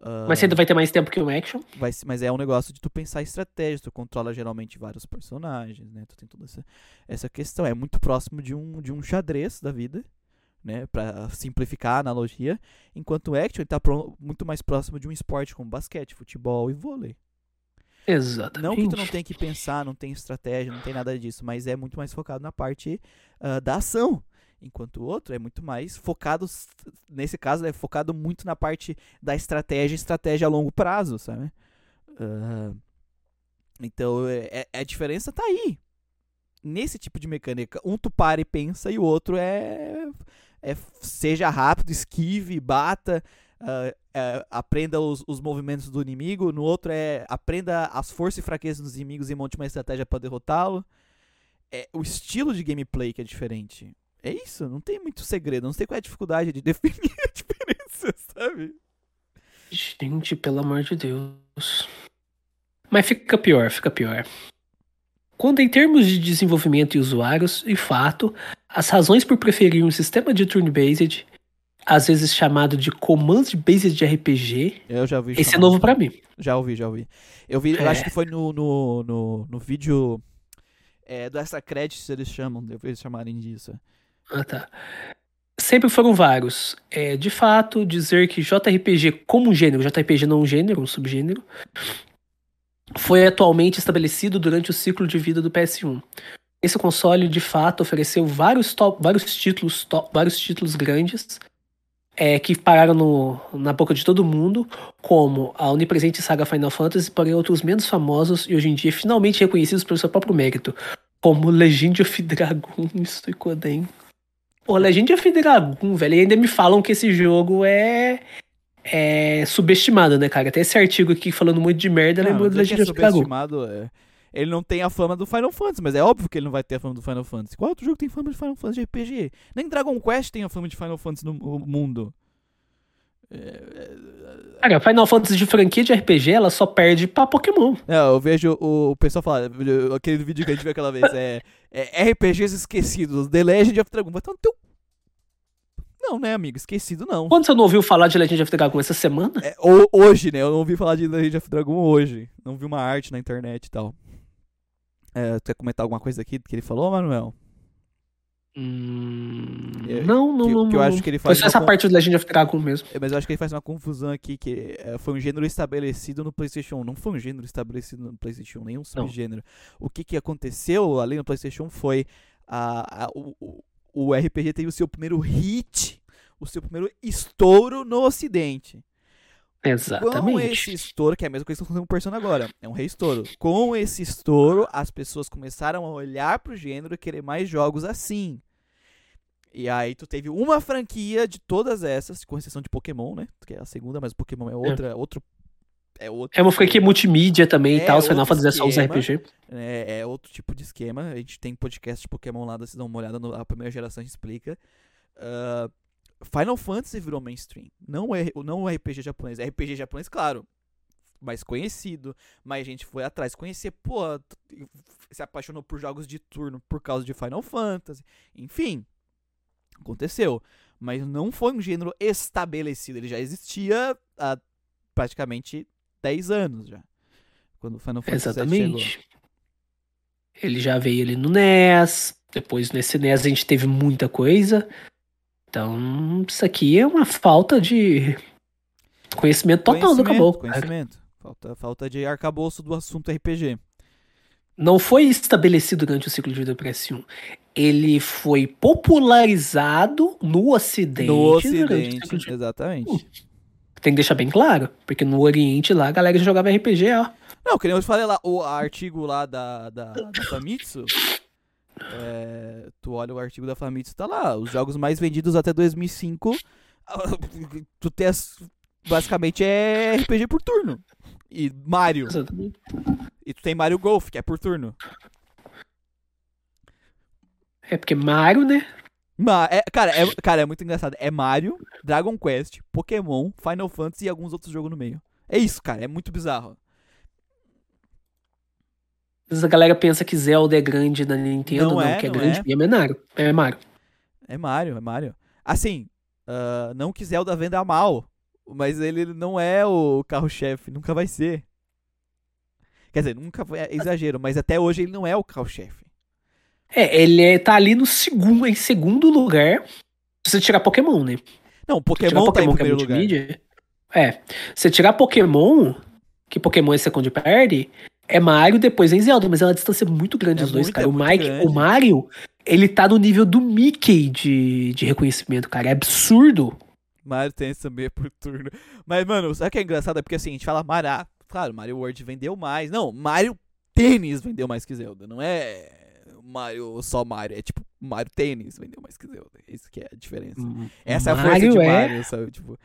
Ah, Mas você ainda vai ter mais tempo que um action. vai mas é um negócio de tu pensar estratégia, tu controla geralmente vários personagens, né? Tu tem toda essa, essa questão. É muito próximo de um, de um xadrez da vida, né? Pra simplificar a analogia. Enquanto o action ele tá pro- muito mais próximo de um esporte como basquete, futebol e vôlei. Exatamente. Não que tu não tenha que pensar, não tem estratégia, não tem nada disso, mas é muito mais focado na parte ah, da ação. Enquanto o outro é muito mais focado, nesse caso, é focado muito na parte da estratégia, estratégia a longo prazo, sabe? Ah, então, é, é- a diferença tá aí. Nesse tipo de mecânica, um tu para e pensa e o outro é, é seja rápido, esquive, bata, ah, é, aprenda os, os movimentos do inimigo. No outro é aprenda as forças e fraquezas dos inimigos e monte uma estratégia para derrotá-lo. É o estilo de gameplay que é diferente. É isso, não tem muito segredo. Não sei qual é a dificuldade de definir a diferença, sabe? Gente, pelo amor de Deus. Mas fica pior, fica pior. Quando em termos de desenvolvimento e usuários, de fato, as razões por preferir um sistema de turn-based, às vezes chamado de command-based de RPG, Eu já ouvi. esse é novo pra mim. Já ouvi, já ouvi. Eu vi, eu É. acho que foi no, no, no, no vídeo é, do Extra Credits eles chamam, eu eles chamarem disso. Ah, tá. Sempre foram vários. É, de fato, dizer que JRPG como gênero, JRPG não um gênero, um subgênero, foi atualmente estabelecido durante o ciclo de vida do PS1. Esse console, de fato, ofereceu vários, top, vários títulos, top, vários títulos grandes é, que pararam no- na boca de todo mundo, como a onipresente saga Final Fantasy, porém outros menos famosos e hoje em dia finalmente reconhecidos pelo seu próprio mérito, como Legend of Dragon Suikoden. Pô, Legend of Dragon, velho, e ainda me falam que esse jogo é, é subestimado, né, cara? Até esse artigo aqui falando muito de merda Não, lembrou do que Legend é of Dragon. subestimado, é, ele não tem a fama do Final Fantasy, mas é óbvio que ele não vai ter a fama do Final Fantasy. Qual outro jogo tem fama de Final Fantasy de RPG? Nem Dragon Quest tem a fama de Final Fantasy no mundo. É, Cara, Final Fantasy de franquia de RPG, ela só perde pra Pokémon. Não, eu vejo o, o pessoal falar, aquele vídeo que a gente viu aquela vez, é, é RPGs esquecidos, The Legend of Dragon. Vai estar no teu. Não, né, amigo? Esquecido não. Quando você não ouviu falar de Legend of Dragon essa semana? É, ho- hoje, né? Eu não ouvi falar de Legend of Dragon hoje. Não vi uma arte na internet e tal. É, tu quer comentar alguma coisa aqui que ele falou, Manuel? Hum, É, não, não, que- não. que eu não. acho que ele Foi faz só uma essa con- parte do Legend of Dragon mesmo. É, Mas eu acho que ele faz uma confusão aqui, que é, foi um gênero estabelecido no PlayStation 1. Não foi um gênero estabelecido no PlayStation 1, nenhum subgênero. O que, que aconteceu ali no PlayStation foi a, a- o, o- o RPG teve o seu primeiro hit, o seu primeiro estouro no Ocidente. Com Exatamente. esse estouro, que é a mesma coisa que estão fazendo com o Persona agora, é um reestouro. Com esse estouro, as pessoas começaram a olhar pro gênero e querer mais jogos assim. E aí tu teve uma franquia de todas essas, com exceção de Pokémon, né? Que é a segunda, mas Pokémon é outra, outro é outro É uma franquia multimídia também É, e tal. Outro Fantasy é só os. RPG. é, é outro tipo de esquema. A gente tem podcast de Pokémon lá, se dá uma olhada na primeira geração, a gente explica. Ah, Final Fantasy virou mainstream. Não é não o RPG japonês. RPG japonês, claro, mais conhecido. Mais gente foi atrás conhecer. Pô, se apaixonou por jogos de turno por causa de Final Fantasy. Enfim, aconteceu. Mas não foi um gênero estabelecido. Ele já existia há praticamente 10 anos já. Quando o Final Fantasy. Exatamente. Ele já veio ali no NES. Depois nesse NES a gente teve muita coisa. Então, isso aqui é uma falta de conhecimento total do caboclo. Conhecimento. Falta, falta de arcabouço do assunto RPG. Não foi estabelecido durante o ciclo de vida do PS1. Ele foi popularizado no Ocidente. No Ocidente, exatamente. Tem que deixar bem claro. Porque no Oriente lá a galera jogava RPG, ó. Não, que nem eu falei lá, o artigo lá da, da, da Famitsu. é, tu olha o artigo da Famitsu, tá lá. Os jogos mais vendidos até 2005. Tu tem as, basicamente é RPG por turno. E Mario. Exatamente. E tu tem Mario Golf, que é por turno. É porque Mario, né? Ma é, cara, é, cara, é muito engraçado. É Mario, Dragon Quest, Pokémon, Final Fantasy e alguns outros jogos no meio. É isso, cara. É muito bizarro. Às vezes a galera pensa que Zelda é grande na Nintendo. Não Não, é, que é não grande é. é Mario. É Mario. É Mario, é Mario. Assim, ah, não que Zelda venda mal, mas ele não é o carro-chefe, nunca vai ser. Quer dizer, nunca foi é exagero, mas até hoje ele não é o carro-chefe. É, ele é- tá ali no segundo, em segundo lugar. Se você tirar Pokémon, né? Não, tirar Pokémon tá em que é multimídia. É. Se você tirar Pokémon, que Pokémon é second party, é Mario, depois vem Zelda, mas é uma distância muito grande É os dois, muito, cara. é o, Mike, grande. o Mario, ele tá no nível do Mickey de, de reconhecimento, cara. É absurdo. Mario Tennis também por turno. Mas, mano, sabe o que é engraçado? É porque assim, a gente fala ah, Claro, Mario World vendeu mais. Não, Mario Tênis vendeu mais que Zelda. Não é Mario só Mario. É tipo Mario Tênis vendeu mais que Zelda. Isso que é a diferença. Essa é a força Mario de é- Mario, sabe? Tipo,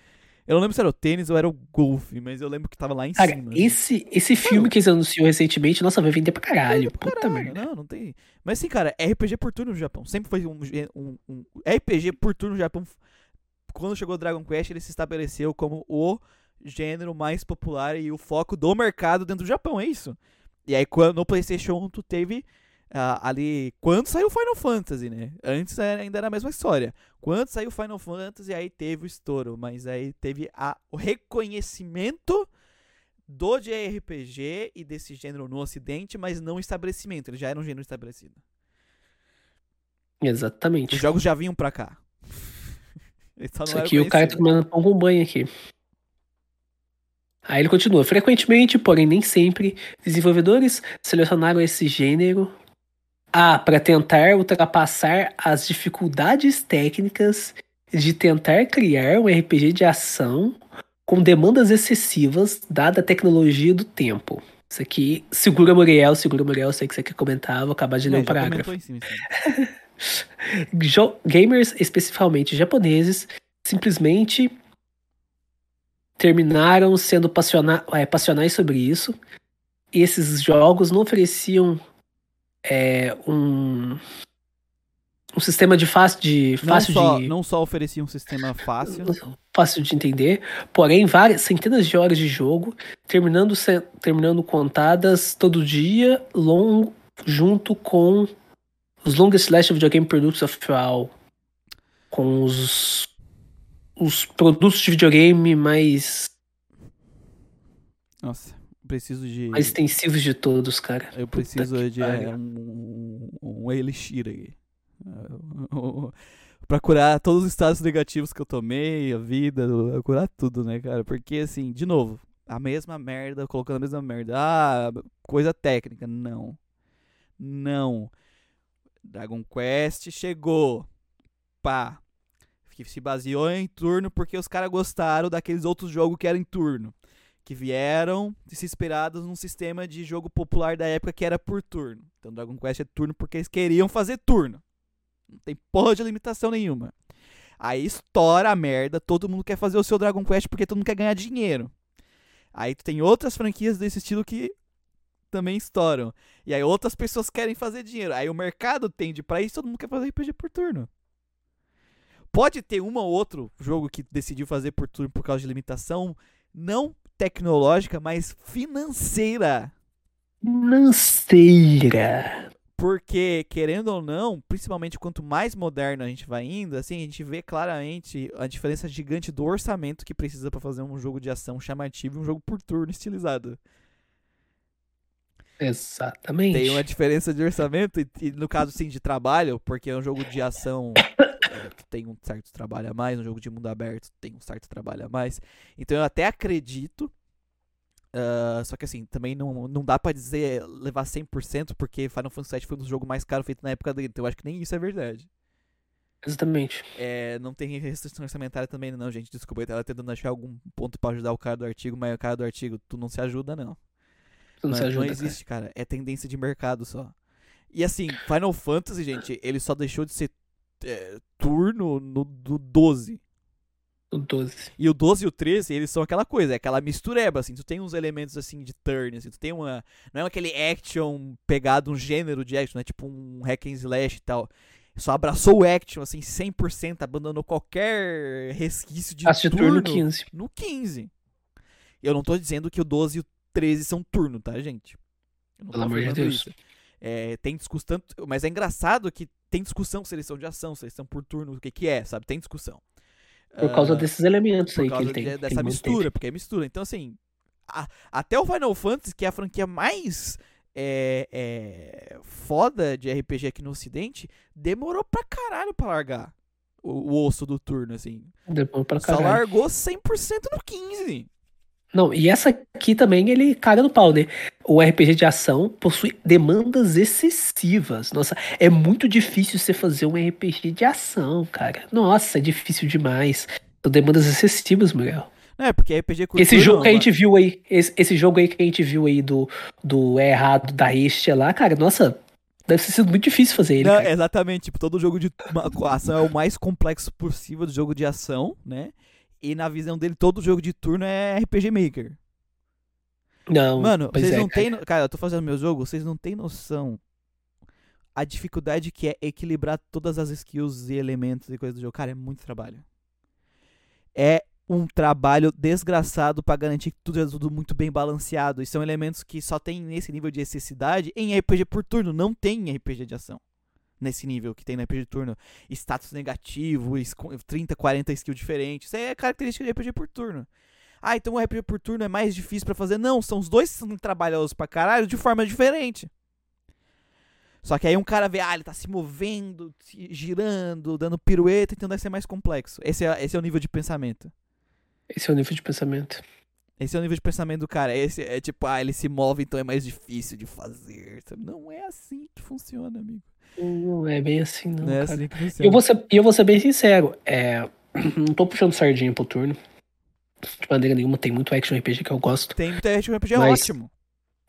eu não lembro se era o tênis ou era o golfe, mas eu lembro que tava lá em Cara, cima. esse, esse filme que eles anunciou recentemente, nossa, vai vender pra caralho. Pra Puta caralho, merda. Não, não tem. Mas assim, cara, RPG por turno no Japão. Sempre foi um, um, um RPG por turno no Japão. Quando chegou o Dragon Quest, ele se estabeleceu como o gênero mais popular e o foco do mercado dentro do Japão, é isso. E aí, quando no PlayStation 1, tu teve ah, ali. Quando saiu Final Fantasy, né? Antes ainda era a mesma história. Quando saiu Final Fantasy, aí teve o estouro. Mas aí teve a, o reconhecimento do JRPG e desse gênero no ocidente, mas não estabelecimento. Ele já era um gênero estabelecido. Exatamente. Os jogos já vinham pra cá. Isso aqui o cara tá comendo pão com banho aqui. Aí ele continua. Frequentemente, porém nem sempre, desenvolvedores selecionaram esse gênero A. Para tentar ultrapassar as dificuldades técnicas de tentar criar um RPG de ação com demandas excessivas, dada a tecnologia do tempo. Isso aqui, segura Muriel, segura Muriel, sei que você quer comentar, vou acabar de ler É, um parágrafo. em cima, gamers, especificamente japoneses, simplesmente terminaram sendo passiona é, passionais sobre isso. E esses jogos não ofereciam é, um, um sistema de fácil de Não fácil só, de não só oferecia um sistema fácil, fácil de entender, porém várias centenas de horas de jogo, terminando terminando contadas todo dia, longo junto com os longest last videogame products of all, com os os produtos de videogame mais, nossa, preciso de. mais extensivos de todos, cara. Eu Puta preciso que de é, um, um, elixir aí. pra curar todos os estados negativos que eu tomei, a vida, curar tudo, né, cara? Porque, assim, de novo, a mesma merda, colocando a mesma merda. Ah, coisa técnica. Não. Não. Dragon Quest chegou. Pá. Que se baseou em turno porque os caras gostaram daqueles outros jogos que eram em turno que vieram se inspirados num sistema de jogo popular da época que era por turno. Então Dragon Quest é turno porque eles queriam fazer turno. Não tem porra de limitação nenhuma. Aí estoura a merda, todo mundo quer fazer o seu Dragon Quest porque todo mundo quer ganhar dinheiro. Aí tu tem outras franquias desse estilo que também estouram. E aí outras pessoas querem fazer dinheiro. Aí o mercado tende pra isso, todo mundo quer fazer RPG por turno. Pode ter um ou outro jogo que decidiu fazer por turno por causa de limitação, não tecnológica, mas financeira. Financeira. Porque, querendo ou não, principalmente quanto mais moderno a gente vai indo, assim, a gente vê claramente a diferença gigante do orçamento que precisa para fazer um jogo de ação chamativo e um jogo por turno estilizado. Exatamente. Tem uma diferença de orçamento e, e no caso, sim, de trabalho, porque é um jogo de ação que tem um certo trabalho a mais, um jogo de mundo aberto tem um certo trabalho a mais. Então eu até acredito Uh, só que assim, também não, não dá pra dizer levar 100% porque Final Fantasy VII foi um dos jogos mais caros feito na época dele. Então eu acho que nem isso é verdade. Exatamente. É, não tem restrição orçamentária também, não, gente. Desculpa, eu tava tentando achar algum ponto pra ajudar o cara do artigo, mas o cara do artigo, tu não se ajuda, não. Tu não, não, se ajuda. não existe, cara. cara. É tendência de mercado só. E assim, Final Fantasy, gente, ele só deixou de ser é, turno no, do 12. O 12. E o 12 e o 13, eles são aquela coisa, é aquela mistureba, assim, tu tem uns elementos, assim, de turn, assim, tu tem uma... Não é aquele action pegado, um gênero de action, né, tipo um hack and slash e tal. Só abraçou o action, assim, 100%, abandonou qualquer resquício de Passe turno, no 15. No 15. Eu não tô dizendo que o 12 e o 13 são turno, tá, gente? Pelo amor de Deus. É, tem discussão, mas é engraçado que tem discussão seleção de ação, seleção por turno, o que que é, sabe? Tem discussão. Por causa uh, desses elementos aí que ele tem. De, dessa mistura, porque é mistura. Então, assim, a, até o Final Fantasy, que é a franquia mais é, é, foda de RPG aqui no ocidente, demorou pra caralho pra largar o, o osso do turno, assim. Demorou pra caralho. Só largou 100% no 15. Não, e essa aqui também ele caga no pau, né? O RPG de ação possui demandas excessivas. Nossa, é muito difícil você fazer um RPG de ação, cara. Nossa, é difícil demais. São demandas excessivas, Miguel. Não, é porque RPG cultura, Esse jogo que a gente viu aí, esse, esse, jogo aí que a gente viu aí do, do é errado da este lá, cara, nossa, deve ter sido muito difícil fazer ele. Não, exatamente, tipo, todo jogo de ação é o mais complexo possível do jogo de ação, né? E na visão dele, todo jogo de turno é RPG Maker. Não. Mano, vocês é, não têm. Cara, eu tô fazendo meu jogo, vocês não têm noção a dificuldade que é equilibrar todas as skills e elementos e coisas do jogo. Cara, é muito trabalho. É um trabalho desgraçado para garantir que tudo é tudo muito bem balanceado. E são elementos que só tem nesse nível de excessividade em RPG por turno, não tem em RPG de ação nesse nível que tem no RPG de turno. Status negativo, 30, 40 skills diferentes. Isso é característica de RPG por turno. Ah, então o RPG por turno é mais difícil para fazer. Não, são os dois que são trabalhosos pra caralho de forma diferente. Só que aí um cara vê, ah, ele tá se movendo, girando, dando pirueta, então deve ser mais complexo. Esse é, esse é o nível de pensamento. Esse é o nível de pensamento. Esse é o nível de pensamento do cara. Esse é tipo, ah, ele se move, então é mais difícil de fazer. Não é assim que funciona, amigo. Não é bem assim, não. não é cara. assim. Eu vou ser, eu vou ser bem sincero. É, não tô puxando sardinha pro turno. De maneira nenhuma, tem muito action RPG que eu gosto. Tem muito action RPG mas, ótimo.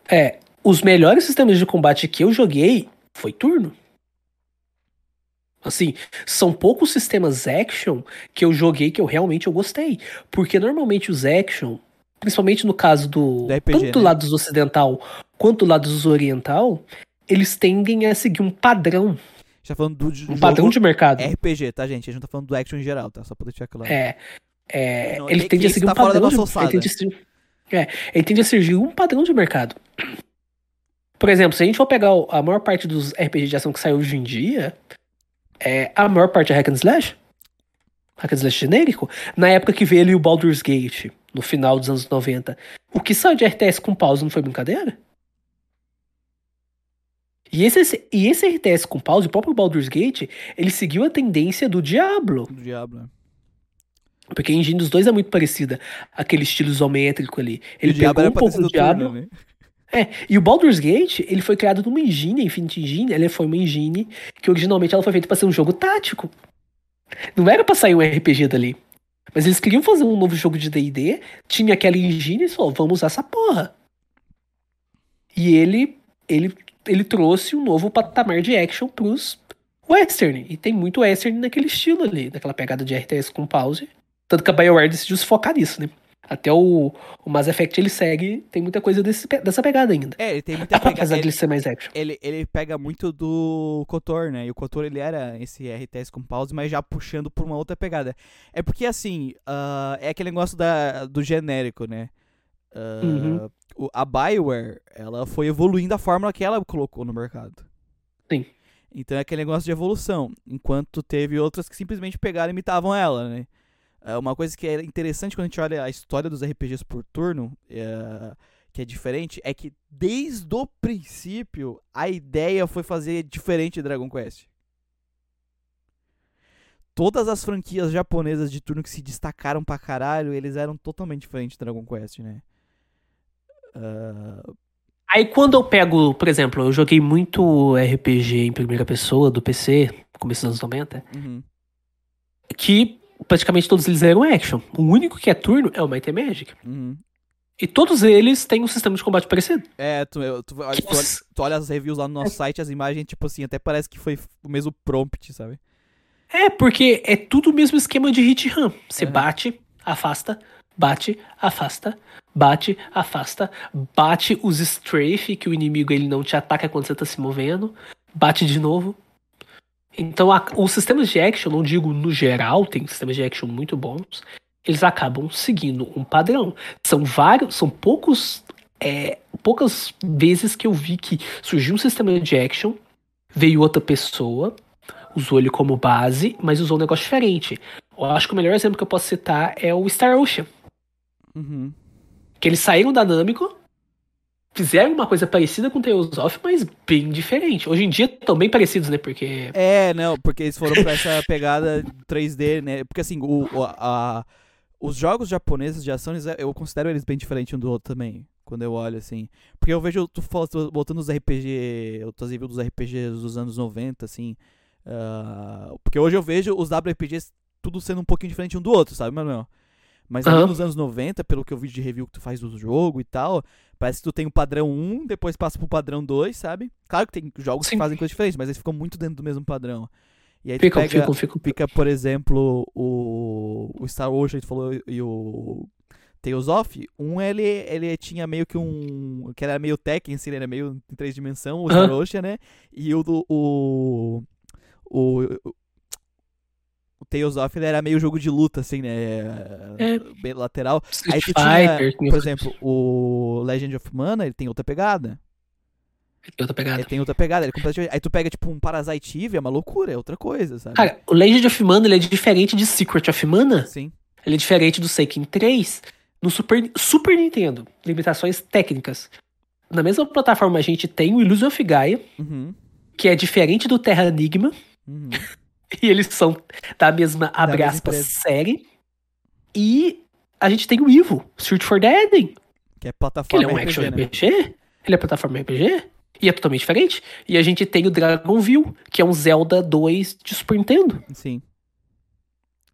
É, os melhores sistemas de combate que eu joguei foi turno. Assim, são poucos sistemas action que eu joguei que eu realmente eu gostei. Porque normalmente os action, principalmente no caso do. RPG, tanto do né? lado ocidental quanto do lado oriental, eles tendem a seguir um padrão. Já tá falando do, um padrão de mercado. RPG, tá, gente? A gente não tá falando do action em geral, tá? Só pra deixar claro. É. é não, ele tende a seguir tá um padrão de, ele tende a seguir, é, ele tende a seguir um padrão de mercado. Por exemplo, se a gente for pegar a maior parte dos RPG de ação que saiu hoje em dia, é, a maior parte é hack and slash. Hack and slash genérico. Na época que veio ali o Baldur's Gate, no final dos anos 90, o que saiu de RTS com pause não foi brincadeira? E esse, e esse RTS com pause, o próprio Baldur's Gate, ele seguiu a tendência do Diablo. Do Diablo, é. Porque a engine dos dois é muito parecida. Aquele estilo isométrico ali. Ele pegou um pouco do Diablo. Turno, né? É, e o Baldur's Gate, ele foi criado numa engine, Infinite Engine, ela foi uma engine que originalmente ela foi feita para ser um jogo tático. Não era pra sair um RPG dali. Mas eles queriam fazer um novo jogo de D&D, tinha aquela engine e falou, vamos usar essa porra. E ele, ele ele trouxe um novo patamar de action pros western. E tem muito western naquele estilo ali, naquela pegada de RTS com pause. Tanto que a BioWare decidiu se focar nisso, né? Até o, o Mass Effect ele segue, tem muita coisa desse, dessa pegada ainda. É, ele tem muita pegada. Apesar ele, de ele ser mais action. Ele, ele pega muito do Kotor, né? E o Kotor ele era esse RTS com pause, mas já puxando por uma outra pegada. É porque assim, uh, é aquele negócio da, do genérico, né? Uh, uhum. A Bioware, ela foi evoluindo a fórmula que ela colocou no mercado. Sim. Então é aquele negócio de evolução. Enquanto teve outras que simplesmente pegaram e imitavam ela, né? É uma coisa que é interessante quando a gente olha a história dos RPGs por turno, é, que é diferente, é que desde o princípio a ideia foi fazer diferente de Dragon Quest. Todas as franquias japonesas de turno que se destacaram pra caralho, eles eram totalmente diferentes de Dragon Quest, né? Uh, Aí quando eu pego, por exemplo, eu joguei muito RPG em primeira pessoa do PC, começo dos anos 90, uhum. que praticamente todos eles eram action. O único que é turno é o Might and Magic. Uhum. E todos eles têm um sistema de combate parecido. É, tu, tu, tu olha, tu olha as reviews lá no nosso site, as imagens, tipo assim, até parece que foi o mesmo prompt, sabe? É, porque é tudo o mesmo esquema de hit run. Você Uhum. bate, afasta, bate, afasta, bate, afasta, bate os strafe, que o inimigo ele não te ataca quando você tá se movendo, bate de novo. Então, a- os sistemas de action, não digo no geral, tem sistemas de action muito bons, eles acabam seguindo um padrão. São vários, são poucos, é, poucas vezes que eu vi que surgiu um sistema de action, veio outra pessoa, usou ele como base, mas usou um negócio diferente. Eu acho que o melhor exemplo que eu posso citar é o Star Ocean. Uhum. Que eles saíram da Namco, fizeram uma coisa parecida com Tales of, mas bem diferente. Hoje em dia estão bem parecidos, né? Porque. É, não, porque eles foram pra essa pegada 3D, né? Porque assim, o, o- a, os jogos japoneses de ação, eles- eu considero eles bem diferentes um do outro também. Quando eu olho assim. Porque eu vejo, tu voltando nos RPG, outras reviews dos RPGs dos anos 90, assim. ah, porque hoje eu vejo os WRPGs tudo sendo um pouquinho diferente um do outro, sabe, Manuel? Mas Aham. nos anos 90, pelo que eu vi de review que tu faz do jogo e tal, parece que tu tem o padrão 1, depois passa pro padrão 2, sabe? Claro que tem jogos que Sim. fazem coisas diferentes, mas eles ficam muito dentro do mesmo padrão. E aí Ficam, pega, ficam, ficam. fica, por exemplo, o, o Star Wars, a gente falou, e o Tales of, um ele, ele tinha meio que um. que era meio Tekken, assim, ele era meio em três dimensões, o Star. Ocean, né? E o do. O, o Tales of ele era meio jogo de luta, assim, né? É. Bem lateral. Aí Street tu tinha, Fighter, tem por exemplo, o Legend of Mana, ele tem outra pegada. outra pegada. Ele tem outra pegada. Ele é completamente... Aí tu pega, tipo, um Parasite Eve, é uma loucura, é outra coisa, sabe? Cara, o Legend of Mana ele é diferente de Secret of Mana. Sim. Ele é diferente do Seiken 3 no Super, Super Nintendo. Limitações técnicas. Na mesma plataforma a gente tem o Illusion of Gaia, Uhum. que é diferente do Terra Enigma. Uhum. E eles são da mesma, abre aspas, série. E a gente tem o Evil, Search for the Eden. Que é Que ele plataforma é um action né? RPG. Ele é plataforma RPG. E é totalmente diferente. E a gente tem o Dragonville, que é um Zelda 2 de Super Nintendo. Sim.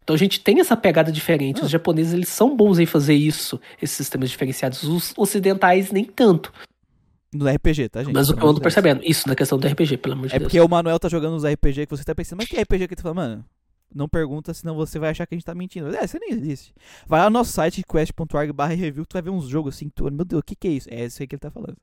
Então a gente tem essa pegada diferente. Ah. Os japoneses, eles são bons em fazer isso, esses sistemas diferenciados. Os ocidentais, nem tanto. No RPG, tá, gente? Mas o que eu ando percebendo, isso na questão do RPG, pelo amor de É Deus. porque o Manuel tá jogando uns RPG que você tá pensando, mas que RPG que tu fala, mano? Não pergunta, senão você vai achar que a gente tá mentindo. É, você nem existe. Vai lá no nosso site, quest.org barra review, que tu vai ver uns jogos assim, tu, meu Deus, o que que é isso? É isso aí que ele tá falando.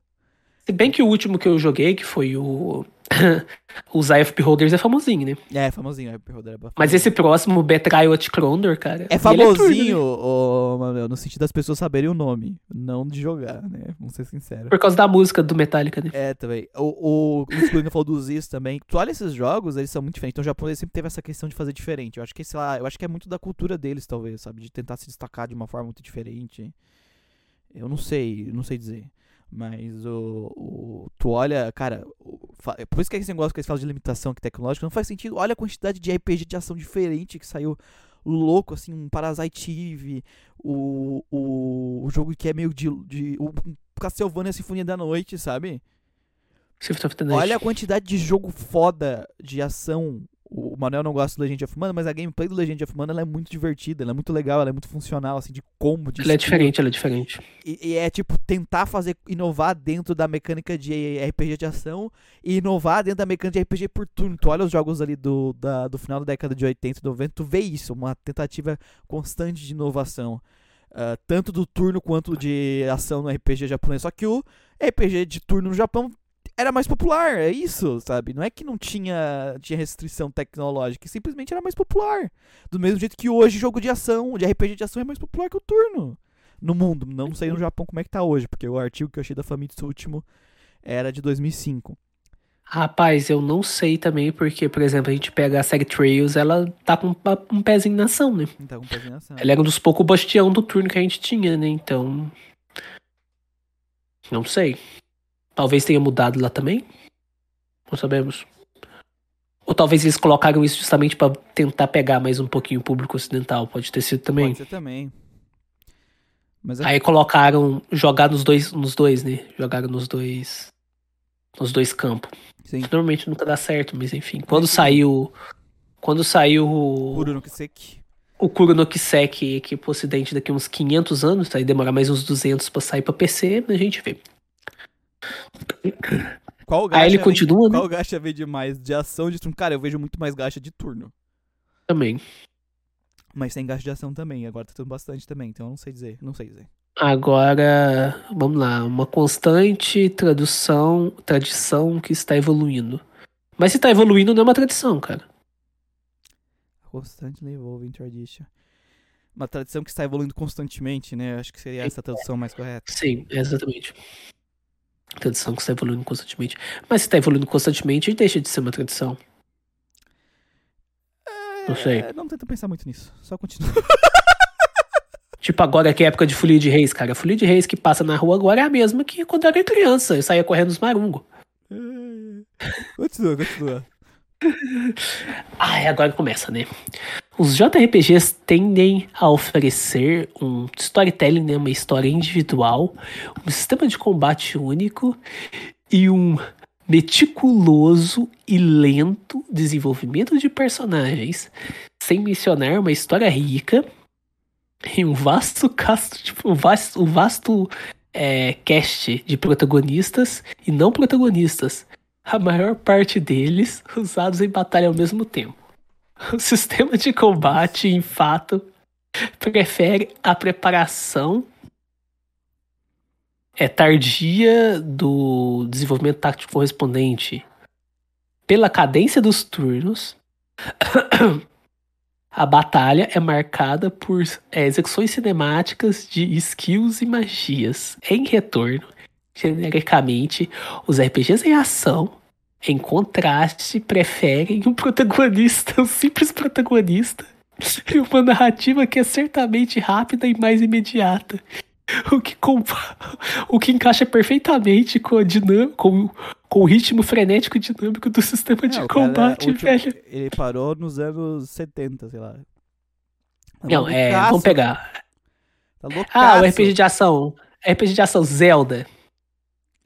Se bem que o último que eu joguei, que foi o. o Eye of Beholders, é famosinho, né? É, famosinho, é Roder, é Mas esse próximo, Betrayal at Crondor, cara. É ele famosinho, né? ô, Manuel, no sentido das pessoas saberem o nome, não de jogar, né? Vamos ser sinceros. Por causa da música do Metallica, né? É, também. O, o, o falou dos Is também. Tu olha esses jogos, eles são muito diferentes. Então o japonês sempre teve essa questão de fazer diferente. Eu acho que, sei lá, eu acho que é muito da cultura deles, talvez, sabe? De tentar se destacar de uma forma muito diferente. Eu não sei, não sei dizer. Mas o, o tu olha, cara, o- fa- por isso que esse negócio que eles falam de limitação aqui tecnológica não faz sentido. Olha a quantidade de RPG de ação diferente que saiu louco, assim, um Parasite Eve, o, o, o jogo que é meio de, de o Castlevania Sinfonia da Noite, sabe? Olha a quantidade de jogo foda de ação. O Manuel não gosta do Legend of Mana, mas a gameplay do Legend of Mana ela é muito divertida, ela é muito legal, ela é muito funcional, assim, de combo, de Ele é diferente, ele é diferente. E, e é tipo tentar fazer inovar dentro da mecânica de RPG de ação e inovar dentro da mecânica de RPG por turno. Tu olha os jogos ali do, da- do final da década de 80 e 90, tu vê isso, uma tentativa constante de inovação. Ah, tanto do turno quanto de ação no RPG japonês. Só que o RPG de turno no Japão era mais popular, é isso, sabe? Não é que não tinha, tinha restrição tecnológica, simplesmente era mais popular. Do mesmo jeito que hoje jogo de ação, de RPG de ação é mais popular que o turno no mundo. Não sei no Japão como é que tá hoje, porque o artigo que eu achei da Famitsu último era de 2005. Rapaz, eu não sei também, porque, por exemplo, a gente pega a série Trails, ela tá com um pezinho na ação, né? Então, com pezinho na ação. Ela era um dos poucos bastião do turno que a gente tinha, né? Então. Não sei. Talvez tenha mudado lá também. Não sabemos. Ou talvez eles colocaram isso justamente para tentar pegar mais um pouquinho o público ocidental. Pode ter sido também. Pode ser também. Mas é... Aí colocaram jogar nos dois, nos dois, né? Jogaram nos dois, nos dois campos. Sim. Normalmente nunca dá certo, mas enfim. Quando saiu, quando saiu o Kuro no Kiseki. O Kuro no Kiseki aqui pro ocidente daqui uns 500 anos, tá? E demorar mais uns 200 para sair para PC, a gente vê. Qual Aí ele continua, vem, né? Qual gacha vende mais de ação de turno? Cara, eu vejo muito mais gacha de turno. Também. Mas tem gacha de ação também. Agora tá tendo bastante também, então eu não sei dizer. Não sei dizer. Agora, vamos lá. Uma constante tradução, tradição que está evoluindo. Mas se está evoluindo, não é uma tradição, cara. Constantly evolving tradition. Uma tradição que está evoluindo constantemente, né? Acho que seria essa a tradução mais correta. Sim, exatamente. Tradição que está evoluindo constantemente. Mas se está evoluindo constantemente, deixa de ser uma tradição. É, não sei. Não tenta pensar muito nisso. Só continua. Tipo, agora que é época de folia de reis, cara. A folia de reis que passa na rua agora é a mesma que quando eu era criança. Eu saía correndo nos marungos. continua, continua. Ai, agora começa, né? Os JRPGs tendem a oferecer um storytelling, né? uma história individual, um sistema de combate único e um meticuloso e lento desenvolvimento de personagens, sem mencionar uma história rica e um vasto cast, tipo, um vasto, um vasto é, cast de protagonistas e não protagonistas, a maior parte deles usados em batalha ao mesmo tempo. O sistema de combate, em fato, prefere a preparação é tardia do desenvolvimento tático correspondente pela cadência dos turnos. A batalha é marcada por é, execuções cinemáticas de skills e magias. Em retorno, genericamente, os RPGs em ação, em contraste, preferem um protagonista, um simples protagonista, e uma narrativa que é certamente rápida e mais imediata. O que, o que encaixa perfeitamente com, a dinâmica, com, com o ritmo frenético e dinâmico do sistema Não, de cara, combate, último- velho. Ele parou nos anos 70, sei lá. Tá Não, é, vamos pegar. Tá. Ah, o RPG de ação. RPG de ação Zelda.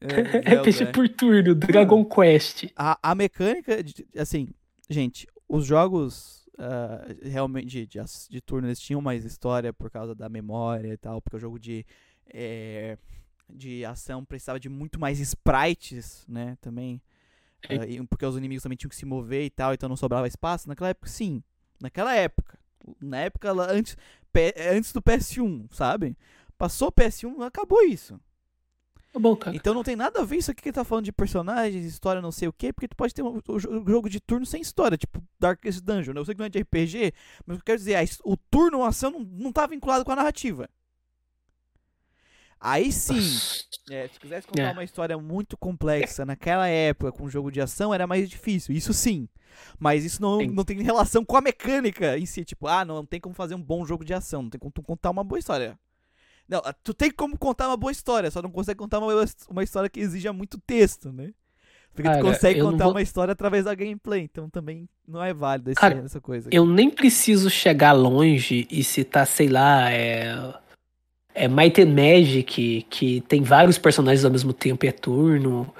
É, RPG Zelda, é. por turno, Dragon Quest. a, a mecânica, de- assim, gente, os jogos ah, realmente de, de, de turno eles tinham mais história por causa da memória e tal, porque o jogo de, eh, de ação precisava de muito mais sprites, né, também. E- porque os inimigos também tinham que se mover e tal, então não sobrava espaço. Naquela época, sim. Naquela época. Na época antes, antes do PS1, sabe? Passou o PS1, acabou isso. Tá bom, cara. Então não tem nada a ver isso aqui que tá falando de personagens, história, não sei o quê, porque tu pode ter um, um jo- jogo de turno sem história, tipo Darkest Dungeon. né? Eu sei que não é de RPG, mas eu quero dizer, a his- o turno, a ação não, não tá vinculado com a narrativa. Aí sim, é, se quisesse contar É. uma história muito complexa naquela época com um jogo de ação, era mais difícil. Isso sim. Mas isso não, Sim. não tem relação com a mecânica em si. Tipo, ah, não, não tem como fazer um bom jogo de ação. Não tem como contar uma boa história. Não, ah, tu tem como contar uma boa história, só não consegue contar uma, uma história que exija muito texto, né? Porque Cara, tu consegue contar vou- uma história através da gameplay, então também não é válido esse- Cara, essa coisa. Eu nem preciso chegar longe e citar, sei lá, é. É Might and Magic, que tem vários personagens ao mesmo tempo e é turno.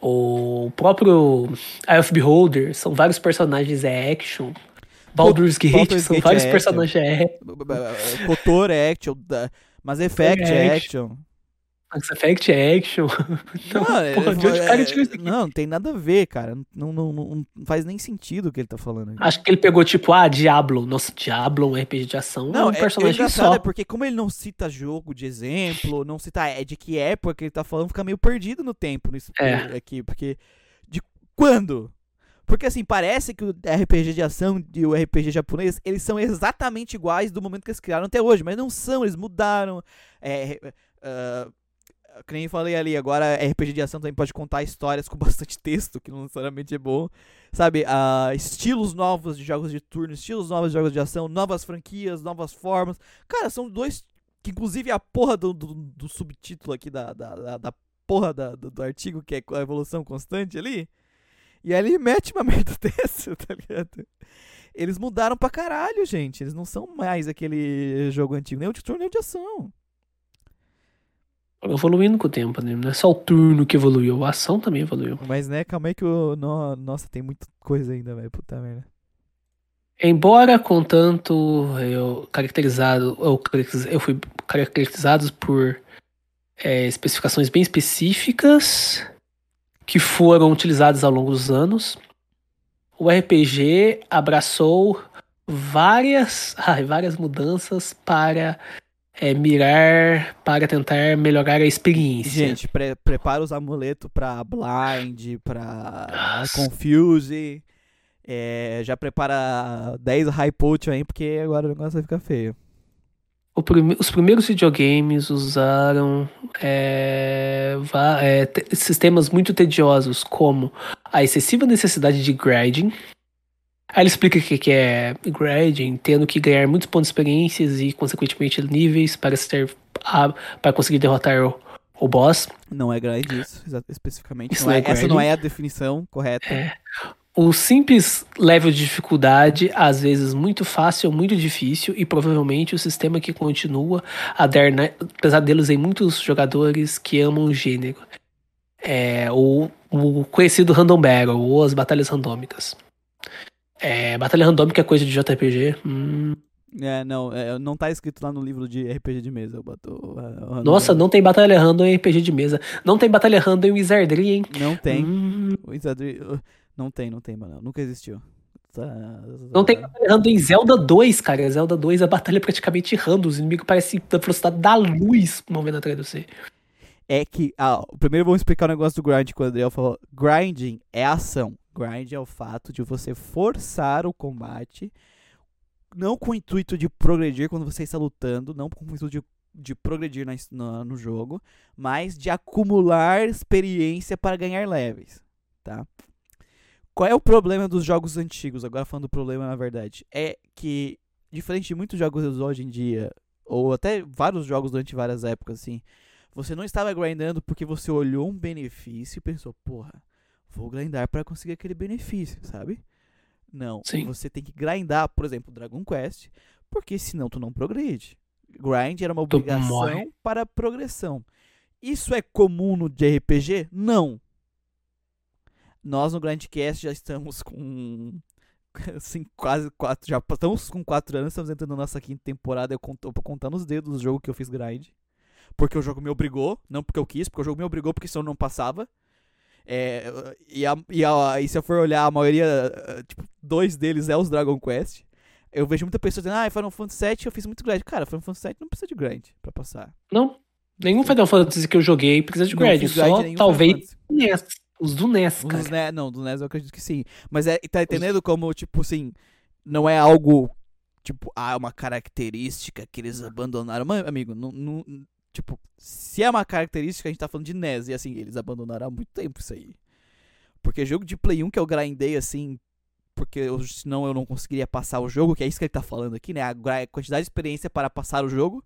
Ou o próprio Eye of Beholder, são vários personagens é action. Baldur's Gate, Baldur's são Gate vários é personagens é Kotor é action, Mass Effect É é action. Mass Effect é action. Não, porra, é- de onde cara é- tirou isso aqui? não, não tem nada a ver, cara. Não, não, não, não faz nem sentido o que ele tá falando. aqui. Acho que ele pegou tipo, ah, Diablo. Nossa, Diablo, um RPG de ação, Não, é um é, personagem engraçado só. é porque como ele não cita jogo de exemplo, não cita é de que época que ele tá falando, fica meio perdido no tempo nisso É. aqui, porque de quando? Porque assim, parece que o RPG de ação e o RPG japonês, eles são exatamente iguais do momento que eles criaram até hoje, mas não são, eles mudaram. É, ah, que nem falei ali, agora RPG de ação também pode contar histórias com bastante texto, que não necessariamente é bom. Sabe, uh, estilos novos de jogos de turno, estilos novos de jogos de ação, novas franquias, novas formas. Cara, são dois. Que inclusive a porra do, do, do subtítulo aqui da, da, da, da porra da, do, do, artigo, que é a evolução constante ali. E aí ele mete uma merda dessa, tá ligado? Eles mudaram pra caralho, gente. Eles não são mais aquele jogo antigo, nem o de turno nem o de ação evoluindo com o tempo, né? Não é só o turno que evoluiu, a ação também evoluiu. Mas, né, calma aí que o. No, nossa, tem muita coisa ainda, velho. Puta merda. Embora, contanto, eu caracterizado. Eu, eu fui caracterizado por é, especificações bem específicas que foram utilizadas ao longo dos anos. O RPG abraçou várias, ai, várias mudanças para é, mirar para tentar melhorar a experiência. Gente, pre prepara os amuletos pra Blind, pra Confuse. É, já prepara 10 High Potion aí, porque agora o negócio vai ficar feio. Prime os primeiros videogames usaram é, é, sistemas muito tediosos, como a excessiva necessidade de grinding, Aí ele explica o que é grinding, tendo que ganhar muitos pontos de experiências e, consequentemente, níveis para, ser, para conseguir derrotar o, o boss. Não é grind isso, especificamente. Isso não é, é essa não é a definição correta. É. O simples level de dificuldade, às vezes muito fácil muito difícil, e provavelmente o sistema que continua a dar né, pesadelos em muitos jogadores que amam o gênero. É, o, o conhecido Random Battle, ou as batalhas randômicas. É, batalha randômica é coisa de JRPG. Hum. É, não, é, não tá escrito lá no livro de RPG de mesa. Eu boto, uh, Nossa, não tem batalha random em RPG de mesa. Não tem batalha random em Wizardry, hein? Não tem. Hum. Wizardry, uh, não tem, não tem, mano. Nunca existiu. Tá, não tem batalha random em Zelda 2, cara. Zelda 2 a batalha é praticamente random. Os inimigos parecem da velocidade da luz no momento atrás de você. É que, ah, primeiro vamos explicar o negócio do grind que o Adriel falou. Grinding é ação. Grind é o fato de você forçar o combate, não com o intuito de progredir quando você está lutando, não com o intuito de, de progredir na, no, no jogo, mas de acumular experiência para ganhar levels, tá? Qual é o problema dos jogos antigos? Agora falando do problema na verdade, é que diferente de muitos jogos hoje em dia, ou até vários jogos durante várias épocas assim, você não estava grindando porque você olhou um benefício e pensou, porra, vou grindar para conseguir aquele benefício, sabe? Não, Sim. você tem que grindar, por exemplo, Dragon Quest, porque senão tu não progride. Grind era uma obrigação para progressão. Isso é comum no JRPG? Não. Nós no Grindcast já estamos com assim, quase quatro, já estamos com quatro anos, estamos entrando na nossa quinta temporada, eu conto, pra contar nos dedos o jogo que eu fiz grind. Porque o jogo me obrigou, não porque eu quis, porque o jogo me obrigou, porque senão eu não passava. É, e, a, e, a, e, se eu for olhar, a maioria, tipo, dois deles é os Dragon Quest. Eu vejo muita pessoa dizendo, ah, Final Fantasy VII eu fiz muito grind. Cara, Final Fantasy VII não precisa de grind pra passar. Não. Nenhum Final Fantasy que eu joguei precisa de grind. só talvez NES. Os do NES, cara. Os NES, não, do NES eu acredito que sim. Mas é, tá entendendo Os... como, tipo assim, não é algo, tipo, ah, uma característica que eles abandonaram. Mas, amigo, não, não, Tipo, se é uma característica, a gente tá falando de NES. E assim, eles abandonaram há muito tempo isso aí. Porque jogo de Play 1 que eu grindei assim. Porque eu, senão eu não conseguiria passar o jogo, que é isso que ele tá falando aqui, né? A quantidade de experiência para passar o jogo.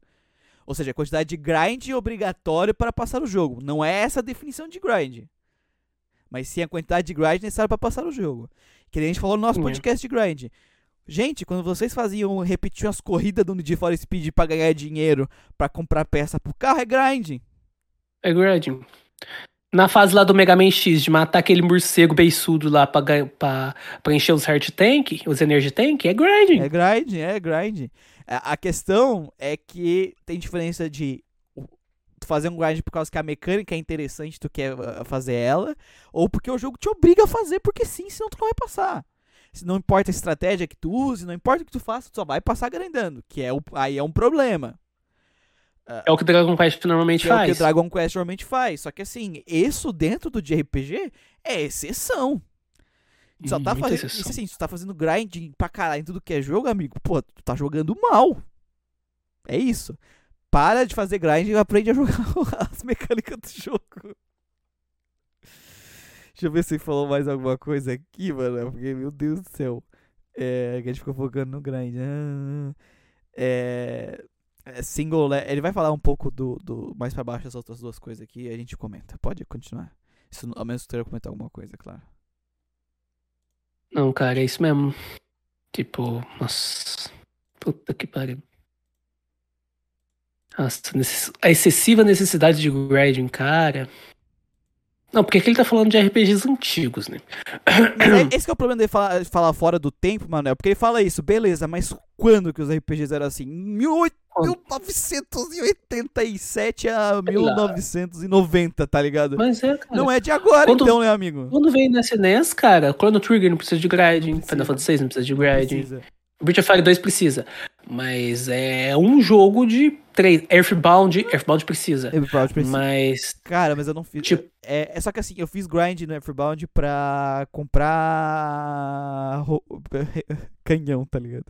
Ou seja, a quantidade de grind obrigatório para passar o jogo. Não é essa a definição de grind. Mas sim a quantidade de grind necessária para passar o jogo. Que a gente falou no nosso podcast de grind. Gente, quando vocês faziam, repetiam as corridas do Need for Speed para ganhar dinheiro, para comprar peça pro carro, é grinding. É grinding. Na fase lá do Mega Man X, de matar aquele morcego beiçudo lá pra, pra, pra encher os Heart Tank, os Energy Tank, é grinding. É grinding, é grinding. A questão é que tem diferença de fazer um grind por causa que a mecânica é interessante, tu quer uh, fazer ela, ou porque o jogo te obriga a fazer, porque sim, senão tu não vai passar não importa a estratégia que tu use, não importa o que tu faça, tu só vai passar grindando, que é o, aí é um problema. É o que o Dragon Quest normalmente faz. É o que o Dragon Quest normalmente faz. Só que assim, isso dentro do JRPG é exceção. Tu só tá fazendo. Isso assim, tu tá fazendo grinding pra caralho em tudo que é jogo, amigo. Pô, tu tá jogando mal. É isso. Para de fazer grind e aprende a jogar as mecânicas do jogo. Deixa eu ver se ele falou mais alguma coisa aqui, mano. Porque, meu Deus do céu. É, que a gente ficou focando no grind. Ah, é, é, single, le- ele vai falar um pouco do, do mais pra baixo das outras duas coisas aqui e a gente comenta. Pode continuar. Isso, ao menos queira comentar alguma coisa, claro. Não, cara, é isso mesmo. Tipo, nossa. Puta que pariu. Nossa, a excessiva necessidade de grinding, cara. Não, porque aqui ele tá falando de RPGs antigos, né? É- esse que é o problema dele falar, falar fora do tempo, Manuel. Porque ele fala isso, beleza, mas quando que os RPGs eram assim? Em 18- Quando? 1987 a 1990, tá ligado? Mas é, cara. Não é de agora, Quando- então, né, amigo? Quando veio na SNES, cara, Chrono Trigger não precisa de grinding. Final Fantasy VI não precisa de grinding, Precisa. Breath of Fire 2 precisa. Mas é um jogo de três. Earthbound, Earthbound precisa. Proud precisa. Mas, Cara, mas eu não fiz. tipo, É, é só que assim, eu fiz grind no Everbound pra comprar canhão, tá ligado?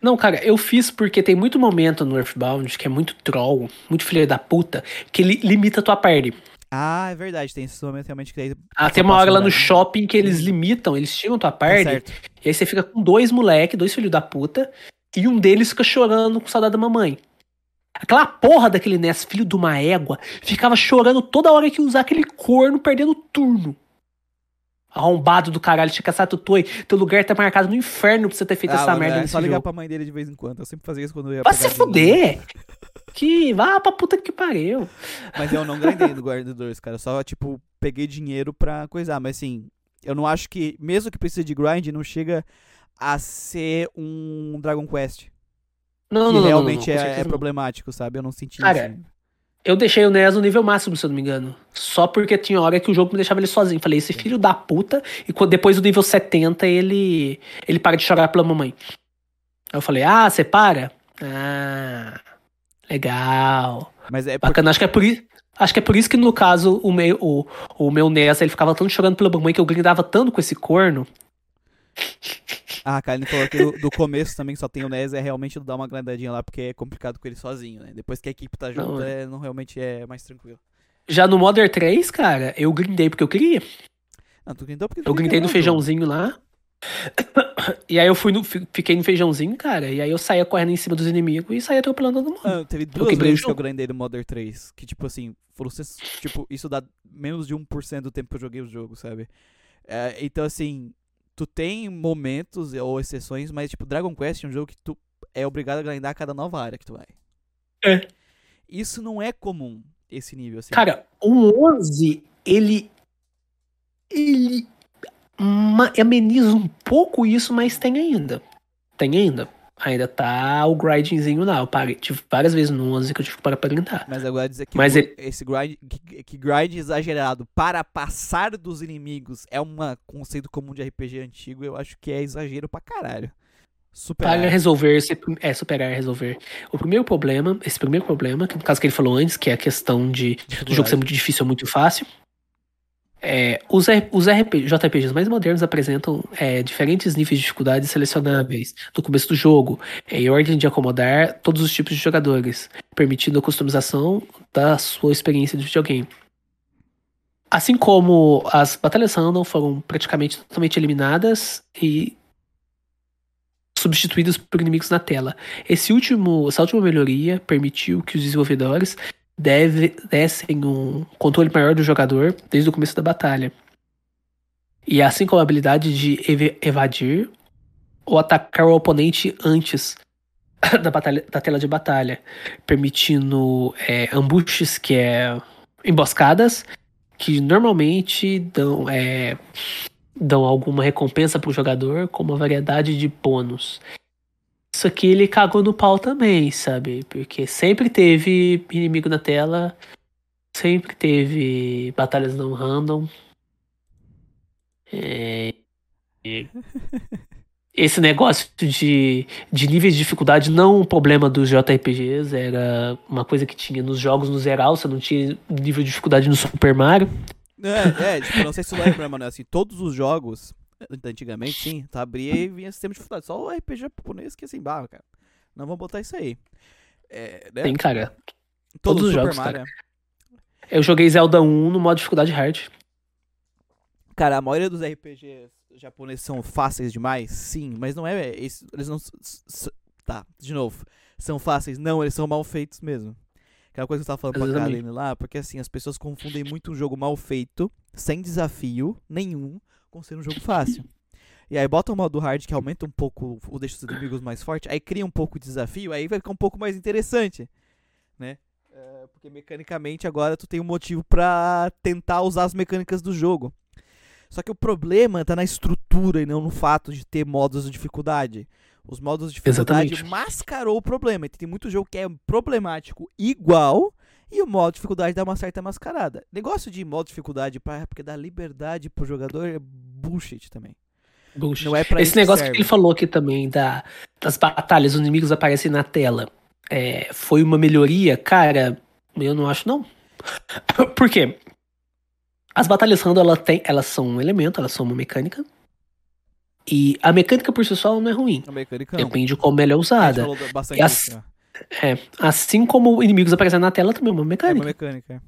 Não, cara, eu fiz porque tem muito momento no Earthbound que é muito troll, muito filho da puta, que ele limita a tua party. Ah, é verdade, tem esse momento realmente que daí. Ah, tem uma hora lá no shopping que eles limitam, eles tiram tua Tá party, certo. e aí você fica com dois moleque, dois filhos da puta, e um deles fica chorando com saudade da mamãe. Aquela porra daquele Ness, filho de uma égua, ficava chorando toda hora que usar aquele corno perdendo turno. Arrombado do caralho, tinha caçado tu toi. Teu lugar tá marcado no inferno pra você ter feito Ah, essa mano, merda é nesse só ligar jogo. pra mãe dele de vez em quando. Eu sempre fazia isso quando eu ia Vai se fuder! Que vá pra puta que pariu. Mas eu não grindei no Guardadores, cara. Eu só, tipo, peguei dinheiro pra coisar. Mas assim, eu não acho que, mesmo que precise de grind, não chega a ser um Dragon Quest. Não, que não, não, não, realmente não, é- é, problemático, sabe? Eu não senti Cara, isso. Eu deixei o NES no nível máximo, se eu não me engano. Só porque tinha hora que o jogo me deixava ele sozinho. Falei, esse filho da puta. E depois do nível 70, ele ele para de chorar pela mamãe. Aí eu falei, ah, você para? Ah, legal. Mas é porque Bacana, acho que é por isso. Acho que é por isso que, no caso, o meu, o, o meu NES, ele ficava tanto chorando pela mamãe que eu grindava tanto com esse corno. Ah, cara, ele falou que do, do começo também só tem o NES, é realmente dar uma grandadinha lá, porque é complicado com ele sozinho, né? Depois que a equipe tá junto, Não, é, não realmente é mais tranquilo. Já no Modern 3, cara, eu grindei porque eu queria. Não, tu grindou porque tu Eu queria grindei no o feijãozinho lá. E aí eu fui no, fi- fiquei no feijãozinho, cara. E aí eu saía correndo em cima dos inimigos e saía atropelando todo mundo. Ah, teve duas o vezes que eu grindei no Modern 3, que tipo assim, foram, tipo, isso dá menos de 1% do tempo que eu joguei o jogo, sabe? É, então assim, tu tem momentos ou exceções, mas tipo, Dragon Quest é um jogo que tu é obrigado a grindar a cada nova área que tu vai. É. Isso não é comum, esse nível assim. Cara, o 11, ele. Ele ameniza um pouco isso, mas tem ainda. Tem ainda. Ainda tá o grindingzinho lá. Eu parei, tive várias vezes no 11 que eu tive que parar pra grindar. Mas agora dizer que Mas o- ele- esse grind, que, que grind exagerado para passar dos inimigos é um conceito comum de RPG antigo, eu acho que é exagero pra caralho. Super. Para resolver, é superar, resolver. O primeiro problema, esse primeiro problema, que no caso que ele falou antes, que é a questão de do jogo ser muito difícil ou muito fácil. É, os, os RPG, JRPGs mais modernos apresentam é, diferentes níveis de dificuldade selecionáveis no começo do jogo, é, em ordem de acomodar todos os tipos de jogadores, permitindo a customização da sua experiência de videogame. Assim como as batalhas random foram praticamente totalmente eliminadas e substituídas por inimigos na tela. Esse último, essa última melhoria permitiu que os desenvolvedores deve, um controle maior do jogador desde o começo da batalha. E assim como a habilidade de eve- evadir ou atacar o oponente antes da, batalha, da tela de batalha, permitindo é, ambushes, que é emboscadas, que normalmente dão, é, dão alguma recompensa pro jogador com uma variedade de bônus. Isso aqui ele cagou no pau também, sabe? Porque sempre teve inimigo na tela, sempre teve batalhas não random. É, Esse negócio de, de níveis de dificuldade não um problema dos JRPGs, era uma coisa que tinha nos jogos no geral, você não tinha nível de dificuldade no Super Mario. É, é, tipo, não sei se tu lembra, mano, assim, todos os jogos, antigamente, sim, tu abria e vinha sistema de dificuldade. Só o RPG japonês que assim, barra, cara. Não vamos botar isso aí. É, né? Tem, cara. Todo todos os Super jogos, Mario. Eu joguei Zelda 1 no modo dificuldade hard. Cara, a maioria dos RPGs japoneses são fáceis demais, sim, mas não é. Eles, eles não. Tá, de novo. São fáceis? Não, eles são mal feitos mesmo. Aquela coisa que eu tava falando pra Exatamente. Kaline lá, porque assim, as pessoas confundem muito um jogo mal feito, sem desafio nenhum, com ser um jogo fácil. E aí bota o modo hard que aumenta um pouco, ou deixa os inimigos mais fortes, aí cria um pouco de desafio, aí vai ficar um pouco mais interessante, né? É, porque mecanicamente agora tu tem um motivo pra tentar usar as mecânicas do jogo. Só que o problema tá na estrutura e não no fato de ter modos de dificuldade. Os modos de dificuldade Exatamente. mascarou o problema. Tem muito jogo que é problemático igual e o modo de dificuldade dá uma certa mascarada. Negócio de modo de dificuldade pra, porque dá liberdade pro jogador é bullshit também. Bullshit. Não é pra Esse isso que negócio que, serve. ele falou aqui também da, das batalhas, os inimigos aparecem na tela. é, foi uma melhoria? Cara, eu não acho não. Por quê? As batalhas random, ela tem, elas são um elemento, elas são uma mecânica. E a mecânica por si só não é ruim. A mecânica não. Depende de como ela é usada. bastante E as- disso, né? É, assim como inimigos aparecem na tela, também é uma É uma mecânica. mecânica.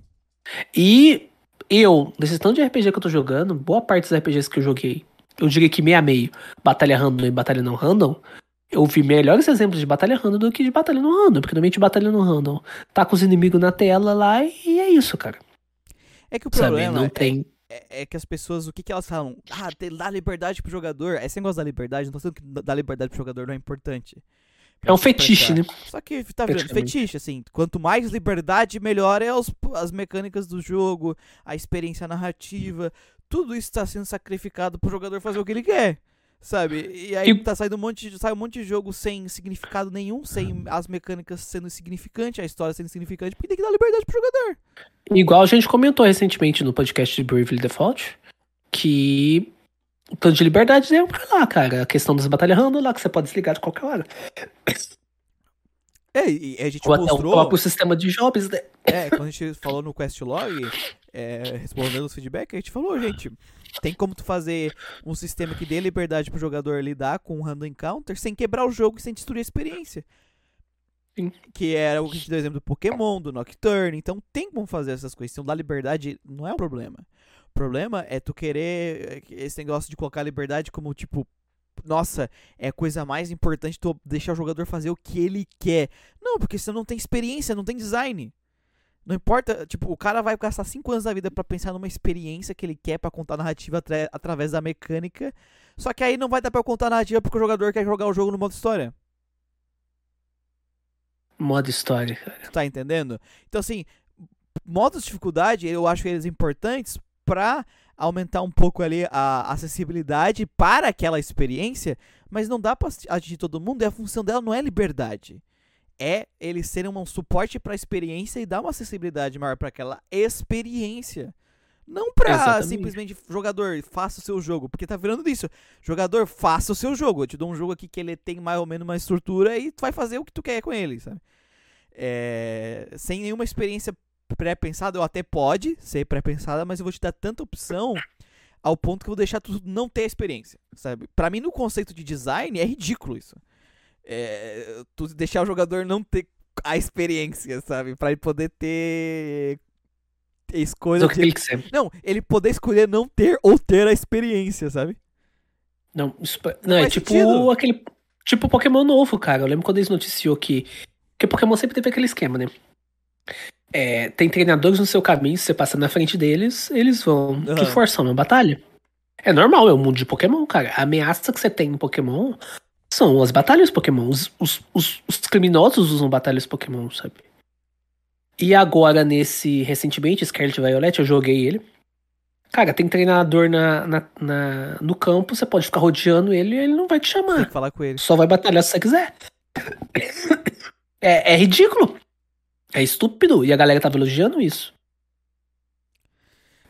E eu, desse tanto de RPG que eu tô jogando, boa parte dos RPGs que eu joguei, eu diria que meio a meio, batalha random e batalha não random, eu vi melhores exemplos de batalha random do que de batalha não random, porque normalmente batalha não random tá com os inimigos na tela lá e é isso, cara. É que o Sabe? problema Não é- tem. é, é que as pessoas, o que, que elas falam? Ah, dar liberdade pro jogador. Esse negócio da liberdade, não tô dizendo que dar liberdade pro jogador não é importante. É um fetiche, né? Só que, tá vendo? Fetiche, assim. Quanto mais liberdade, melhor é os, as mecânicas do jogo, a experiência narrativa. Tudo isso tá sendo sacrificado pro jogador fazer o que ele quer. Sabe? E aí E- tá saindo um monte de, sai um monte de jogo sem significado nenhum, sem as mecânicas sendo insignificantes, a história sendo insignificante, porque tem que dar liberdade pro jogador. Igual a gente comentou recentemente no podcast de Bravely Default, que o tanto de liberdade deu pra lá, cara. A questão das batalhas random lá, que você pode desligar de qualquer hora. É, e a gente Ou até o mostrou. próprio sistema de jobs, né? É, quando a gente falou no Questlog, é, respondendo os feedback, a gente falou, gente, tem como tu fazer um sistema que dê liberdade pro jogador lidar com um random encounter sem quebrar o jogo e sem destruir a experiência. Sim. Que era o que a gente deu exemplo do Pokémon, do Nocturne. Então tem como fazer essas coisas. Então dar liberdade não é um problema. Problema é tu querer é, esse negócio de colocar liberdade como tipo. Nossa, é a coisa mais importante tu deixar o jogador fazer o que ele quer. Não, porque senão não tem experiência, não tem design. Não importa, tipo, o cara vai gastar 5 anos da vida pra pensar numa experiência que ele quer pra contar a narrativa atra- através da mecânica. Só que aí não vai dar pra eu contar a narrativa porque o jogador quer jogar o jogo no modo história. Modo história. Tu tá entendendo? Então, assim, modos de dificuldade, eu acho eles importantes pra aumentar um pouco ali a acessibilidade para aquela experiência, mas não dá pra atingir todo mundo e a função dela não é liberdade. É eles serem um suporte pra experiência e dar uma acessibilidade maior pra aquela experiência. Não pra simplesmente jogador, faça o seu jogo, porque tá virando isso. Jogador, faça o seu jogo. Eu te dou um jogo aqui que ele tem mais ou menos uma estrutura e tu vai fazer o que tu quer com ele, sabe? É, sem nenhuma experiência pré-pensada, ou até pode ser pré-pensada, mas eu vou te dar tanta opção ao ponto que eu vou deixar tu não ter a experiência, sabe? Pra mim, no conceito de design, é ridículo isso. É, tu deixar o jogador não ter a experiência, sabe? Pra ele poder ter escolha Mas o que de... ele. Não, ele poder escolher não ter ou ter a experiência, sabe? Não, isso, pa- não, é tipo sentido. aquele. Tipo Pokémon novo, cara. Eu lembro quando eles noticiou que. Porque Pokémon sempre teve aquele esquema, né? É, tem treinadores no seu caminho, se você passa na frente deles, eles vão te Aham. forçar uma batalha. É normal, é o mundo de Pokémon, cara. A ameaça que você tem no Pokémon são as batalhas Pokémon. Os, os, os, os criminosos usam batalhas Pokémon, sabe? E agora, nesse. Recentemente, Scarlet Violet, eu joguei ele. Cara, tem treinador na, na, na- no campo, você pode ficar rodeando ele e ele não vai te Tem chamar. que falar com ele. Só vai batalhar se você quiser. É, é ridículo. É estúpido. E a galera tava elogiando isso.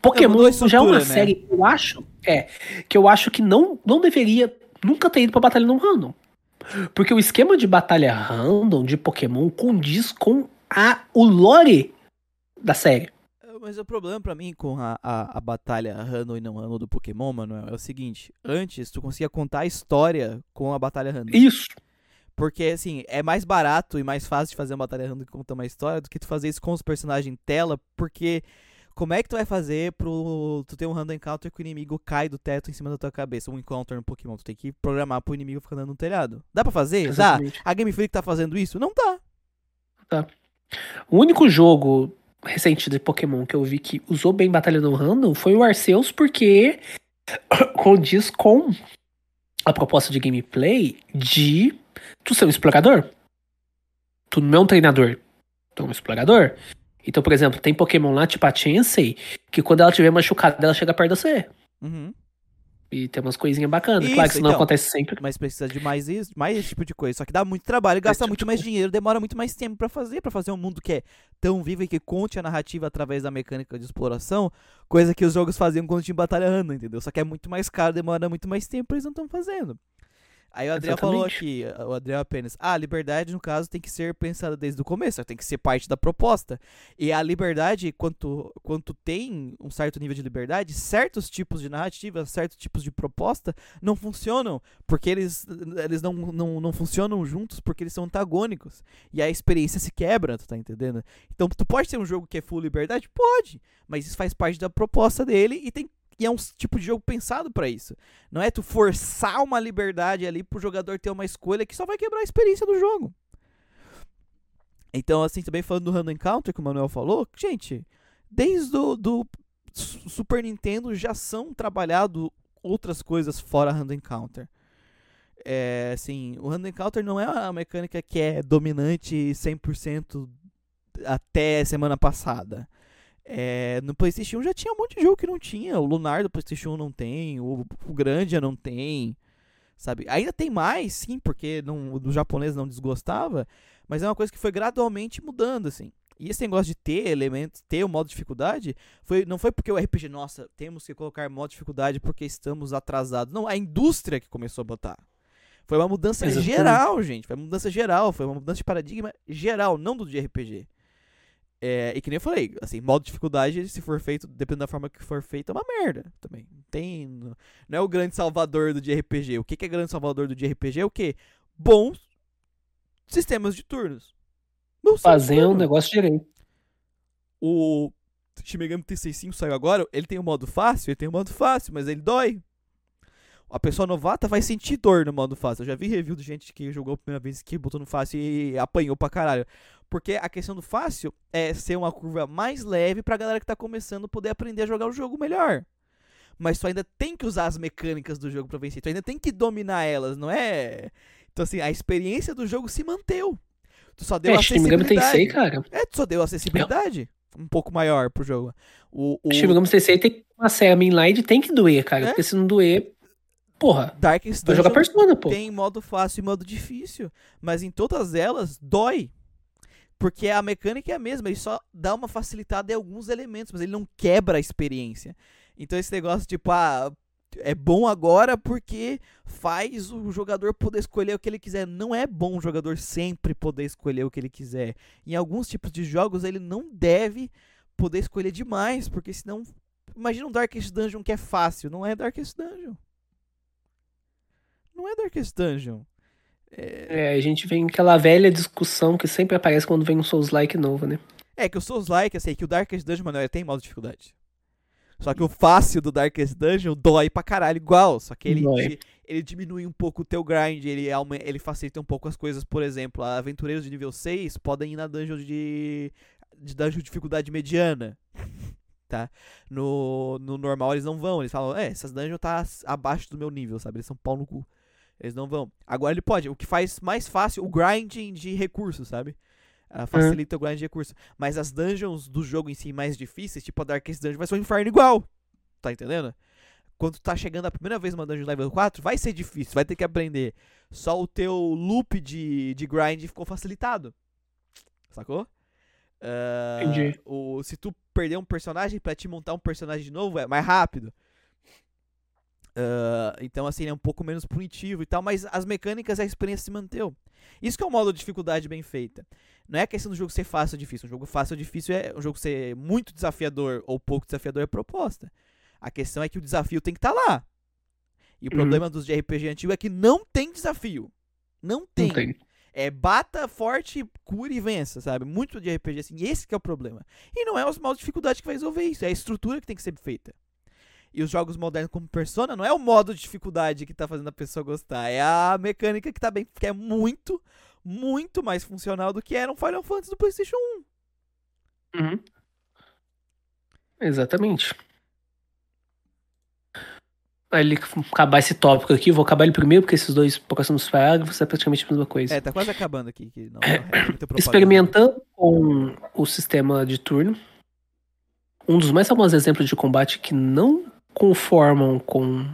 Pokémon já é uma né? série que eu acho. É. Que eu acho que não, não deveria nunca ter ido pra batalha não random. Porque o esquema de batalha random de Pokémon condiz com a, o lore da série. Mas o problema pra mim com a, a, a batalha random e não random do Pokémon, Manuel, é o seguinte. Antes, tu conseguia contar a história com a batalha random. Isso. Porque, assim, é mais barato e mais fácil de fazer uma batalha random que conta uma história do que tu fazer isso com os personagens em tela, porque como é que tu vai fazer pro tu ter um random encounter que o inimigo cai do teto em cima da tua cabeça? Um encounter no Pokémon, tu tem que programar pro inimigo ficar andando no telhado. Dá pra fazer? Exatamente. Dá. A Game Freak tá fazendo isso? Não tá. O único jogo recente de Pokémon que eu vi que usou bem Batalha no Random foi o Arceus, porque condiz com a proposta de gameplay de tu ser um explorador. Tu não é um treinador, tu é um explorador. Então, por exemplo, tem Pokémon lá, tipo a Chansey, que quando ela tiver machucada, ela chega perto de você. Uhum. E tem umas coisinhas bacanas. Isso, claro que isso não então. acontece sempre. Mas precisa de mais isso, mais esse tipo de coisa. Só que dá muito trabalho, gasta tipo muito mais dinheiro, demora muito mais tempo pra fazer, Pra fazer um mundo que é tão vivo e que conte a narrativa através da mecânica de exploração, coisa que os jogos faziam quando tinha batalha random, entendeu? Só que é muito mais caro, demora muito mais tempo, eles não estão fazendo. Aí o Adriel falou aqui, o Adriel apenas, ah, a liberdade no caso tem que ser pensada desde o começo, tem que ser parte da proposta. E a liberdade, quanto, quanto tem um certo nível de liberdade, certos tipos de narrativa, certos tipos de proposta não funcionam, porque eles, eles não, não, não funcionam juntos porque eles são antagônicos. E a experiência se quebra, tu tá entendendo? Então tu pode ter um jogo que é full liberdade? Pode, mas isso faz parte da proposta dele e tem e é um tipo de jogo pensado pra isso. Não é tu forçar uma liberdade ali pro jogador ter uma escolha que só vai quebrar a experiência do jogo. Então, assim, também falando do Random Encounter, que o Manuel falou, gente, desde o do Su- Super Nintendo já são trabalhado outras coisas fora Random Encounter. É, assim, o Random Encounter não é uma mecânica que é dominante 100% até semana passada. É, no PlayStation 1 já tinha um monte de jogo que não tinha. O Lunar do PlayStation 1 não tem, o, o Grandia não tem, sabe? Ainda tem mais, sim, porque não, o do japonês não desgostava, mas é uma coisa que foi gradualmente mudando, assim. E esse negócio de ter elementos, ter o modo dificuldade, foi, não foi porque o RPG, nossa, temos que colocar modo dificuldade porque estamos atrasados. Não, a indústria que começou a botar. Foi uma mudança Exatamente. geral, gente. Foi uma mudança geral, foi uma mudança de paradigma geral, não do de RPG. É, e que nem eu falei, assim, modo dificuldade, se for feito, dependendo da forma que for feito, é uma merda também. Não Tem, não é o grande salvador do de RPG. O que, que é grande salvador do de RPG? É o quê? Bons sistemas de turnos. Fazer um negócio direito. O Shin Megami Tensei 5 saiu agora, ele tem o modo fácil, ele tem o modo fácil, mas ele dói. A pessoa novata vai sentir dor no modo fácil. Eu já vi review de gente que jogou a primeira vez que botou no fácil e apanhou pra caralho. Porque a questão do fácil é ser uma curva mais leve pra galera que tá começando poder aprender a jogar o jogo melhor. Mas tu ainda tem que usar as mecânicas do jogo pra vencer. Tu ainda tem que dominar elas, não é? Então assim, a experiência do jogo se manteu. Tu só deu É, Shin acessibilidade. Tensei, cara. É, tu só deu acessibilidade um pouco maior pro jogo. O, o Shin Megami Tensei tem uma série mainline tem que doer, cara. É? Porque se não doer, porra, Darkest vai jogar Dungeon Persona, pô. tem modo fácil e modo difícil, mas em todas elas dói. Porque a mecânica é a mesma, ele só dá uma facilitada em alguns elementos, mas ele não quebra a experiência. Então esse negócio tipo, ah, é bom agora porque faz o jogador poder escolher o que ele quiser. Não é bom o jogador sempre poder escolher o que ele quiser. Em alguns tipos de jogos ele não deve poder escolher demais, porque senão imagina um Darkest Dungeon que é fácil, não é Darkest Dungeon. Não é Darkest Dungeon. É, a gente vem aquela velha discussão que sempre aparece quando vem um Souls-like novo, né? é que o Souls-like, assim, que o Darkest Dungeon, mano, tem modo de dificuldade. Só que o fácil do Darkest Dungeon dói pra caralho igual. Só que ele, ele diminui um pouco o teu grind, ele, ele facilita um pouco as coisas. Por exemplo, aventureiros de nível 6 podem ir na dungeon de, de dungeon de dificuldade mediana. Tá? No, no normal eles não vão. Eles falam, é, essas dungeons tá abaixo do meu nível, sabe? Eles são pau no cu. Eles não vão. Agora ele pode. O que faz mais fácil o grinding de recursos, sabe? Ah, facilita o grind de recursos. Mas as dungeons do jogo em si mais difíceis, tipo a Darkest Dungeon, vai ser um inferno igual. Tá entendendo? Quando tu tá chegando a primeira vez numa dungeon level 4, vai ser difícil, vai ter que aprender. Só o teu loop de, de grind ficou facilitado. Sacou? Ah, Entendi. O, se tu perder um personagem pra te montar um personagem de novo, é mais rápido. Ah, então, assim, é um pouco menos punitivo e tal, mas as mecânicas, a experiência se manteu. Isso que é um modo de dificuldade bem feita. Não é a questão do jogo ser fácil ou difícil. Um jogo fácil ou difícil é um jogo ser muito desafiador ou pouco desafiador é proposta. A questão é que o desafio tem que estar lá. E o Uhum. problema dos de RPG antigo é que não tem desafio. Não tem. Não tem. É bata forte, cura e vença, sabe? Muito de RPG assim. Esse que é o problema. E não é os modos de dificuldade que vai resolver isso, é a estrutura que tem que ser feita. E os jogos modernos como Persona não é o modo de dificuldade que tá fazendo a pessoa gostar, é a mecânica que tá bem, que é muito, muito mais funcional do que era um Final Fantasy do PlayStation 1. Uhum. Exatamente. Aí ele acabar esse tópico aqui, vou acabar ele primeiro, porque esses dois próximos parágrafos é praticamente a mesma coisa. É, tá quase acabando aqui. Não, é. Experimentando com o sistema de turno, um dos mais famosos exemplos de combate que não conformam com.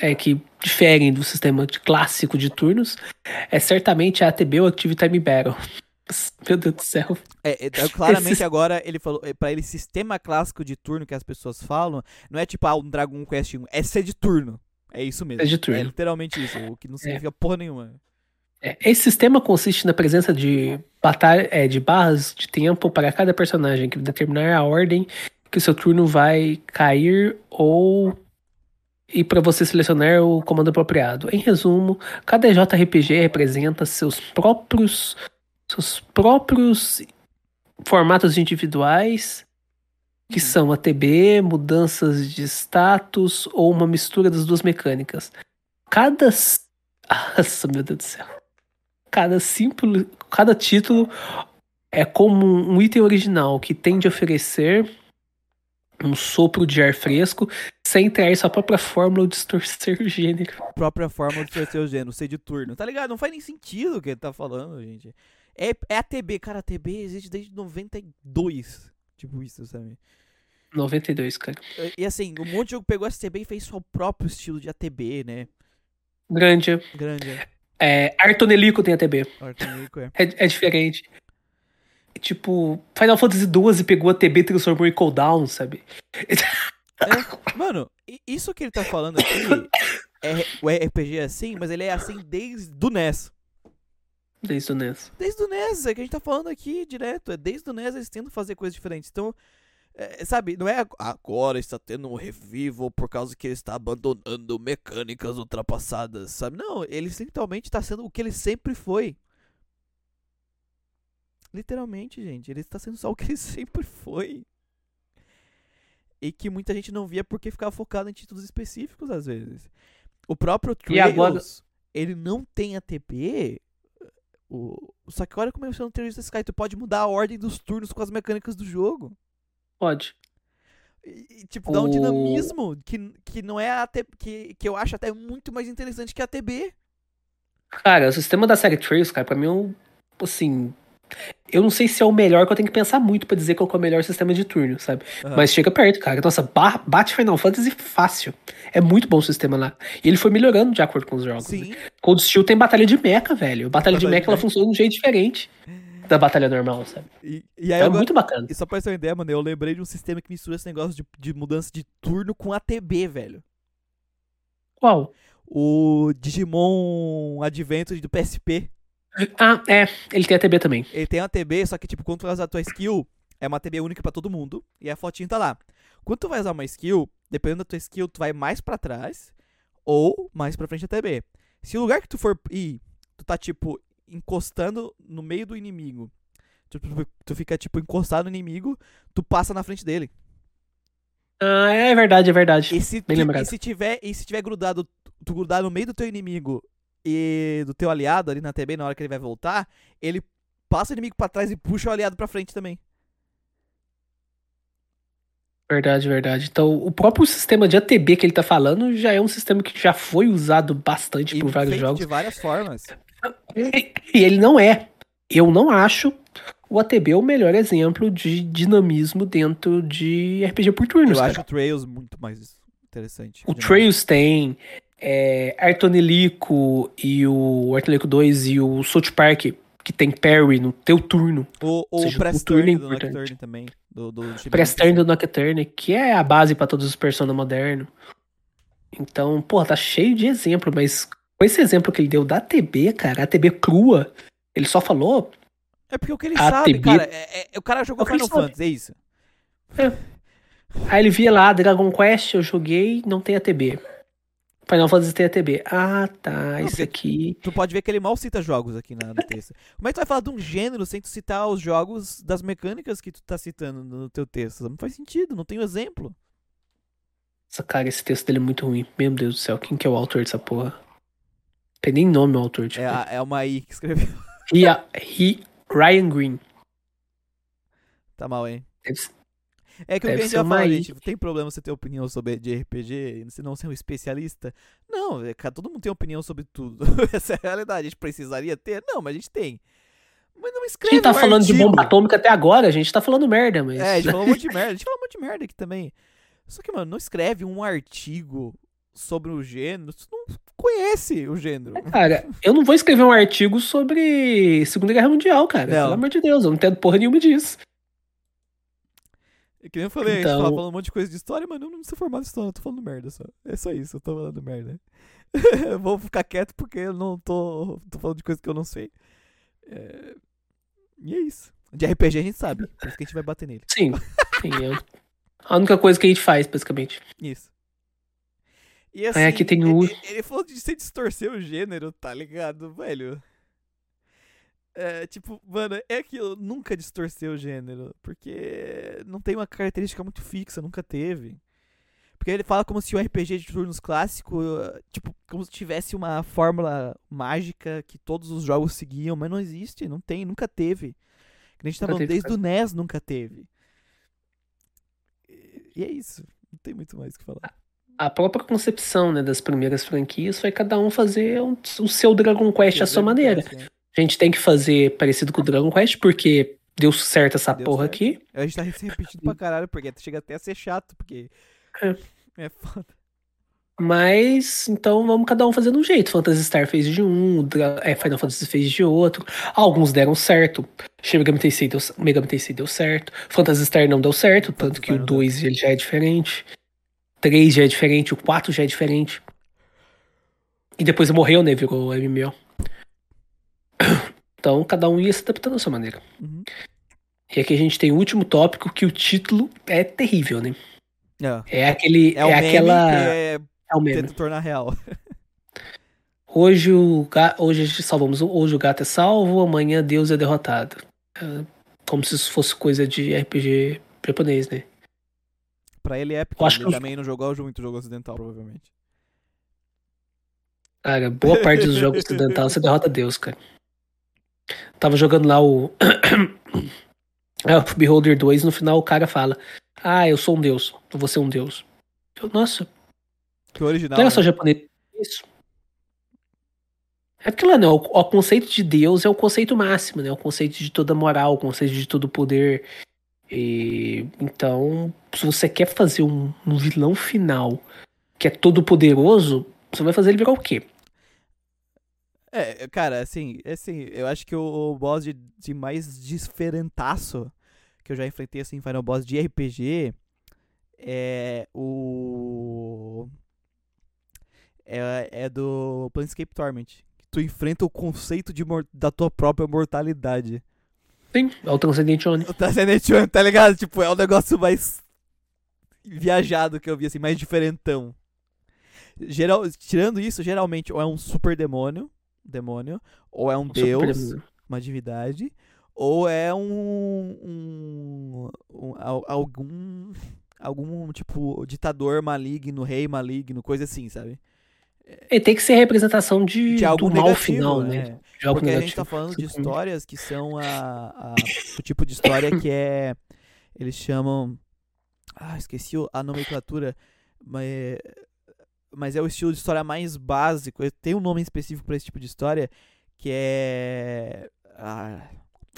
É, que diferem do sistema de clássico de turnos, é certamente a ATB ou Active Time Battle. Meu Deus do céu. É, é, claramente Esse- agora ele falou, é, pra ele, sistema clássico de turno que as pessoas falam, não é tipo, ah, um Dragon Quest 1, é ser de turno. É isso mesmo. É de turno. É literalmente isso, o que não significa porra nenhuma. É, Esse sistema consiste na presença de, batalha, é, de barras de tempo para cada personagem, que determinar a ordem que seu turno vai cair ou e para você selecionar o comando apropriado. Em resumo, cada JRPG representa seus próprios seus próprios formatos individuais, que são ATB, mudanças de status ou uma mistura das duas mecânicas. Cada Nossa, meu Deus do céu. Cada simples, cada título é como um item original que tende a oferecer um sopro de ar fresco sem trair sua própria fórmula ou distorcer o gênero. Própria forma de ser o gênero, ser de turno. Tá ligado? Não faz nem sentido o que ele tá falando, gente. É, é ATB, cara, ATB existe desde 92. Tipo isso, sabe? 92, cara. E- E assim, um monte de jogo pegou ATB e fez seu próprio estilo de ATB, né? Grande. Grande. É, Artonelico tem ATB. Artanico, é. É, é diferente. Tipo, Final Fantasy XII pegou a TB e transformou em cooldown, sabe? É, Mano, isso que ele tá falando aqui, é, o RPG é assim, mas ele é assim desde o NES. Desde o NES. Desde o NES, é que a gente tá falando aqui direto. É desde o NES eles tentam fazer coisas diferentes. Então, é, sabe, não é ag- agora está tendo um revival por causa que ele está abandonando mecânicas ultrapassadas, sabe? Não, ele literalmente está sendo o que ele sempre foi. Literalmente, gente, ele está sendo só o que ele sempre foi. E que muita gente não via porque ficava focado em títulos específicos às vezes. O próprio Trails, agora- ele não tem ATP. O... Só que olha como é o seu Terrorista Sky, tu pode mudar a ordem dos turnos com as mecânicas do jogo. Pode. E, tipo, dá um O- dinamismo que, que não é a AT... que, que eu acho até muito mais interessante que a ATB. Cara, o sistema da série Trails, cara, pra mim é um. Assim. Eu não sei se é o melhor, que eu tenho que pensar muito pra dizer qual é o melhor sistema de turno, sabe? Aham. Mas chega perto, cara. Nossa, ba- bate Final Fantasy fácil. É muito bom o sistema lá. E ele foi melhorando de acordo com os jogos. né? Sim, Cold Steel tem batalha de mecha, velho. Batalha de Batalha de mecha ela mecha. funciona de um jeito diferente da batalha normal, sabe? e, e aí É agora, muito bacana. e só pra ter uma ideia, mano, eu lembrei de um sistema que mistura esse negócio de, de mudança de turno com ATB, velho. Qual? O Digimon Adventure do PSP. Ah, é. Ele tem a TB também. Ele tem uma TB, só que, tipo, quando tu vai usar a tua skill, é uma TB única pra todo mundo. E a fotinha tá lá. Quando tu vai usar uma skill, dependendo da tua skill, tu vai mais pra trás ou mais pra frente da TB. Se o lugar que tu for ir, tu tá, tipo, encostando no meio do inimigo, tu, tu- tu fica, tipo, encostado no inimigo, tu passa na frente dele. Ah, é verdade, é verdade. E se, Bem e se tiver, e se tiver grudado, tu grudar no meio do teu inimigo e do teu aliado ali na TB na hora que ele vai voltar, ele passa o inimigo pra trás e puxa o aliado pra frente também. Verdade, verdade. Então, o próprio sistema de ATB que ele tá falando já é um sistema que já foi usado bastante E por vários jogos. de várias formas. E e ele não é. Eu não acho o ATB o melhor exemplo de dinamismo dentro de RPG por turnos, Eu cara. acho o Trails muito mais interessante. O. Trails tem é, Artonelico e o Artonelico 2 e o South Park, que tem parry no teu turno. O, o seja, Press o turno é Turn do importante. Também. Do, do Press Turn do Nocturne, que é a base pra todos os Persona modernos. Então, pô, tá cheio de exemplo, mas com esse exemplo que ele deu da ATB, cara, a ATB crua, ele só falou É porque o que ele A sabe, TB cara, é, é- o cara jogou É o que ele Final. Fantasy, é isso. Aí ele via lá, Dragon Quest, eu joguei, não tem ATB. Final Fantasy TTB. Ah, tá. Isso aqui. Tu pode ver que ele mal cita jogos aqui na, no texto. Como é que tu vai falar de um gênero sem tu citar os jogos das mecânicas que tu tá citando no teu texto? Não faz sentido, não tem um exemplo. Nossa, cara, esse texto dele é muito ruim. Meu Deus do céu, quem que é o autor dessa porra? Tem nem nome o autor, tipo. É, a- é uma I que escreveu. Ria- Ri- Ryan Green. Tá mal, hein? Deve É que o que Deve a gente já falou, gente, tem problema você ter opinião sobre de RPG, se não ser um especialista? Não, é, cara, todo mundo tem opinião sobre tudo. Essa é a realidade. A gente precisaria ter? Não, mas a gente tem. Mas não A escreve gente tá um falando de artigo. bomba atômica até agora, a gente tá falando merda, mas. É, a gente falou um monte de merda. A gente falou um monte de merda aqui também. Só que, mano, não escreve um artigo sobre o gênero. Tu não conhece o gênero. Cara, eu não vou escrever um artigo sobre Segunda Guerra Mundial, cara. Não. Pelo amor de Deus, eu não entendo porra nenhuma disso. É que nem eu falei, a gente Então- tava falando um monte de coisa de história, mas eu não sou formado em história, eu tô falando merda só. É só isso, eu tô falando merda. vou ficar quieto porque eu não tô, tô falando de coisa que eu não sei. É, E é isso. De RPG a gente sabe, por isso que a gente vai bater nele. Sim, sim. é a única coisa que a gente faz, basicamente. Isso. E assim, Aí aqui tem o- ele, ele falou de você distorcer o gênero, tá ligado, velho? É, tipo, mano, é aquilo, nunca distorceu o gênero, porque não tem uma característica muito fixa, nunca teve. Porque ele fala como se o RPG de turnos clássico, tipo, como se tivesse uma fórmula mágica que todos os jogos seguiam, mas não existe, não tem, nunca teve. Que a gente tá falando, teve, desde o NES nunca teve. E é isso, não tem muito mais o que falar. A própria concepção né, das primeiras franquias foi cada um fazer um- o seu Dragon Quest à sua maneira. A gente tem que fazer parecido com o Dragon Quest, porque deu certo essa Deu porra certo. aqui. A gente tá se repetindo pra caralho, porque chega até a ser chato, porque. É. É foda. Mas, então vamos cada um fazendo um jeito. Phantasy Star fez de um, é, Final Fantasy fez de outro. Alguns deram certo. Shin Megami Tensei deu, Megami Tensei deu certo. Phantasy Star não deu certo, tanto que o não deu 2 ele já é diferente. 3 já é diferente, o 4 já é diferente. E depois morreu, né? Virou MMO. Então cada um ia se adaptando à sua maneira. Uhum. E aqui a gente tem o último tópico que o título é terrível, né? É, É aquele. é É, aquela. que é, É o meme. tenta tornar real. Hoje o ga... hoje salvamos. Hoje o gato é salvo, amanhã Deus é derrotado. É como se isso fosse coisa de RPG japonês, né? Pra ele é, porque acho ele que também não jogou muito jogo ocidental, provavelmente. Cara, boa parte dos jogos ocidentais você derrota Deus, cara. Tava jogando lá o. é, Beholder 2, no final o cara fala: Ah, eu sou um deus, eu vou ser um deus. Eu, nossa, Que original. não era né? só japonês. Isso. É porque lá, né? O, o conceito de Deus é o conceito máximo, né? O conceito de toda moral, o conceito de todo poder. E, então, se você quer fazer um, um vilão final que é todo poderoso, você vai fazer ele virar o quê? É, cara, assim, assim, eu acho que o, o boss de, de mais diferentaço que eu já enfrentei, assim, Final Boss de RPG é o. É, é do Planescape Torment. Que tu enfrenta o conceito de da tua própria mortalidade. Sim, é o Transcendente Oni. O Transcendent One, tá ligado? Tipo, é o negócio mais viajado que eu vi, assim, mais diferentão. Geral, tirando isso, geralmente, ou é um super demônio, demônio, ou é um deus, uma divindade, ou é um, um, um- al- algum algum tipo ditador maligno, rei maligno, coisa assim, sabe? Ele tem que ser representação de, De algo do mal negativo, final, né? né? De algo Porque a negativo. gente tá falando de histórias que são a, a- o tipo de história que é eles chamam ah, esqueci a nomenclatura, mas mas é o estilo de história mais básico. Tem um nome específico pra esse tipo de história que é ah,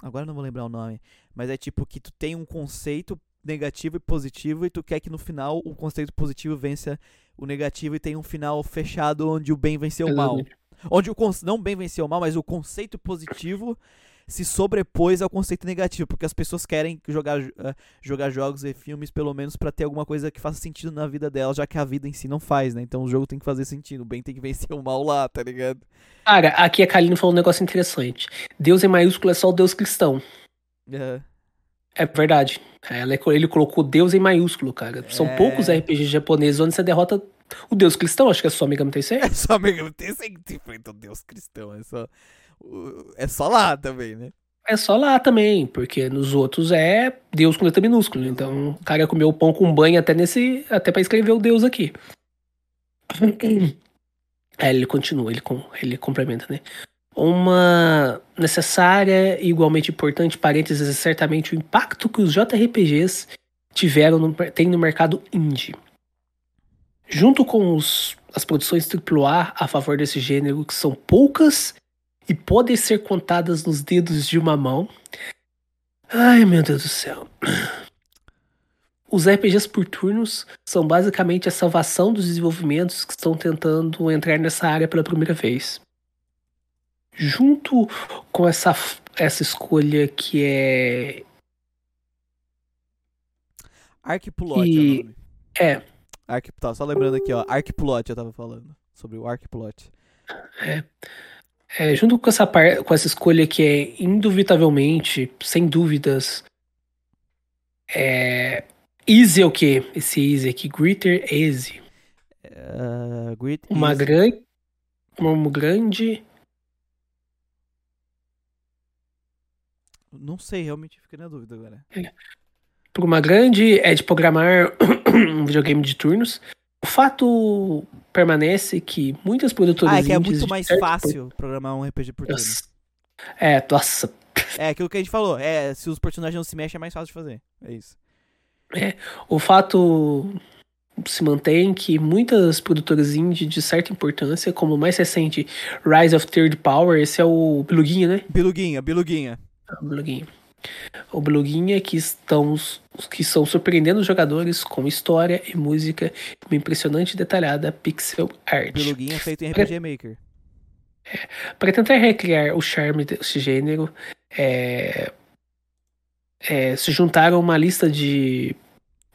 agora não vou lembrar o nome, mas é tipo que tu tem um conceito negativo e positivo e tu quer que no final o conceito positivo vença o negativo e tem um final fechado onde o bem venceu o mal. Onde o conce- não bem venceu o mal, mas o conceito positivo se sobrepôs ao conceito negativo, porque as pessoas querem jogar, jo- eh, jogar jogos e filmes pelo menos pra ter alguma coisa que faça sentido na vida delas, já que a vida em si não faz, né? Então o jogo tem que fazer sentido, o bem tem que vencer o mal lá, tá ligado? Cara, aqui a Kaline falou um negócio interessante. Deus em maiúsculo é só o Deus cristão. É, É verdade. Ela- ele colocou Deus em maiúsculo, cara. São É. poucos RPGs japoneses onde você derrota O Deus cristão, acho que é só Megami Tensei. É só Megami Tensei que enfrenta o Deus cristão. É só, é só lá também, né? É só lá também, porque nos outros é Deus com letra minúscula. Então o cara comeu o pão com banho até nesse. até para escrever o Deus aqui. Aí ele continua, ele, ele complementa, né? Uma necessária e igualmente importante parênteses é certamente o impacto que os JRPGs tiveram no, tem no mercado indie. Junto com os, as produções AAA a favor desse gênero, que são poucas e podem ser contadas nos dedos de uma mão. Ai, meu Deus do céu. Os RPGs por turnos são basicamente a salvação dos desenvolvimentos que estão tentando entrar nessa área pela primeira vez. Junto com essa, essa escolha que é. Arcplot e... é nome. É. Arc... Tá, só lembrando aqui, ó. Arcplot eu tava falando. Sobre o Arcplot. É. É, junto com essa, par... com essa escolha que é indubitavelmente, sem dúvidas, é... Easy é o quê? Esse Easy aqui, Greater Easy. Uh, great uma grande. Uma grande. Não sei, realmente fiquei na dúvida agora. É. Por uma grande é de programar um videogame de turnos. O fato permanece que muitas produtoras. Ah, é que é muito mais fácil por... programar um RPG por turno. É, nossa. É aquilo que a gente falou. É, se os personagens não se mexem, é mais fácil de fazer. É isso. É, o fato se mantém que muitas produtoras indie de certa importância, como o mais recente Rise of Third Power, esse é o Beluguinha, né? Beluguinha. O Beluguinha. O Beluguinha que estão que são surpreendendo os jogadores com história e música e uma impressionante e detalhada pixel art. Beluguinha feito em RPG Maker. É, para tentar recriar o charme desse gênero, é, é, se juntaram uma lista de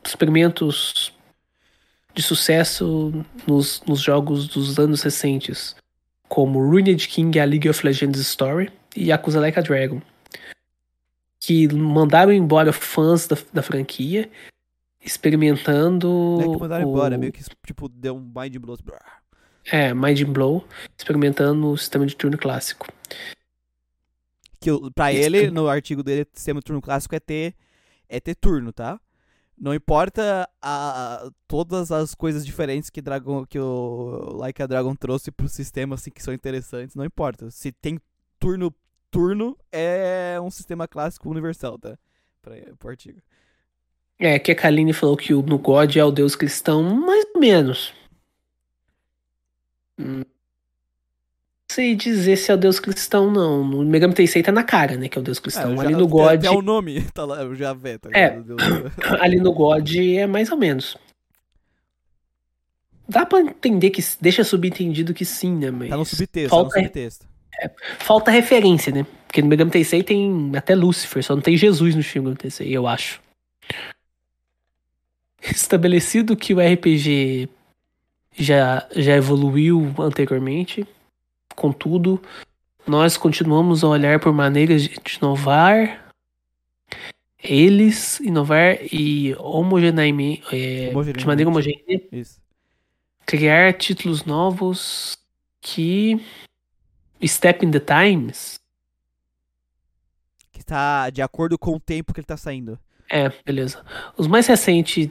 experimentos de sucesso nos, nos jogos dos anos recentes, como Ruined King, a League of Legends Story e Yakuza Like a Dragon, que mandaram embora fãs da, da franquia, experimentando. Não é que mandaram o... embora, meio que tipo deu um mind blow. É, mind blow, experimentando o sistema de turno clássico. Que pra ele, no artigo dele, o sistema de turno clássico é ter, é ter turno, tá? Não importa a, todas as coisas diferentes que, Dragon, que o Like a Dragon trouxe pro sistema, assim, que são interessantes, não importa. Se tem turno, turno, é um sistema clássico universal, tá? Pra, pro artigo. É, que a Kaline falou que o, no God é o deus cristão, mais ou menos. Hum sei dizer se é o Deus cristão, não. No Megami Tensei tá na cara, né? Que é o Deus cristão. É, ali no God. É o nome, tá lá, o Javé, tá É. ali no God é mais ou menos. Dá pra entender que deixa subentendido que sim, né? Mas tá no subtexto, falta, tá no subtexto. É, falta referência, né? Porque no Megami Tensei tem até Lúcifer, só não tem Jesus no filme Megami Tensei, eu acho. Estabelecido que o RPG já, já evoluiu anteriormente, Contudo, nós continuamos a olhar por maneiras de inovar eles, inovar e homogeneamente, é, de maneira homogênea, Isso. criar títulos novos que step in the times. Que está de acordo com o tempo que ele está saindo. É, beleza. Os mais recentes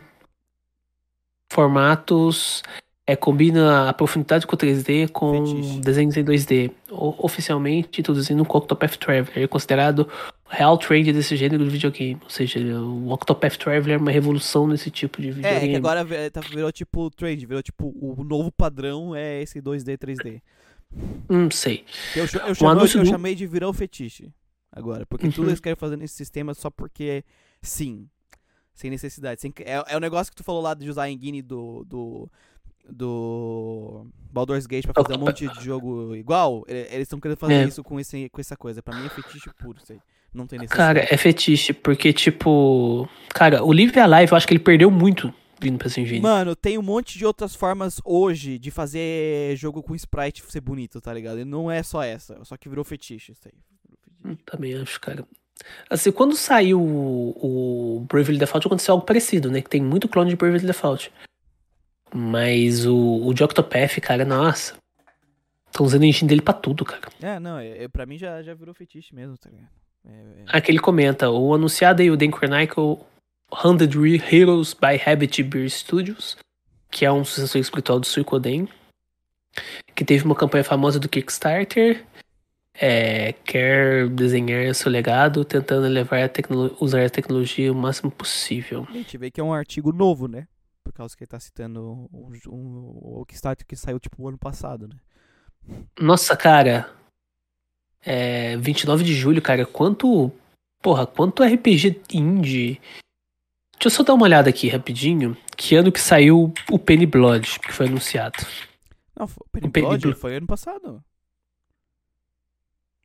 formatos é, combina a profundidade com 3D com Fetiche. desenhos em 2D. O, oficialmente, introduzindo o Octopath Traveler, é considerado o real trend desse gênero de videogame. Ou seja, o Octopath Traveler é uma revolução nesse tipo de videogame. É, é que agora tá, virou tipo trend, virou tipo o novo padrão é esse 2D, 3D. Hum, sei. Eu, eu, chamei, eu do... chamei de virar o fetiche agora, porque uhum. tudo eles querem fazer nesse sistema só porque sim. Sem necessidade. Sem, é, é o negócio que tu falou lá de usar a engine do, do do Baldur's Gate pra fazer um monte de jogo igual, eles estão querendo fazer é. isso com, esse, com essa coisa. Pra mim é fetiche puro isso aí. Não tem necessidade. Cara, é fetiche, porque, tipo. Cara, o Live Alive, eu acho que ele perdeu muito vindo pra engine. Mano, tem um monte de outras formas hoje de fazer jogo com sprite ser bonito, tá ligado? E não é só essa, só que virou fetiche isso aí. Hum, também acho, cara. Assim, quando saiu o, o Bravely Default aconteceu algo parecido, né? Que tem muito clone de Bravely Default. Mas o, o de Octopath, cara, nossa. Estão usando a engine dele pra tudo, cara. É, não, é, é, pra mim já, já virou fetiche mesmo, tá ligado? É, é. Aqui ele comenta, o anunciado aí, o Dan Chronicle 100 Heroes by Habit Beer Studios, que é um sucessor espiritual do Suicoden, que teve uma campanha famosa do Kickstarter, é, quer desenhar seu legado, tentando levar a usar a tecnologia o máximo possível. A gente vê que é um artigo novo, né? Por causa que ele tá citando o Kickstarter que saiu tipo o ano passado, né? Nossa, cara. É, 29 de julho, cara. Quanto. Porra, quanto RPG indie. Deixa eu só dar uma olhada aqui rapidinho. Que ano que saiu o Penny Blood, que foi anunciado? Não, o Penny O Penny Blood Blo- foi ano passado.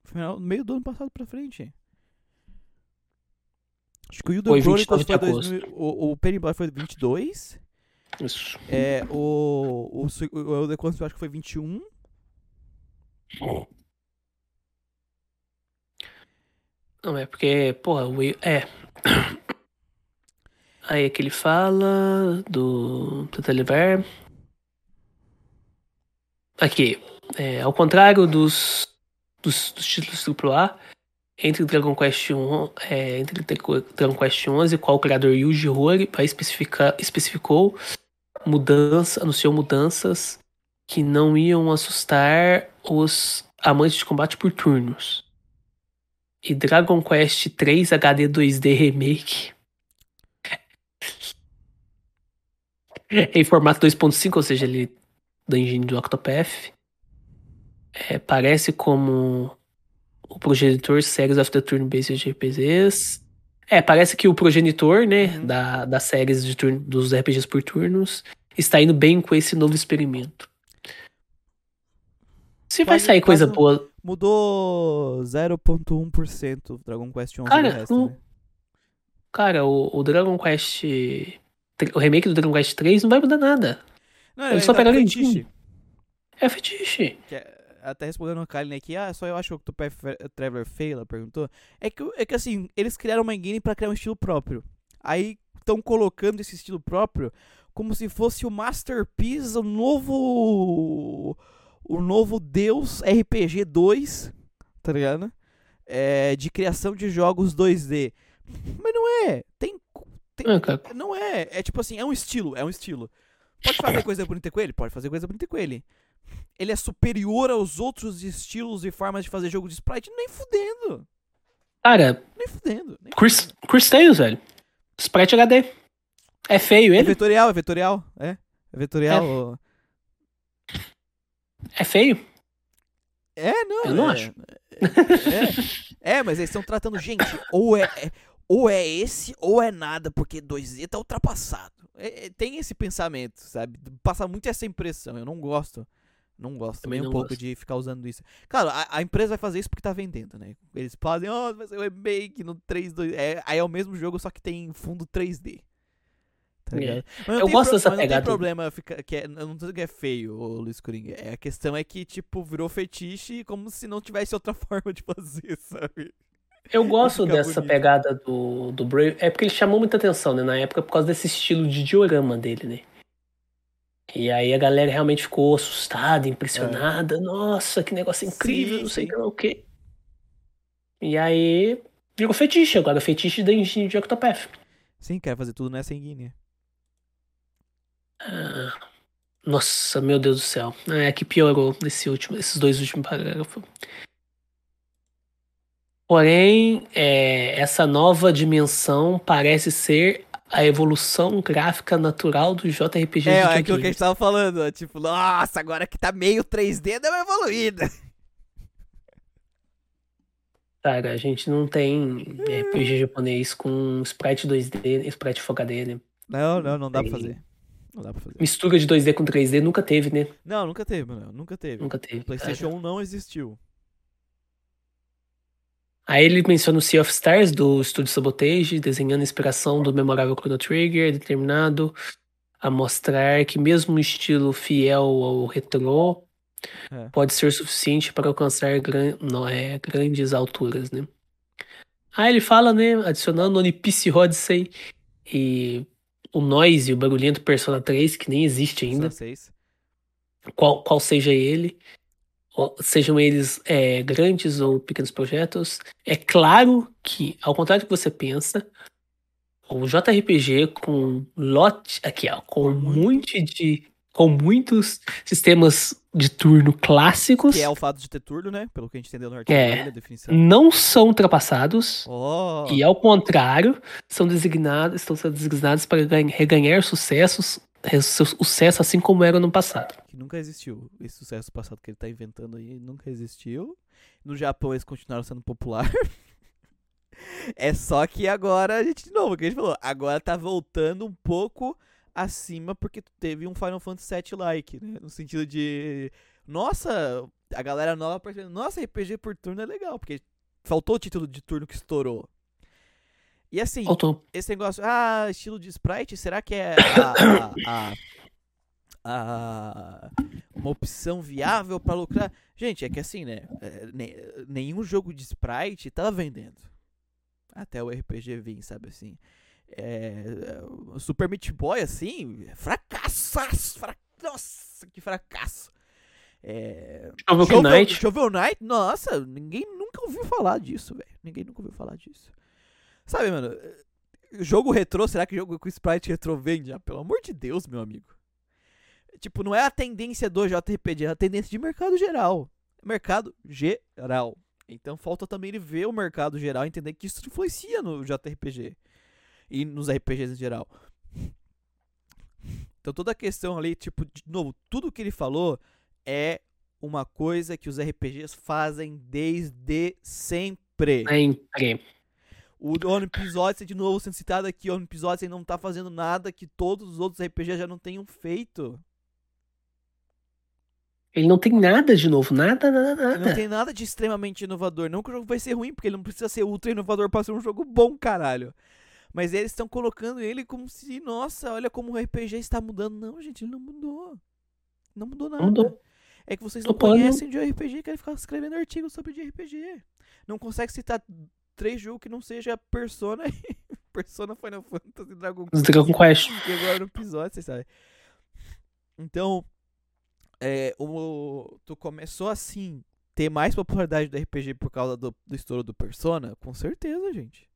Foi no meio do ano passado pra frente. Acho que o Foi Chronicles 29 de foi agosto. 2000, o, o Penny Blood foi 22. Isso. É, o, o, o Elder Chronicles eu acho que foi 21. Não, é porque, porra, o. É. Aí que ele fala do. Tenta levar. Aqui. É, ao contrário dos, dos, dos títulos AAA, entre Dragon Quest 1, é, entre Dragon Quest 11, qual o criador Yuji Horii vai especificar, especificou mudança, anunciou mudanças que não iam assustar os amantes de combate por turnos. E Dragon Quest 3 HD 2D Remake em formato 2.5, ou seja, ele da engine do Octopath. É, parece como o progenitor Series of the Turn-Based RPGs. É, parece que o progenitor, né, Uhum. da, das séries de turno, dos RPGs por turnos está indo bem com esse novo experimento. Se vai sair coisa boa. Mudou 0.1% o Dragon Quest 11 Cara, do resto, não- né? Cara, o, o Dragon Quest. O remake do Dragon Quest 3 não vai mudar nada. Não, Eles é- só pegaram fetiche. engine. É fetiche. Que é- até respondendo a Kylie aqui, ah, só eu acho que o Traveler fail, ela perguntou. É que, é que assim, eles criaram uma engine pra criar um estilo próprio. Aí estão colocando esse estilo próprio como se fosse o Masterpiece, o novo. O novo Deus RPG 2, tá ligado? É, de criação de jogos 2D. Mas não é. Tem. Ah, cara. Não é. É tipo assim, é um estilo, é um estilo. Pode fazer coisa bonita com ele? Pode fazer coisa bonita com ele. Ele é superior aos outros estilos e formas de fazer jogo de sprite? Nem fudendo. Cara, Nem fudendo. Nem Chris, Chris Tales, velho. Sprite HD. É feio É ele? vetorial, é vetorial. É. É vetorial. É feio? É, não. Eu não é- acho. É, é, mas eles estão tratando, gente, ou é, é- ou é esse ou é nada, porque 2D tá ultrapassado. É- é- tem esse pensamento, sabe? Passa muito essa impressão. Eu não gosto. Não gosto Também nem um não pouco gosto. de ficar usando isso. Claro, a, a empresa vai fazer isso porque tá vendendo, né? Eles fazem, ó, vai ser um remake no 3D. É, aí é o mesmo jogo, só que tem fundo 3D. Tá É. não Eu gosto dessa mas não pegada. tem problema ficar. Que é, eu não tô dizendo que é feio, o Luiz Coringa. É, a questão é que, tipo, virou fetiche como se não tivesse outra forma de fazer, sabe? Eu gosto dessa bonito. pegada do, do Brave. É porque ele chamou muita atenção, né? Na época, por causa desse estilo de diorama dele, né? E aí a galera realmente ficou assustada, impressionada. Nossa, que negócio incrível, Sim, não sei sim. o que. E aí virou fetiche agora, fetiche da engine de Octopath. Sim, quero fazer tudo nessa engine. Ah, nossa, meu Deus do céu. É que piorou nesse último, esses dois últimos parágrafos. Porém, é, essa nova dimensão parece ser a evolução gráfica natural do JRPG É, é aquilo que a gente tava falando. ó, Tipo, nossa, agora que tá meio 3D, deu uma evoluída. Cara, a gente não tem RPG japonês com sprite 2D, sprite HD, né? Não, não, não dá pra fazer. Não dá pra fazer. Mistura de 2D com 3D nunca teve, né? Não, nunca teve, mano. Nunca teve. Nunca teve. PlayStation 1 não existiu. Aí ele menciona o Sea of Stars do estúdio Sabotage, desenhando a inspiração do memorável Chrono Trigger, determinado a mostrar que mesmo um estilo fiel ao retrô É. pode ser suficiente para alcançar gran- não, é, grandes alturas, né? Aí ele fala, né, adicionando One Piece Odyssey e o noise, o barulhento Persona 3, que nem existe ainda, qual, qual seja ele, sejam eles é, grandes ou pequenos projetos, é claro que, ao contrário do que você pensa, o JRPG com lote, aqui ó, com um monte de, com muitos sistemas de turno clássicos, Que é o fato de ter turno, né? Pelo que a gente entendeu no artigo É. definição. não são ultrapassados. Oh, E ao contrário, são designados, estão sendo designados para ganha- reganhar sucessos, sucesso assim como era no passado. que nunca existiu. Esse sucesso passado que ele tá inventando aí nunca existiu. No Japão eles continuaram sendo popular. é só que agora a gente, de novo, o que a gente falou, agora tá voltando um pouco acima porque teve um Final Fantasy VII like, né? No sentido de, nossa, a galera nova percebendo, nossa, RPG por turno é legal, porque faltou o título de turno que estourou. E assim, esse negócio, ah, estilo de sprite, será que é a, a- a- uma opção viável pra lucrar? Gente, é que assim, né? é, ne- nenhum jogo de sprite tava vendendo. Até o RPG vir, sabe assim. É, Super Meat Boy, assim, fracassaço! Fra... Nossa, que fracasso! É, Shovel, Knight. Shovel Knight, nossa, ninguém nunca ouviu falar disso, velho. Ninguém nunca ouviu falar disso. Sabe, mano, eh, jogo retrô, será que jogo com sprite retrô vende? Ah, pelo amor de Deus, meu amigo. Tipo, não é a tendência do JRPG, é a tendência de mercado geral. Mercado geral. Então falta também ele ver o mercado geral entender que isso influencia no JRPG. E nos RPGs em geral. Então toda a questão ali, tipo, de novo, tudo que ele falou é uma coisa que os RPGs fazem desde sempre. Sempre. O Olympus Odyssey, de novo sendo citado aqui, o Olympus Odyssey não tá fazendo nada que todos os outros RPGs já não tenham feito. Ele não tem nada de novo. Nada, nada, Ele não nada. tem nada de extremamente inovador. Não que o jogo vai ser ruim, porque ele não precisa ser ultra inovador pra ser um jogo bom, caralho. Mas eles estão colocando ele como se, nossa, olha como o RPG está mudando. Não, gente, ele não mudou. Não mudou nada. mudou. É que vocês não Tô conhecem de RPG e querem ficar escrevendo artigos sobre de RPG. Não consegue citar três jogos que não seja Persona e Persona Final Fantasy Dragon Os Dragon Quest. que agora no episódio, vocês sabem. Então, é, o, tu começou assim, ter mais popularidade do RPG por causa do, do estouro do Persona? Com certeza, gente.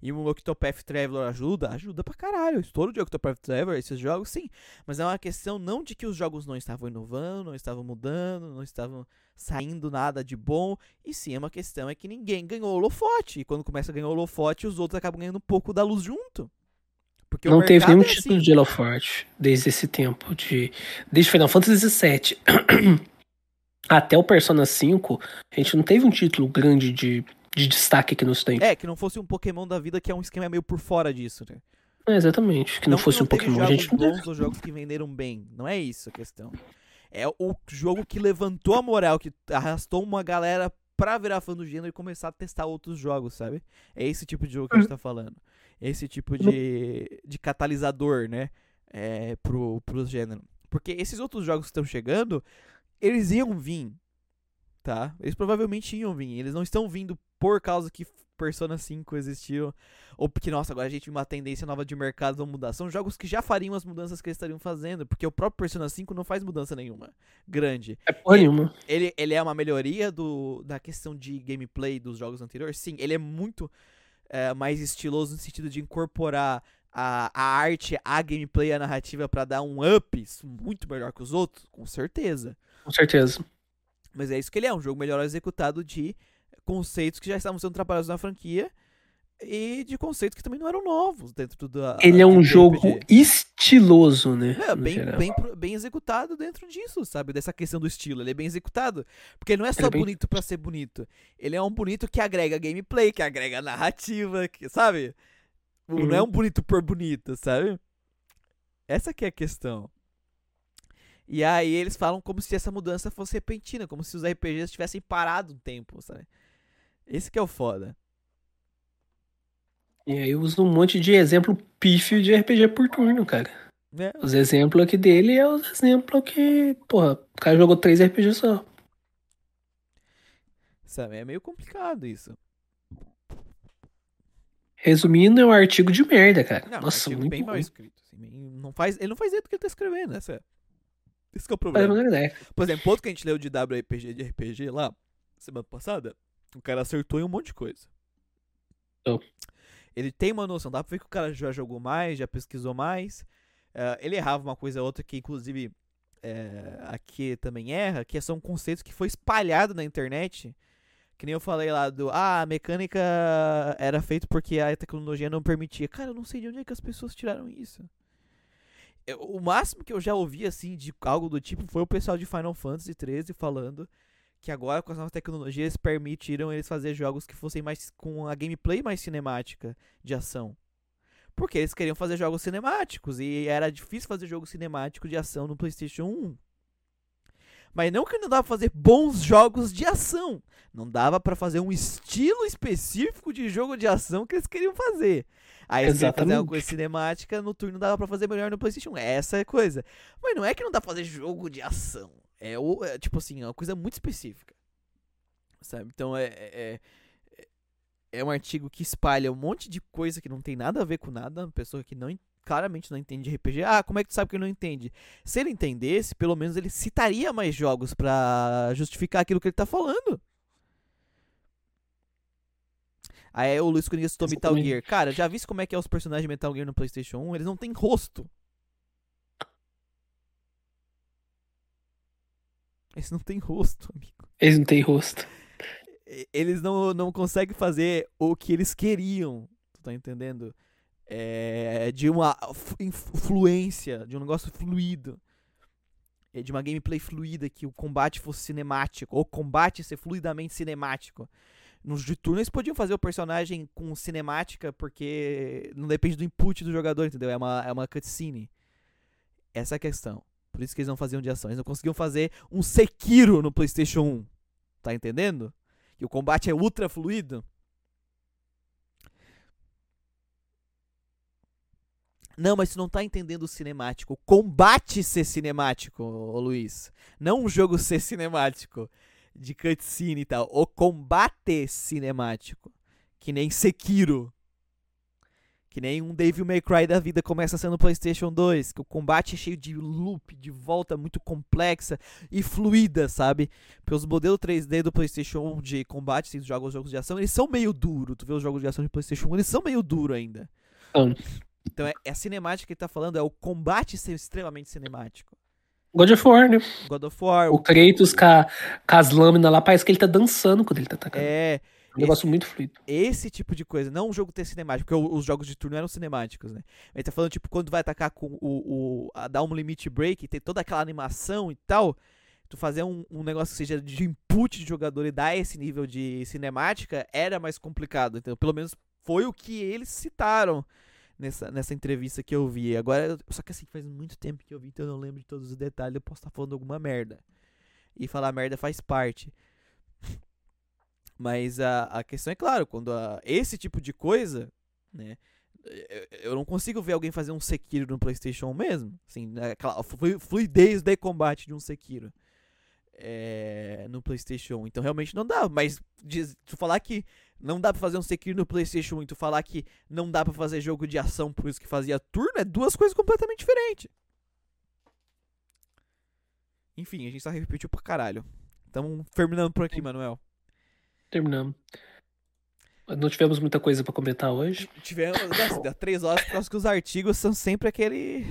E o Octopath Traveler ajuda? Ajuda pra caralho. O estouro de Octopath Traveler, esses jogos, sim. Mas é uma questão não de que os jogos não estavam inovando, não estavam mudando, não estavam saindo nada de bom. E sim, é uma questão é que ninguém ganhou holofote. E quando começa a ganhar holofote, os outros acabam ganhando um pouco da luz junto. Porque Não teve nenhum é título assim. de Halo Forte desde esse tempo. De... Desde Final Fantasy VII até o Persona 5, a gente não teve um título grande de, de destaque aqui no ocidente. É, que não fosse um Pokémon da vida, que é um esquema meio por fora disso, né? É, exatamente. Que não, fosse um teve Pokémon. A jogos gente não bons ou jogos que venderam bem. Não é isso a questão. É o jogo que levantou a moral, que arrastou uma galera pra virar fã do gênero e começar a testar outros jogos, sabe? É esse tipo de jogo que a gente tá falando. Esse tipo de, de catalisador, né? É, pro, pro gênero. Porque esses outros jogos que estão chegando, eles iam vir, tá? Eles provavelmente iam vir. Eles não estão vindo por causa que Persona 5 existiu. Ou porque, nossa, agora a gente tem uma tendência nova de mercado, vamos mudar. São jogos que já fariam as mudanças que eles estariam fazendo. Porque o próprio Persona 5 não faz mudança nenhuma. Grande. É porra nenhuma. Ele, ele é uma melhoria do, da questão de gameplay dos jogos anteriores? Sim, ele é muito é, mais estiloso no sentido de incorporar a, a arte, a gameplay, a narrativa pra dar um up muito melhor que os outros, com certeza. Com certeza. Mas é isso que ele é, um jogo melhor executado de conceitos que já estavam sendo trabalhados na franquia e de conceitos que também não eram novos dentro da. Ele é um jogo RPG. estiloso, né? É, bem, bem, bem executado dentro disso, sabe? Dessa questão do estilo. Ele é bem executado. Porque ele não é só Ele é bem- bonito pra ser bonito. Ele é um bonito que agrega gameplay, que agrega narrativa, que, sabe? Não é Uhum. um bonito por bonito, sabe? Essa que é a questão. E aí eles falam como se essa mudança fosse repentina, como se os RPGs tivessem parado um tempo, sabe? Esse que é o foda. E aí usa um monte de exemplo pífio de RPG por turno, cara. Né? Os exemplos aqui dele é os exemplos que, porra, o cara jogou três RPG só. Sabe? É meio complicado isso. Resumindo, é um artigo de merda, cara. Não, Nossa, artigo muito bem mal escrito. assim. Não faz, ele não faz ideia do que ele tá escrevendo, essa é. Esse que é o problema. é ideia. Por exemplo, outro que a gente leu de WRPG de RPG lá, semana passada, o cara acertou em um monte de coisa. Oh. Ele tem uma noção, dá pra ver que o cara já jogou mais, já pesquisou mais. Eh, ele errava uma coisa ou outra que, inclusive, eh, aqui também erra, que são conceitos que foi espalhado na internet. Que nem eu falei lá do, ah, a mecânica era feito porque a tecnologia não permitia. Cara, eu não sei de onde é que as pessoas tiraram isso. Eu- o máximo que eu já ouvi, assim, de algo do tipo, foi o pessoal de Final Fantasy XIII falando que agora com as novas tecnologias permitiram eles fazer jogos que fossem mais com a gameplay mais cinemática de ação. Porque eles queriam fazer jogos cinemáticos e era difícil fazer jogo cinemático de ação no PlayStation 1. Mas não que não dava pra fazer bons jogos de ação. Não dava pra fazer um estilo específico de jogo de ação que eles queriam fazer. Aí eles queriam fazer uma Exatamente. coisa cinemática, no turno dava pra fazer melhor no PlayStation 1. Essa é a coisa. Mas não é que não dá pra fazer jogo de ação. É, é, tipo assim, é uma coisa muito específica. Sabe? Então é, é, é- é um artigo que espalha um monte de coisa que não tem nada a ver com nada. Uma pessoa que não en- claramente não entende de RPG. Ah, como é que tu sabe que ele não entende? Se ele entendesse, pelo menos ele citaria mais jogos pra justificar aquilo que ele tá falando. Aí o Luiz Cunha citou Metal. Gear. Cara, já viste como é que é os personagens de Metal Gear no PlayStation 1? Eles não têm rosto. Eles não têm rosto, amigo. Eles não têm rosto. Eles não, não conseguem fazer o que eles queriam. Tu tá entendendo? É, de uma influência, de um negócio fluido. É, de uma gameplay fluida, que o combate fosse cinemático. Ou o combate ser fluidamente cinemático. Nos de turno eles podiam fazer o personagem com cinemática, porque não depende do input do jogador, entendeu? É uma, é uma cutscene. Essa é a questão. Por isso que eles não faziam de ação. Eles não conseguiam fazer um Sekiro no PlayStation 1. Tá entendendo? Que o combate é ultra fluido. Não, mas tu não tá entendendo o cinemático. O combate ser cinemático, ô Luiz. Não um jogo ser cinemático. De cutscene e tal. O combate cinemático. Que nem Sekiro. Que nem um Devil May Cry da vida começa sendo no PlayStation 2. Que o combate é cheio de loop, de volta muito complexa e fluida, sabe? Porque os modelos 3D do PlayStation 1 de combate, se tu joga os jogos de ação, eles são meio duro. Tu vê os jogos de ação de PlayStation 1, eles são meio duro ainda. São. Então é, é a cinemática que ele tá falando, é o combate ser extremamente cinemático. God of War, né? God of War, O Kratos com, a- com as lâminas lá, parece que ele tá dançando quando ele tá atacando. é um negócio muito fluido. esse tipo de coisa, não um jogo ter cinemático, porque os jogos de turno eram cinemáticos, né? Ele tá falando, tipo, quando vai atacar com o. o a, dar um limit break, ter toda aquela animação e tal. Tu fazer um, um negócio que seja de input de jogador e dar esse nível de cinemática era mais complicado. Então, pelo menos foi o que eles citaram nessa, nessa entrevista que eu vi. Agora, só que assim, faz muito tempo que eu vi, então eu não lembro de todos os detalhes. Eu posso estar falando alguma merda. E falar merda faz parte. Mas a, a questão é claro, quando a- esse tipo de coisa, né? eu- Eu não consigo ver alguém fazer um Sekiro no PlayStation 1 mesmo. Assim, né, aquela flu- fluidez de combate de um Sekiro é, no PlayStation 1. Então realmente não dá. Mas diz- tu falar que não dá pra fazer um Sekiro no PlayStation 1 e tu falar que não dá pra fazer jogo de ação por isso que fazia turno é duas coisas completamente diferentes. Enfim, a gente só repetiu pra caralho. Tamo terminando por aqui, Manuel. Terminamos. Não tivemos muita coisa pra comentar hoje. Tivemos, nossa, dá três horas por causa que os artigos são sempre aquele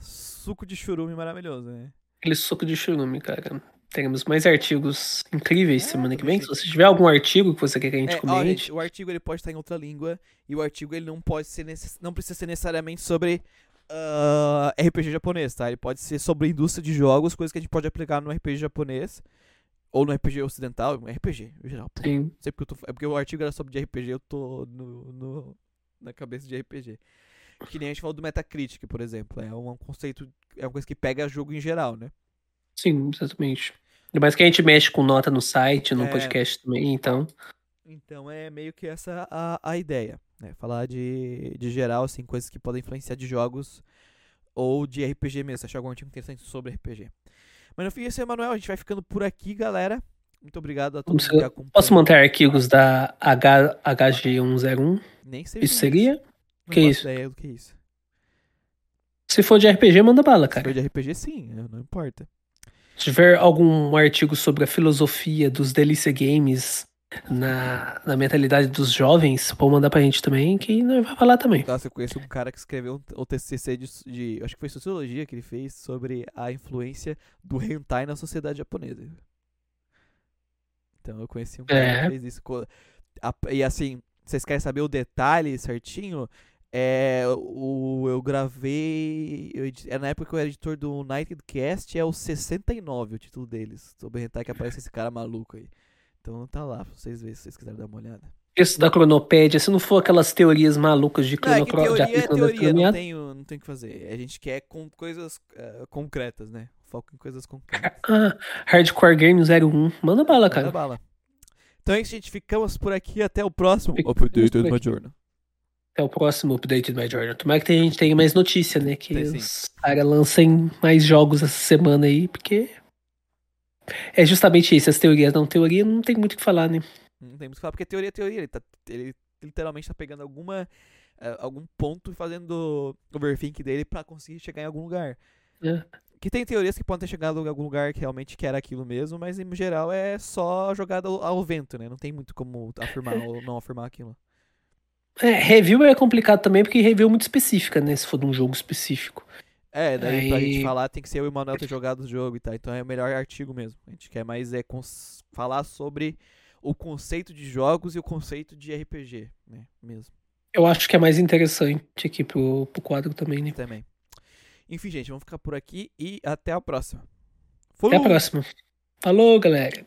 suco de churume maravilhoso, né? Aquele suco de churume, cara. Teremos mais artigos incríveis É, semana que vem. Se achei. você tiver algum artigo que você quer que a gente É, olha, comente, gente, o artigo ele pode estar em outra língua e o artigo ele não pode ser necess... não precisa ser necessariamente sobre ah, RPG japonês, tá? Ele pode ser sobre indústria de jogos, coisas que a gente pode aplicar no RPG japonês ou no RPG ocidental, RPG em geral. sim. Sei porque eu tô... É porque o artigo era sobre de RPG, eu tô no, no- na cabeça de RPG. Que nem a gente falou do Metacritic, por exemplo. É um conceito, é uma coisa que pega jogo em geral, né? Sim, exatamente. Mais que a gente mexe com nota no site, no É. podcast também, então. Então é meio que essa a, a ideia, né? Falar de, de geral, assim, coisas que podem influenciar de jogos ou de RPG mesmo. Se achar algum artigo interessante sobre RPG. Mas no fim, esse é o Emanuel. A gente vai ficando por aqui, galera. Muito obrigado a todo Você- mundo que acompanhou. Posso manter arquivos da H, HG101? Nem sei Isso seria? Não que isso? ideia do que é isso. Se for de RPG, manda bala, Se cara. for de RPG, sim, não importa. Se tiver algum artigo sobre a filosofia dos Delícia Games na, na mentalidade dos jovens, pode mandar pra gente também, que nós vai falar também. Nossa, eu conheço um cara que escreveu um- o TCC de, de- Acho que foi sociologia que ele fez sobre a influência do hentai na sociedade japonesa. Então eu conheci um cara É. que fez isso. E assim, vocês querem saber o detalhe certinho? É, o, eu gravei. Eu, é na época que eu era editor do United Cast, é o 69 o título deles. Sobre hentai que aparece esse cara maluco aí. Então tá lá, pra vocês verem se vocês quiserem dar uma olhada. Isso da cronopédia, se não for aquelas teorias malucas de Não, é teoria é teoria, não tem, o- não tem o que fazer. A gente quer com coisas eh, concretas, né? Foco em coisas concretas. Ah, Hardcore Game 01. Manda bala, Manda cara. bala. Então é isso, gente. Ficamos por aqui. Até o próximo Ficamos Update do aqui. Até o próximo update do My Journal. Tomara que a gente tenha mais notícia, né? Que Tem os caras lancem mais jogos essa semana aí, porque. É justamente isso, as teorias não teoria, não tem muito o que falar, né? Não tem muito o que falar, porque teoria é teoria. Ele, tá, ele literalmente tá pegando alguma, eh, algum ponto e fazendo overthink dele pra conseguir chegar em algum lugar. É. Que tem teorias que podem ter chegado em algum lugar que realmente quer aquilo mesmo, mas em geral é só jogada ao, ao vento, né? Não tem muito como afirmar ou não afirmar aquilo. É, review é complicado também, porque review é muito específica, né? Se for de um jogo específico. É, daí pra Aí- gente falar tem que ser eu e o Manuel ter jogado o jogo e tal. Então é o melhor artigo mesmo. A gente quer mais é falar sobre o conceito de jogos e o conceito de RPG, né? Mesmo. Eu acho que é mais interessante aqui pro, pro quadro também, né? Também. Enfim, gente, vamos ficar por aqui e até a próxima. Até a Falou! próxima. Falou, galera.